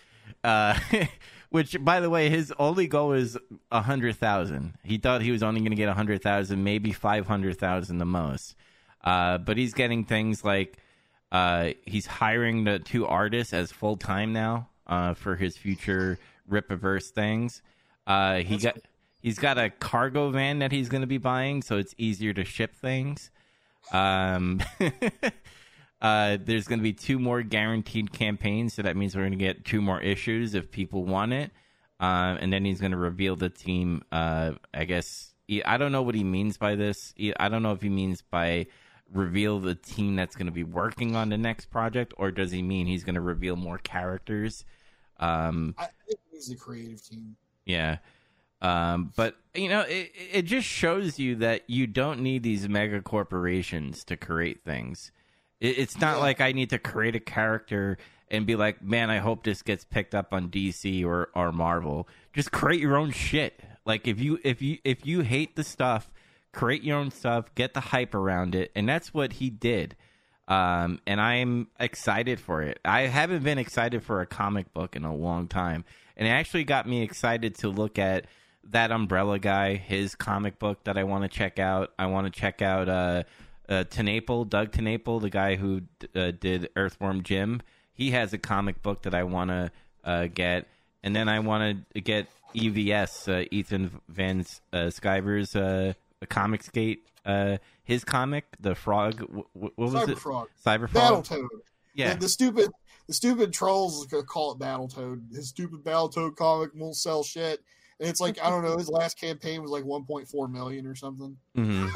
uh, which, by the way, his only goal is a hundred thousand. He thought he was only going to get a hundred thousand, maybe five hundred thousand the most. Uh, but he's getting things like uh, he's hiring the two artists as full time now uh, for his future Rippaverse things. Uh, he got he's got a cargo van that he's going to be buying, so it's easier to ship things. Um, uh, there's going to be two more guaranteed campaigns, so that means we're going to get two more issues if people want it. Uh, and then he's going to reveal the team. Uh, I guess he, I don't know what he means by this. He, I don't know if he means by reveal the team that's going to be working on the next project, or does he mean he's going to reveal more characters? Um, I think he's the creative team. yeah. Um, but you know, it it just shows you that you don't need these mega corporations to create things. It, it's not Yeah. like I need to create a character and be like, man, I hope this gets picked up on DC or or Marvel. Just create your own shit. Like if you if you if you hate the stuff, create your own stuff, get the hype around it, and that's what he did. Um, and I'm excited for it. I haven't been excited for a comic book in a long time, and it actually got me excited to look at that Umbrella guy, his comic book that I want to check out. I want to check out uh, uh, TenNapel, Doug TenNapel, the guy who uh, did Earthworm Jim. He has a comic book that I want to uh, get, and then I want to get EVS, uh, Ethan Van uh, Sciver's uh, Comics Gate, uh, his comic, the Frog. wh- wh- What was Cyber it? Frog, Cyber Frog. Battletoad. Yeah, The, the stupid, the stupid trolls call it Battletoad. His stupid Battletoad comic won't sell shit. And it's like I don't know. His last campaign was like 1.4 million or something. hmm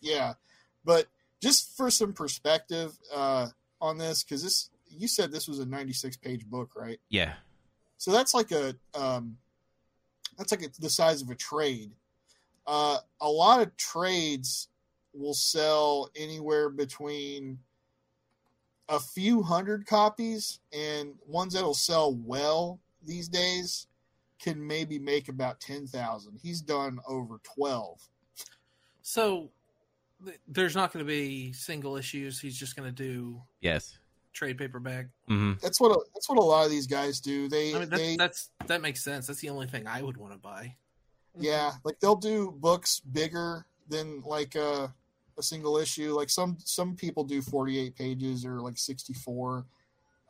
Yeah, but just for some perspective uh, on this, because this you said this was a 96 page book, right? Yeah. So that's like a um, that's like a, the size of a trade. Uh, a lot of trades will sell anywhere between a few hundred copies, and ones that'll sell well these days can maybe make about ten thousand. He's done over twelve. So th- there's not going to be single issues. He's just going to do Yes. trade paperback. hmm That's what a, that's what a lot of these guys do. They I mean, that's, they that's that makes sense. That's the only thing I would want to buy. Yeah, like they'll do books bigger than like a, a single issue. Like some some people do 48 pages or like 64.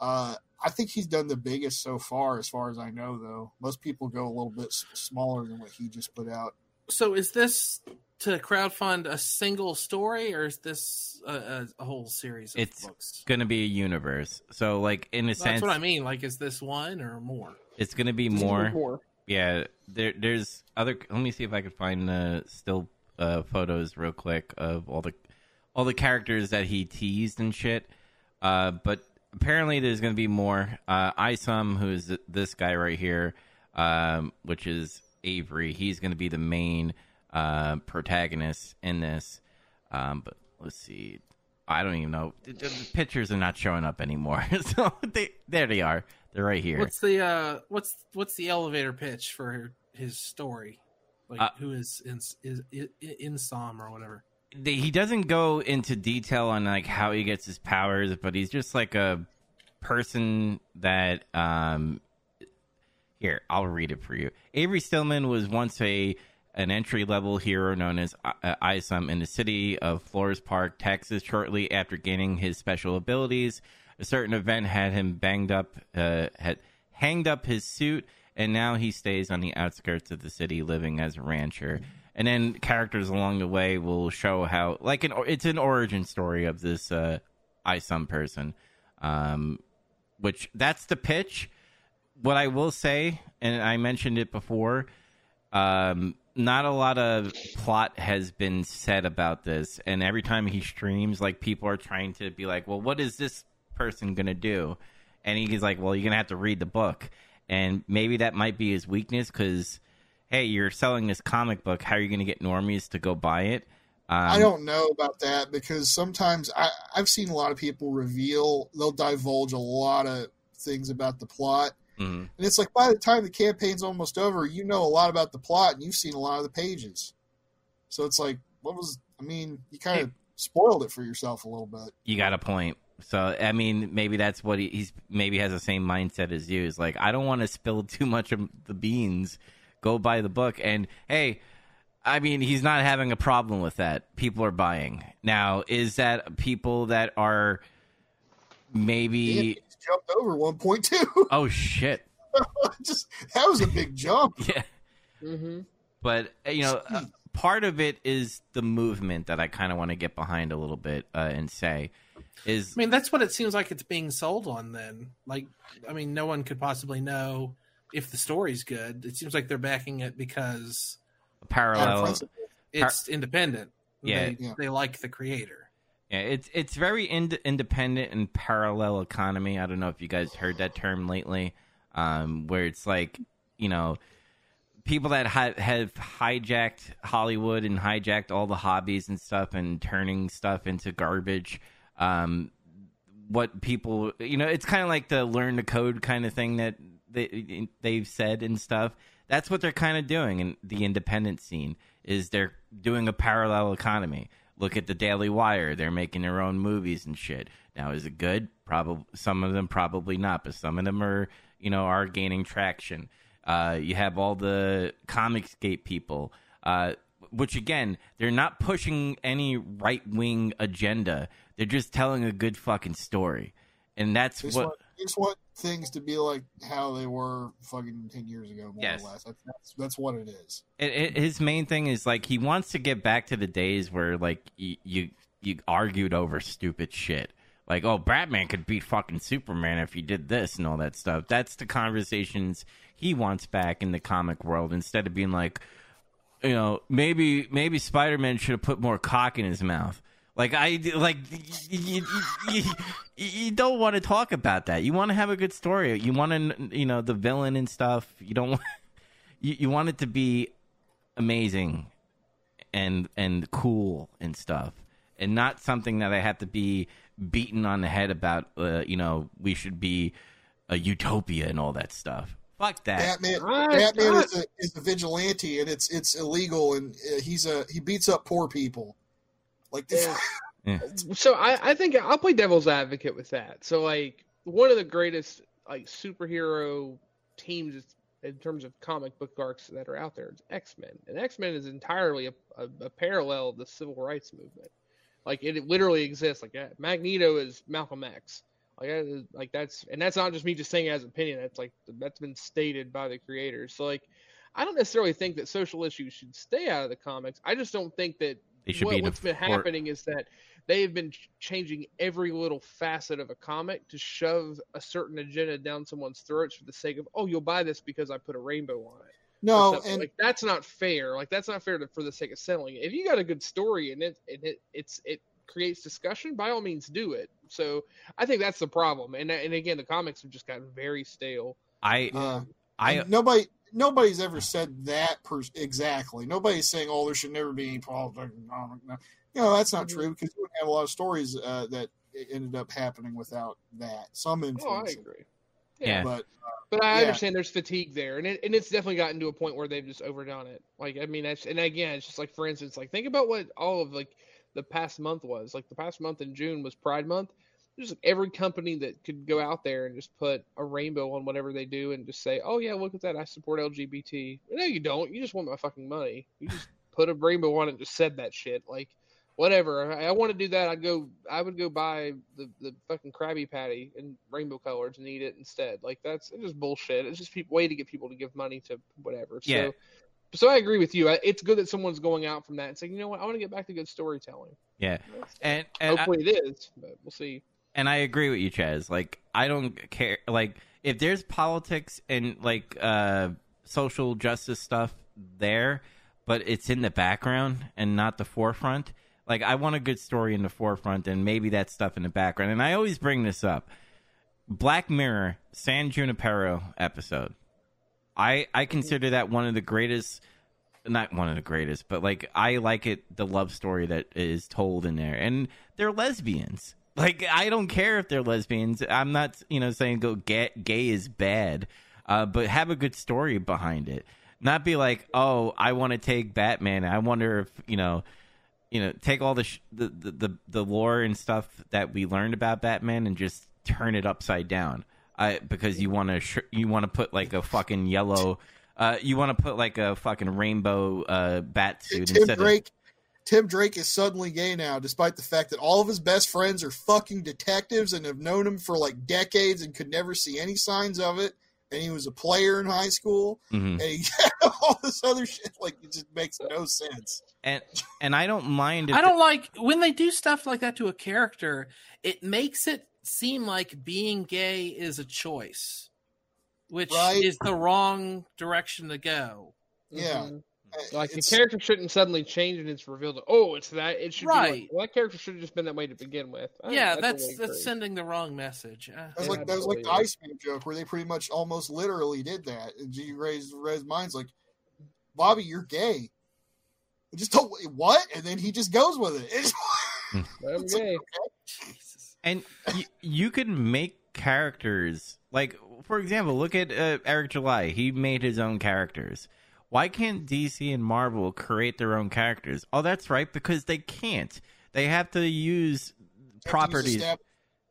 Uh, I think he's done the biggest so far, as far as I know. Though most people go a little bit smaller than what he just put out. So is this to crowdfund a single story, or is this a, a, a whole series of It's books? Gonna be a universe. So like in a sense That's sense, what I mean. Like, is this one or more? it's gonna be more. more. Yeah, there, there's other. Let me see if I can find uh, still uh, photos real quick of all the all the characters that he teased and shit. Uh, but apparently, there's going to be more. Uh, Isom, who's this guy right here, um, which is Avery. He's going to be the main uh, protagonist in this. Um, but let's see. I don't even know. The, the pictures are not showing up anymore. so they there they are. They're right here. What's the uh, what's what's the elevator pitch for his story? Like, Uh, who is in is in, in Som or whatever? he doesn't go into detail on like how he gets his powers, but he's just like a person that um here, I'll read it for you. Avery Stillman was once a an entry level hero known as uh, Isom in the city of Flores Park, Texas. Shortly after gaining his special abilities, a certain event had him banged up, uh, had hanged up his suit, and now he stays on the outskirts of the city, living as a rancher. And then characters along the way will show how, like, an it's an origin story of this uh, Isom person, um, which that's the pitch what I will say, and I mentioned it before, um, not a lot of plot has been said about this. And every time he streams, like people are trying to be like, well, what is this person to do? And he's like, well, you're to have to read the book. And maybe that might be his weakness because, hey, you're selling this comic book. How are you going to get normies to go buy it? Um, I don't know about that because sometimes I, I've seen a lot of people reveal they'll divulge a lot of things about the plot. Mhm. And it's like by the time the campaign's almost over, you know a lot about the plot and you've seen a lot of the pages. So it's like, what was? I mean, you kind of spoiled it for yourself a little bit. You got a point. So I mean, maybe that's what he, he's maybe has the same mindset as you. Is like, I don't want to spill too much of the beans. Go buy the book, and hey, I mean, he's not having a problem with that. People are buying now. Is that people that are maybe? Damn, it's jumped over 1.2. Oh shit! Just that was a big jump. Yeah, Mm-hmm. but uh, you know, uh, part of it is the movement that I kind of want to get behind a little bit uh, and say is I mean, that's what it seems like it's being sold on. Then, like, I mean, no one could possibly know if the story's good. It seems like they're backing it because Out parallel. principle. it's independent. Yeah. they, Yeah. they like the creator. Yeah, it's it's very ind- independent and parallel economy. I don't know if you guys heard that term lately, um, where it's like you know people that ha- have hijacked Hollywood and hijacked all the hobbies and stuff and turning stuff into garbage. Um, what people, you know, it's kind of like the learn the code kind of thing that they they've said and stuff. That's what they're kind of doing in the independent scene. Is they're doing a parallel economy. Look at the Daily Wire; they're making their own movies and shit. Now, is it good? Probably some of them, probably not, but some of them are, you know, are gaining traction. Uh, you have all the Comicsgate people, uh, which again, they're not pushing any right wing agenda. They're just telling a good fucking story, and that's what. want, they just want things to be like how they were fucking 10 years ago, more Yes. or less. That's, that's, what it is. It, it, his main thing is like he wants to get back to the days where like you you, you argued over stupid shit. like, oh, Batman could beat fucking Superman if he did this and all that stuff. That's the conversations he wants back in the comic world instead of being like, you know, maybe maybe Spider Man should have put more cock in his mouth. Like I like you, you, you, you don't want to talk about that. You want to have a good story. You want to you know the villain and stuff. You don't want you, you want it to be amazing and and cool and stuff, and not something that I have to be beaten on the head about. Uh, you know, we should be a utopia and all that stuff. Fuck that. Batman, Right, Batman right. is, a, is a vigilante, and it's it's illegal, and uh, he's a he beats up poor people. Like this, So I, I think I'll play devil's advocate with that. So like one of the greatest like superhero teams in terms of comic book arcs that are out there is X Men, and X Men is entirely a, a, a parallel of the civil rights movement. Like it, literally exists. Like uh, Magneto is Malcolm X. Like that is, like that's and that's not just me just saying it as opinion. That's like that's been stated by the creators. So like I don't necessarily think that social issues should stay out of the comics. I just don't think that They should what, be what's been for- happening is that they have been changing every little facet of a comic to shove a certain agenda down someone's throats for the sake of oh you'll buy this because I put a rainbow on it. no, and like that's not fair. Like that's not fair to, for the sake of selling. it. If you got a good story and it and it it's it creates discussion, by all means do it. So I think that's the problem. And and again, the comics have just gotten very stale. I uh, I and nobody nobody's ever said that per- exactly. Nobody's saying, "Oh, there should never be any politics." in. No, you know that's not Mhm. true because you would have a lot of stories uh, that ended up happening without that. Some influence. Oh, I agree. Yeah. but But I Yeah. understand there's fatigue there, and it, and it's definitely gotten to a point where they've just overdone it. Like I mean, that's and again, it's just like for instance, like think about what all of like the past month was. Like the past month in June was Pride Month. Like every company that could go out there and just put a rainbow on whatever they do and just say, "Oh yeah, look at that, I support LGBT." No, you don't. You just want my fucking money. You just put a rainbow on it and just said that shit. Like whatever. I, I want to do that. I'd go. I would go buy the the fucking Krabby Patty in rainbow colors and eat it instead. Like that's it's just bullshit. It's just people way to get people to give money to whatever. Yeah. So, so I agree with you. It's good that someone's going out from that and saying, you know what, I want to get back to good storytelling. yeah, and and I, Hopefully it is, but we'll see. And I agree with you, Chaz. Like I don't care. Like if there's politics and like uh social justice stuff there, but it's in the background and not the forefront. Like I want a good story in the forefront, and maybe that stuff in the background. And I always bring this up: Black Mirror, San Junipero episode. I I consider that one of the greatest. Not one of the greatest, but like I like it the love story that is told in there, and they're lesbians. Like I don't care if they're lesbians. I'm not you know saying go get gay is bad, uh, but have a good story behind it. Not be like, oh, I want to take Batman. I wonder if you know you know, take all the, sh- the, the the the lore and stuff that we learned about Batman and just turn it upside down. I because you want to sh- you want to put like a fucking yellow, uh, you want to put like a fucking rainbow uh bat suit Tim instead Drake, Tim Drake is suddenly gay now, despite the fact that all of his best friends are fucking detectives and have known him for like decades and could never see any signs of it. And he was a player in high school, of. hmm and he all this other shit. Like it just makes no sense. And and I don't mind. If I don't like when they do stuff like that to a character. It makes it seem like being gay is a choice, which Right. is the wrong direction to go. Yeah. Mhm. Like it's- the character shouldn't suddenly change and it's revealed. that, Oh, it's that. It should be Right. like, well, that character should have just been that way to begin with. I- yeah, I that's totally that's sending the wrong message. Uh, That was Yeah, like that was like the absolutely. Iceman joke where they pretty much almost literally did that. And G Ray's Ray's mind's like, Bobby, you're gay. I just told what, and then he just goes with it. It's, I'm It's like, gay. Jesus. and you, you can make characters like for example look at uh, eric july he made his own characters why can't dc and marvel create their own characters oh that's right because they can't they have to use properties They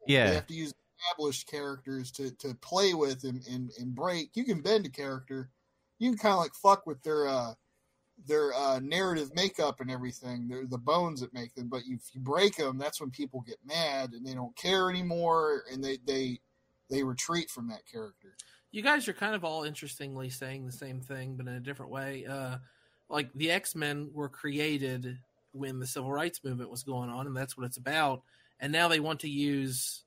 yeah they have to use established characters to, to play with and, and, and break. You can bend a character. You can kind of like fuck with their uh, their uh, narrative makeup and everything. They're the bones that make them. But if you break them, that's when people get mad and they don't care anymore, and they they they retreat from that character. You guys are kind of all interestingly saying the same thing, but in a different way. Uh, like the X Men were created when the Civil Rights Movement was going on, and that's what it's about. and now they want to use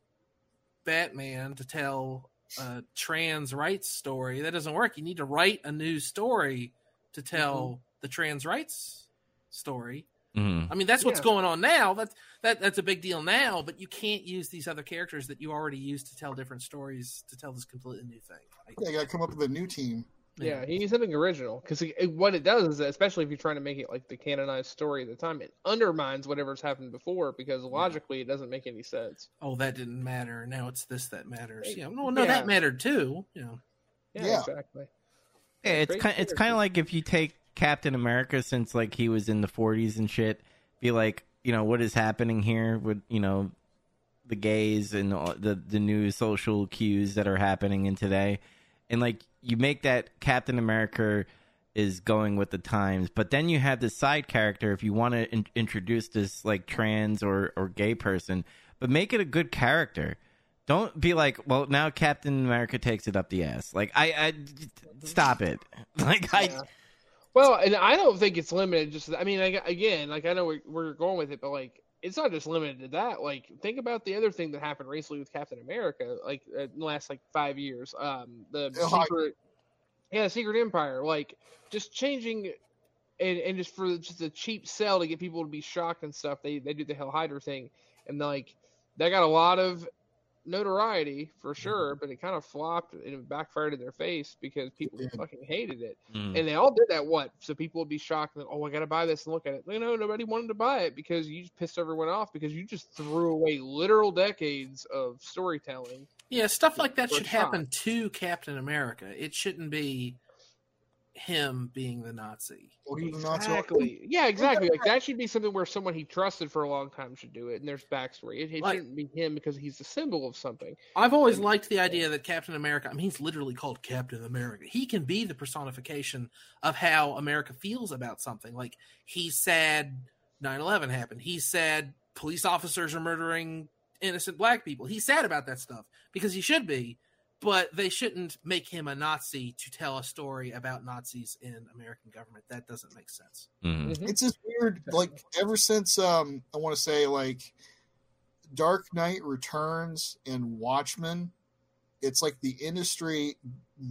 Batman to tell a trans rights story. That doesn't work. You need to write a new story to tell Mm-hmm. the trans rights story. Mhm. I mean, that's what's Yeah. going on now. That's that that's a big deal now. But you can't use these other characters that you already used to tell different stories to tell this completely new thing. Like, Yeah, you got to come up with a new team. Yeah, he needs something original because what it does is, especially if you're trying to make it like the canonized story at the time, it undermines whatever's happened before because logically it doesn't make any sense. oh, that didn't matter. Now it's this that matters. Yeah, well, no, Yeah. that mattered too. You know, Yeah, Yeah. exactly. Yeah, it's kind. It's kind of like if you take Captain America since like he was in the 40s and shit. Be like, you know, what is happening here with you know the gays and the the new social cues that are happening in today, and like you make that Captain America is going with the times, but then you have this side character if you want to in- introduce this like trans or or gay person, but make it a good character. Don't be like, well, now Captain America takes it up the ass. Like, I, I stop it. Like, I, Yeah. Well, and I don't think it's limited. Just I mean, I, again, like I know where we're going with it, but like it's not just limited to that. Like think about the other thing that happened recently with Captain America, like uh, in the last like five years. Um, the Yeah, like- secret, yeah, Secret Empire. Like just changing, and and just for just a cheap sell to get people to be shocked and stuff. They they do the Hail Hydra thing, and like that got a lot of notoriety for sure, but it kind of flopped and it backfired in their face because people fucking hated it. Mm. And they all did that what? So people would be shocked that, oh, I gotta buy this and look at it. You know, nobody wanted to buy it because you just pissed everyone off because you just threw away literal decades of storytelling. yeah, stuff like that should shock. happen to Captain America. It shouldn't be him being the Nazi. Or even not so- Exactly. Yeah, exactly. Like that should be something where someone he trusted for a long time should do it, and there's backstory. It, it Like- shouldn't be him because he's a symbol of something. I've always liked the idea that Captain America, I mean, he's literally called Captain America. He can be the personification of how America feels about something. Like, he's sad 9 11 happened. He's sad police officers are murdering innocent black people. He's sad about that stuff because he should be, but they shouldn't make him a Nazi to tell a story about Nazis in American government. That doesn't make sense. Mhm. Mhm. it's just weird like ever since um i want to say like dark knight returns and watchmen it's like the industry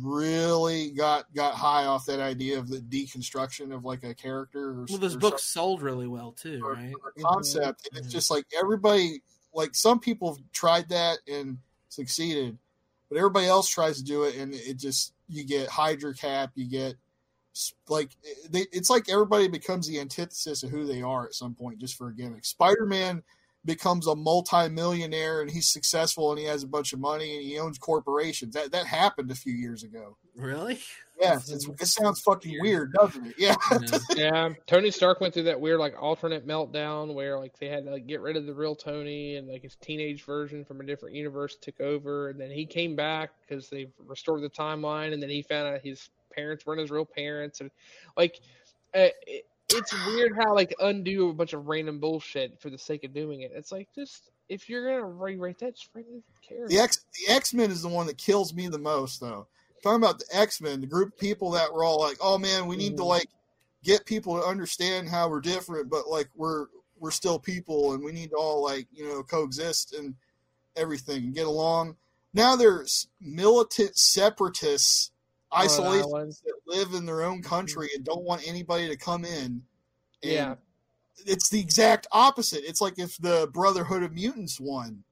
really got got high off that idea of the deconstruction of like a character or, Well, this or books sold really well, too, or- right? or concept and Mhm. it's just like everybody like some people have tried that and succeeded but everybody else tries to do it and it just you get hydra cap you get like they, it's like everybody becomes the antithesis of who they are at some point just for a gimmick. Spider-man becomes a multi-millionaire and he's successful and he has a bunch of money and he owns corporations. That that happened a few years ago. Really? Yes it's, it sounds fucking weird doesn't it yeah yeah, Tony Stark went through that weird like alternate meltdown where like they had to like get rid of the real Tony and like his teenage version from a different universe took over and then he came back because they restored the timeline and then he found out his parents weren't his real parents and like uh, it, it's weird how like undo a bunch of random bullshit for the sake of doing it. It's like just if you're gonna rewrite that, just write a character. The X the X Men is the one that kills me the most, though. Talking about the X Men, the group of people that were all like, "Oh man, we need to Mhm. like get people to understand how we're different, but like we're we're still people, and we need to all like you know coexist and everything and get along." Now there's militant separatists, isolationists that live in their own country and don't want anybody to come in. And Yeah. it's the exact opposite. It's like if the Brotherhood of Mutants won.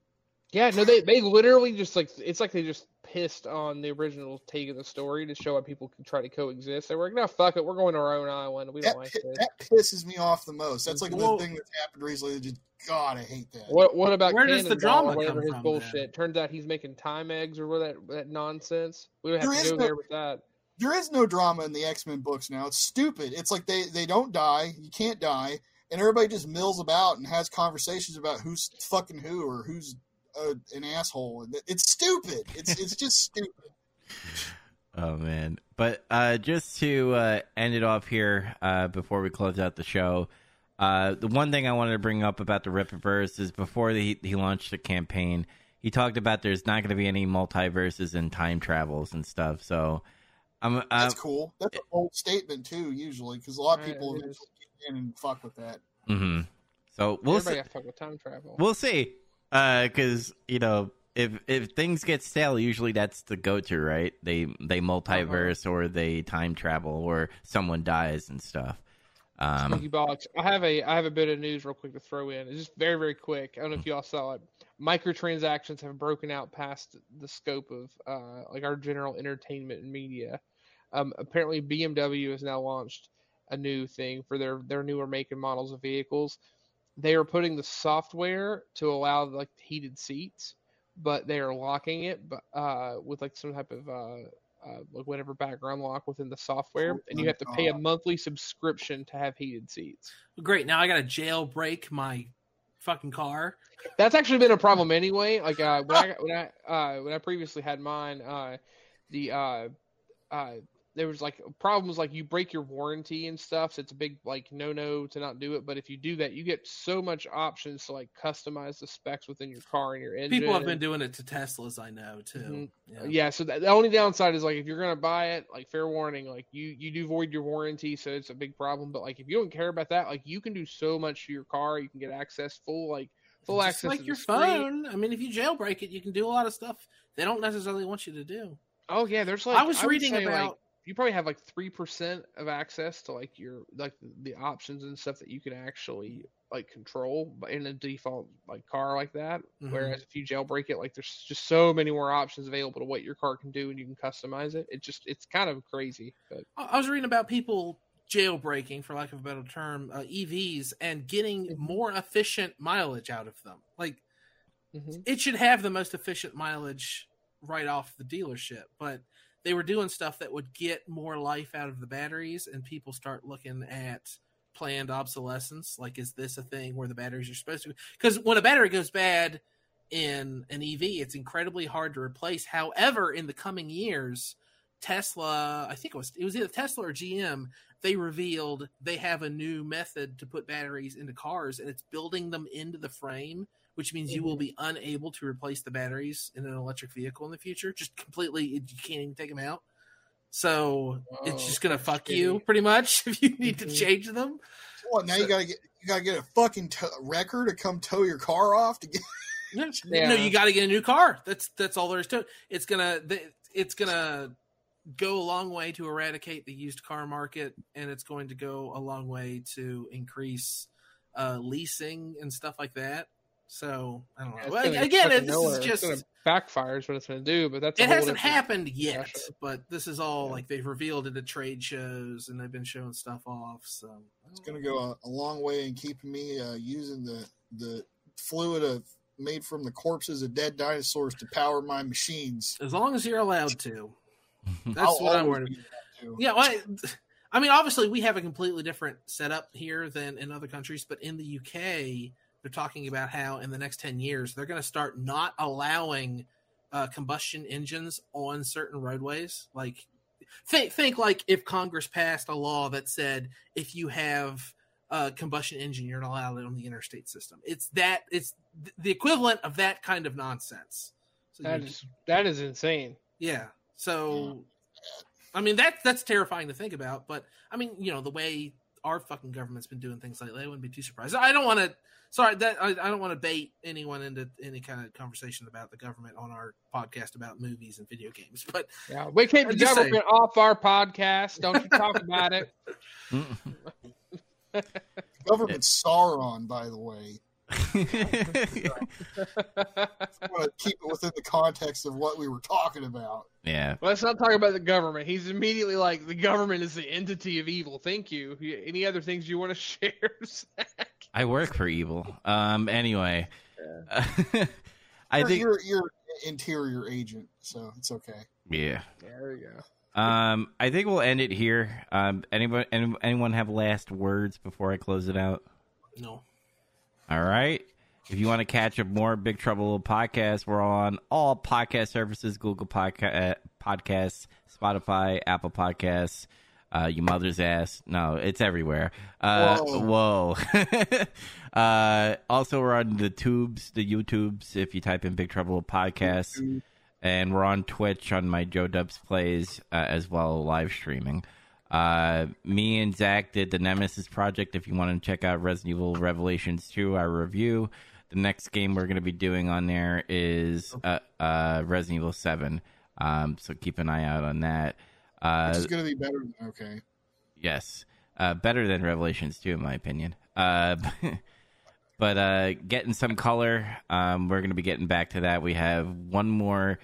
Yeah, no, they they literally just like it's like they just pissed on the original take of the story to show how people can try to coexist. They were like, no, fuck it, we're going to our own island. We don't that, like pi- this. that pisses me off the most. That's like Well- the thing that's happened recently. That just God, I hate that. What what about Where does the drama or whatever come his from, bullshit? then? Turns out he's making time eggs or what that that nonsense. We don't have There to is go no- there with that. There is no drama in the X Men books now. It's stupid. It's like they they don't die. You can't die, and everybody just mills about and has conversations about who's fucking who or who's uh, an asshole. And It's stupid. It's it's just stupid. Oh man! But uh, just to uh, end it off here uh, before we close out the show, uh, the one thing I wanted to bring up about the Rippaverse is before he he launched the campaign, he talked about there's not going to be any multiverses and time travels and stuff. So I'm uh, That's cool. That's a bold statement too. Usually, because a lot of people it eventually get in and fuck with that. mhm. So we'll Everybody see. got fuck with time travel. We'll see. Because you know if if things get stale, usually that's the go to, right? They they multiverse or they time travel or someone dies and stuff. Um, Monkey box. I have a I have a bit of news real quick to throw in. It's just very very quick. I don't know if y'all saw it. Microtransactions have broken out past the scope of uh, like our general entertainment and media. Um, apparently, BMW has now launched a new thing for their their newer make and models of vehicles. They are putting the software to allow like heated seats, but they are locking it, but uh, with like some type of uh, uh, like whatever background lock within the software, Oh and you have to pay a monthly subscription to have heated seats. Great. Now I got to jailbreak my fucking car. That's actually been a problem anyway. Like uh, when I when I uh, when I previously had mine, uh, the uh, uh, there was like problems like you break your warranty and stuff. So it's a big like no no to not do it. But if you do that, you get so much options to like customize the specs within your car and your engine. People have been and- doing it to Teslas, I know too. Mhm. Yeah. yeah so that, the only downside is like if you're gonna buy it like fair warning like you you do void your warranty so it's a big problem but like if you don't care about that like you can do so much to your car you can get access full like full Just access like to your phone. I mean, if you jailbreak it, you can do a lot of stuff they don't necessarily want you to do. oh yeah there's like I was would reading say, like, about you probably have like three percent of access to like your like the options and stuff that you can actually like control in a default like car like that Mhm. whereas if you jailbreak it like there's just so many more options available to what your car can do and you can customize it it just it's kind of crazy but I was reading about people jailbreaking, for lack of a better term, uh, EVs and getting Mhm. more efficient mileage out of them. Like mhm. it should have the most efficient mileage right off the dealership, but they were doing stuff that would get more life out of the batteries, and people start looking at planned obsolescence. Like, is this a thing where the batteries are supposed to? Because when a battery goes bad in an EV, it's incredibly hard to replace. However, in the coming years, Tesla, I think it was it was either Tesla or GM, they revealed they have a new method to put batteries into cars, and it's building them into the frame which means you will be unable to replace the batteries in an electric vehicle in the future. Just completely, you can't even take them out. So it's just gonna fuck you pretty much if you need to Mhm. change them. What now? You gotta get you gotta get a fucking wrecker to come tow your car off to get. Yeah. No, you got to get a new car. That's that's all there is to it. It's gonna it's gonna go a long way to eradicate the used car market, and it's going to go a long way to increase uh, leasing and stuff like that. So I don't know. It's Well, again, this nowhere. is just it's gonna backfire what it's gonna do, but that's it hasn't happened yet, discussion. but this is all Yeah. like they've revealed it at trade shows and they've been showing stuff off. So It's gonna go a, a long way in keeping me uh, using the the fluid of made from the corpses of dead dinosaurs to power my machines. as long as you're allowed to, that's I'll what I'm worried. do that, too. Yeah, well, I, I mean, obviously we have a completely different setup here than in other countries, but in the UK, they're talking about how in the next ten years they're going to start not allowing uh, combustion engines on certain roadways. Like, think think like if Congress passed a law that said if you have a combustion engine, you're not allowed on the interstate system. It's that it's th- the equivalent of that kind of nonsense. So That you- is that is insane. yeah. So, I mean, that that's terrifying to think about. But I mean, you know, the way our fucking government's been doing things lately, I wouldn't be too surprised. I don't want to. Sorry, that I, I don't want to bait anyone into any kind of conversation about the government on our podcast about movies and video games. But Yeah, we keep the I'm just government off our podcast. Don't you talk about it. government Sauron, by the way. I want to keep it within the context of what we were talking about. yeah. Let's not talk about the government. He's immediately like, the government is the entity of evil. Thank you. Any other things you want to share? Zach? I work for evil. Um. Anyway, I You're- think. you're you're an interior agent, so it's okay. Yeah. there we go. Um. I think we'll end it here. Um. Anyone? any- Anyone have last words before I close it out? no, All right. If you want to catch up more Big Trouble Little Podcast, we're on all podcast services: Google Podca- uh, Podcasts, Spotify, Apple Podcasts. Uh, your mother's ass. No, it's everywhere. Uh, whoa. uh, also, we're on the tubes, the YouTubes. If you type in Big Trouble Podcast, and we're on Twitch on my Joe Dubs plays uh, as well, live streaming. Uh, me and Zach did the Nemesis project. If you want to check out Resident Evil Revelations 2, our review, the next game we're going to be doing on there is uh, uh, Resident Evil Seven. Um, so keep an eye out on that. Uh, is going to be better. Than, okay. Yes, uh, better than Revelations 2, in my opinion. Uh, but uh, getting some color, um, we're going to be getting back to that. We have one more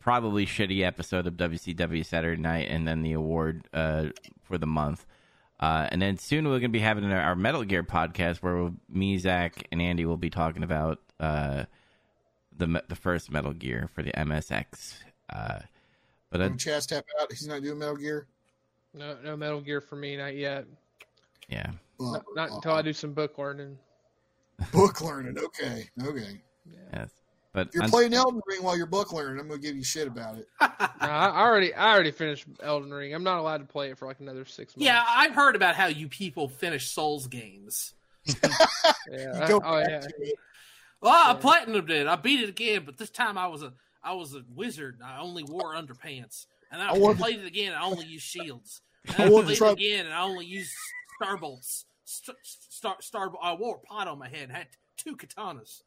probably shitty episode of WCW Saturday Night, and then the award uh, for the month. Uh, and then soon we're going to be having our, our Metal Gear podcast where me, Zach, and Andy will be talking about uh, the the first Metal Gear for the MSX. Uh, but uh, Chaz tap out, he's not doing Metal Gear. No, no Metal Gear for me, not yet. yeah, Well, Not, not until I do some book learning. book learning. Okay, okay. yes. But If you're un- playing Elden Ring while you're book learning, I'm going to give you shit about it. No, I I already, I already finished Elden Ring. I'm not allowed to play it for like another six months. yeah, I've heard about how you people finish Souls games. yeah. You go oh back yeah. to it. Well, I Yeah. platinumed it. I beat it again, but this time I was a I was a wizard. I only wore underpants, and I, I wanted- played it again. and I only used shields. And I I, played try- it again, and I only used starbolts. Star, star, star, I wore a pot on my head. Had two katanas.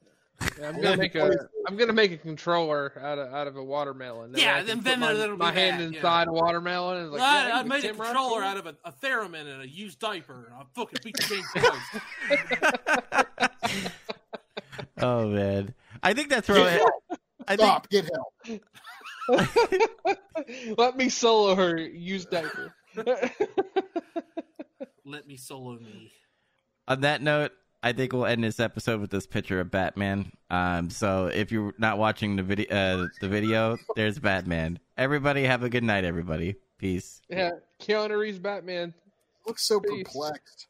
Yeah, I'm gonna make to a, play- I'm gonna make a controller out of out of a watermelon. That Yeah, way I can then- put then my, that'll be my hand that, yeah. inside a watermelon. And like, I, yeah, I you made a controller Rock out of a, a theremin and a used diaper, and I fucking beat the game twice. oh man, I think that's where Get I, help. I think Stop. Get help. Let me solo her use diaper. Let me solo me. on that note, I think we'll end this episode with this picture of Batman. Um, so if you're not watching the video, uh, the video, there's Batman. Everybody have a good night. Everybody, peace. yeah, Keanu Reeves Batman. Looks so Peace. perplexed.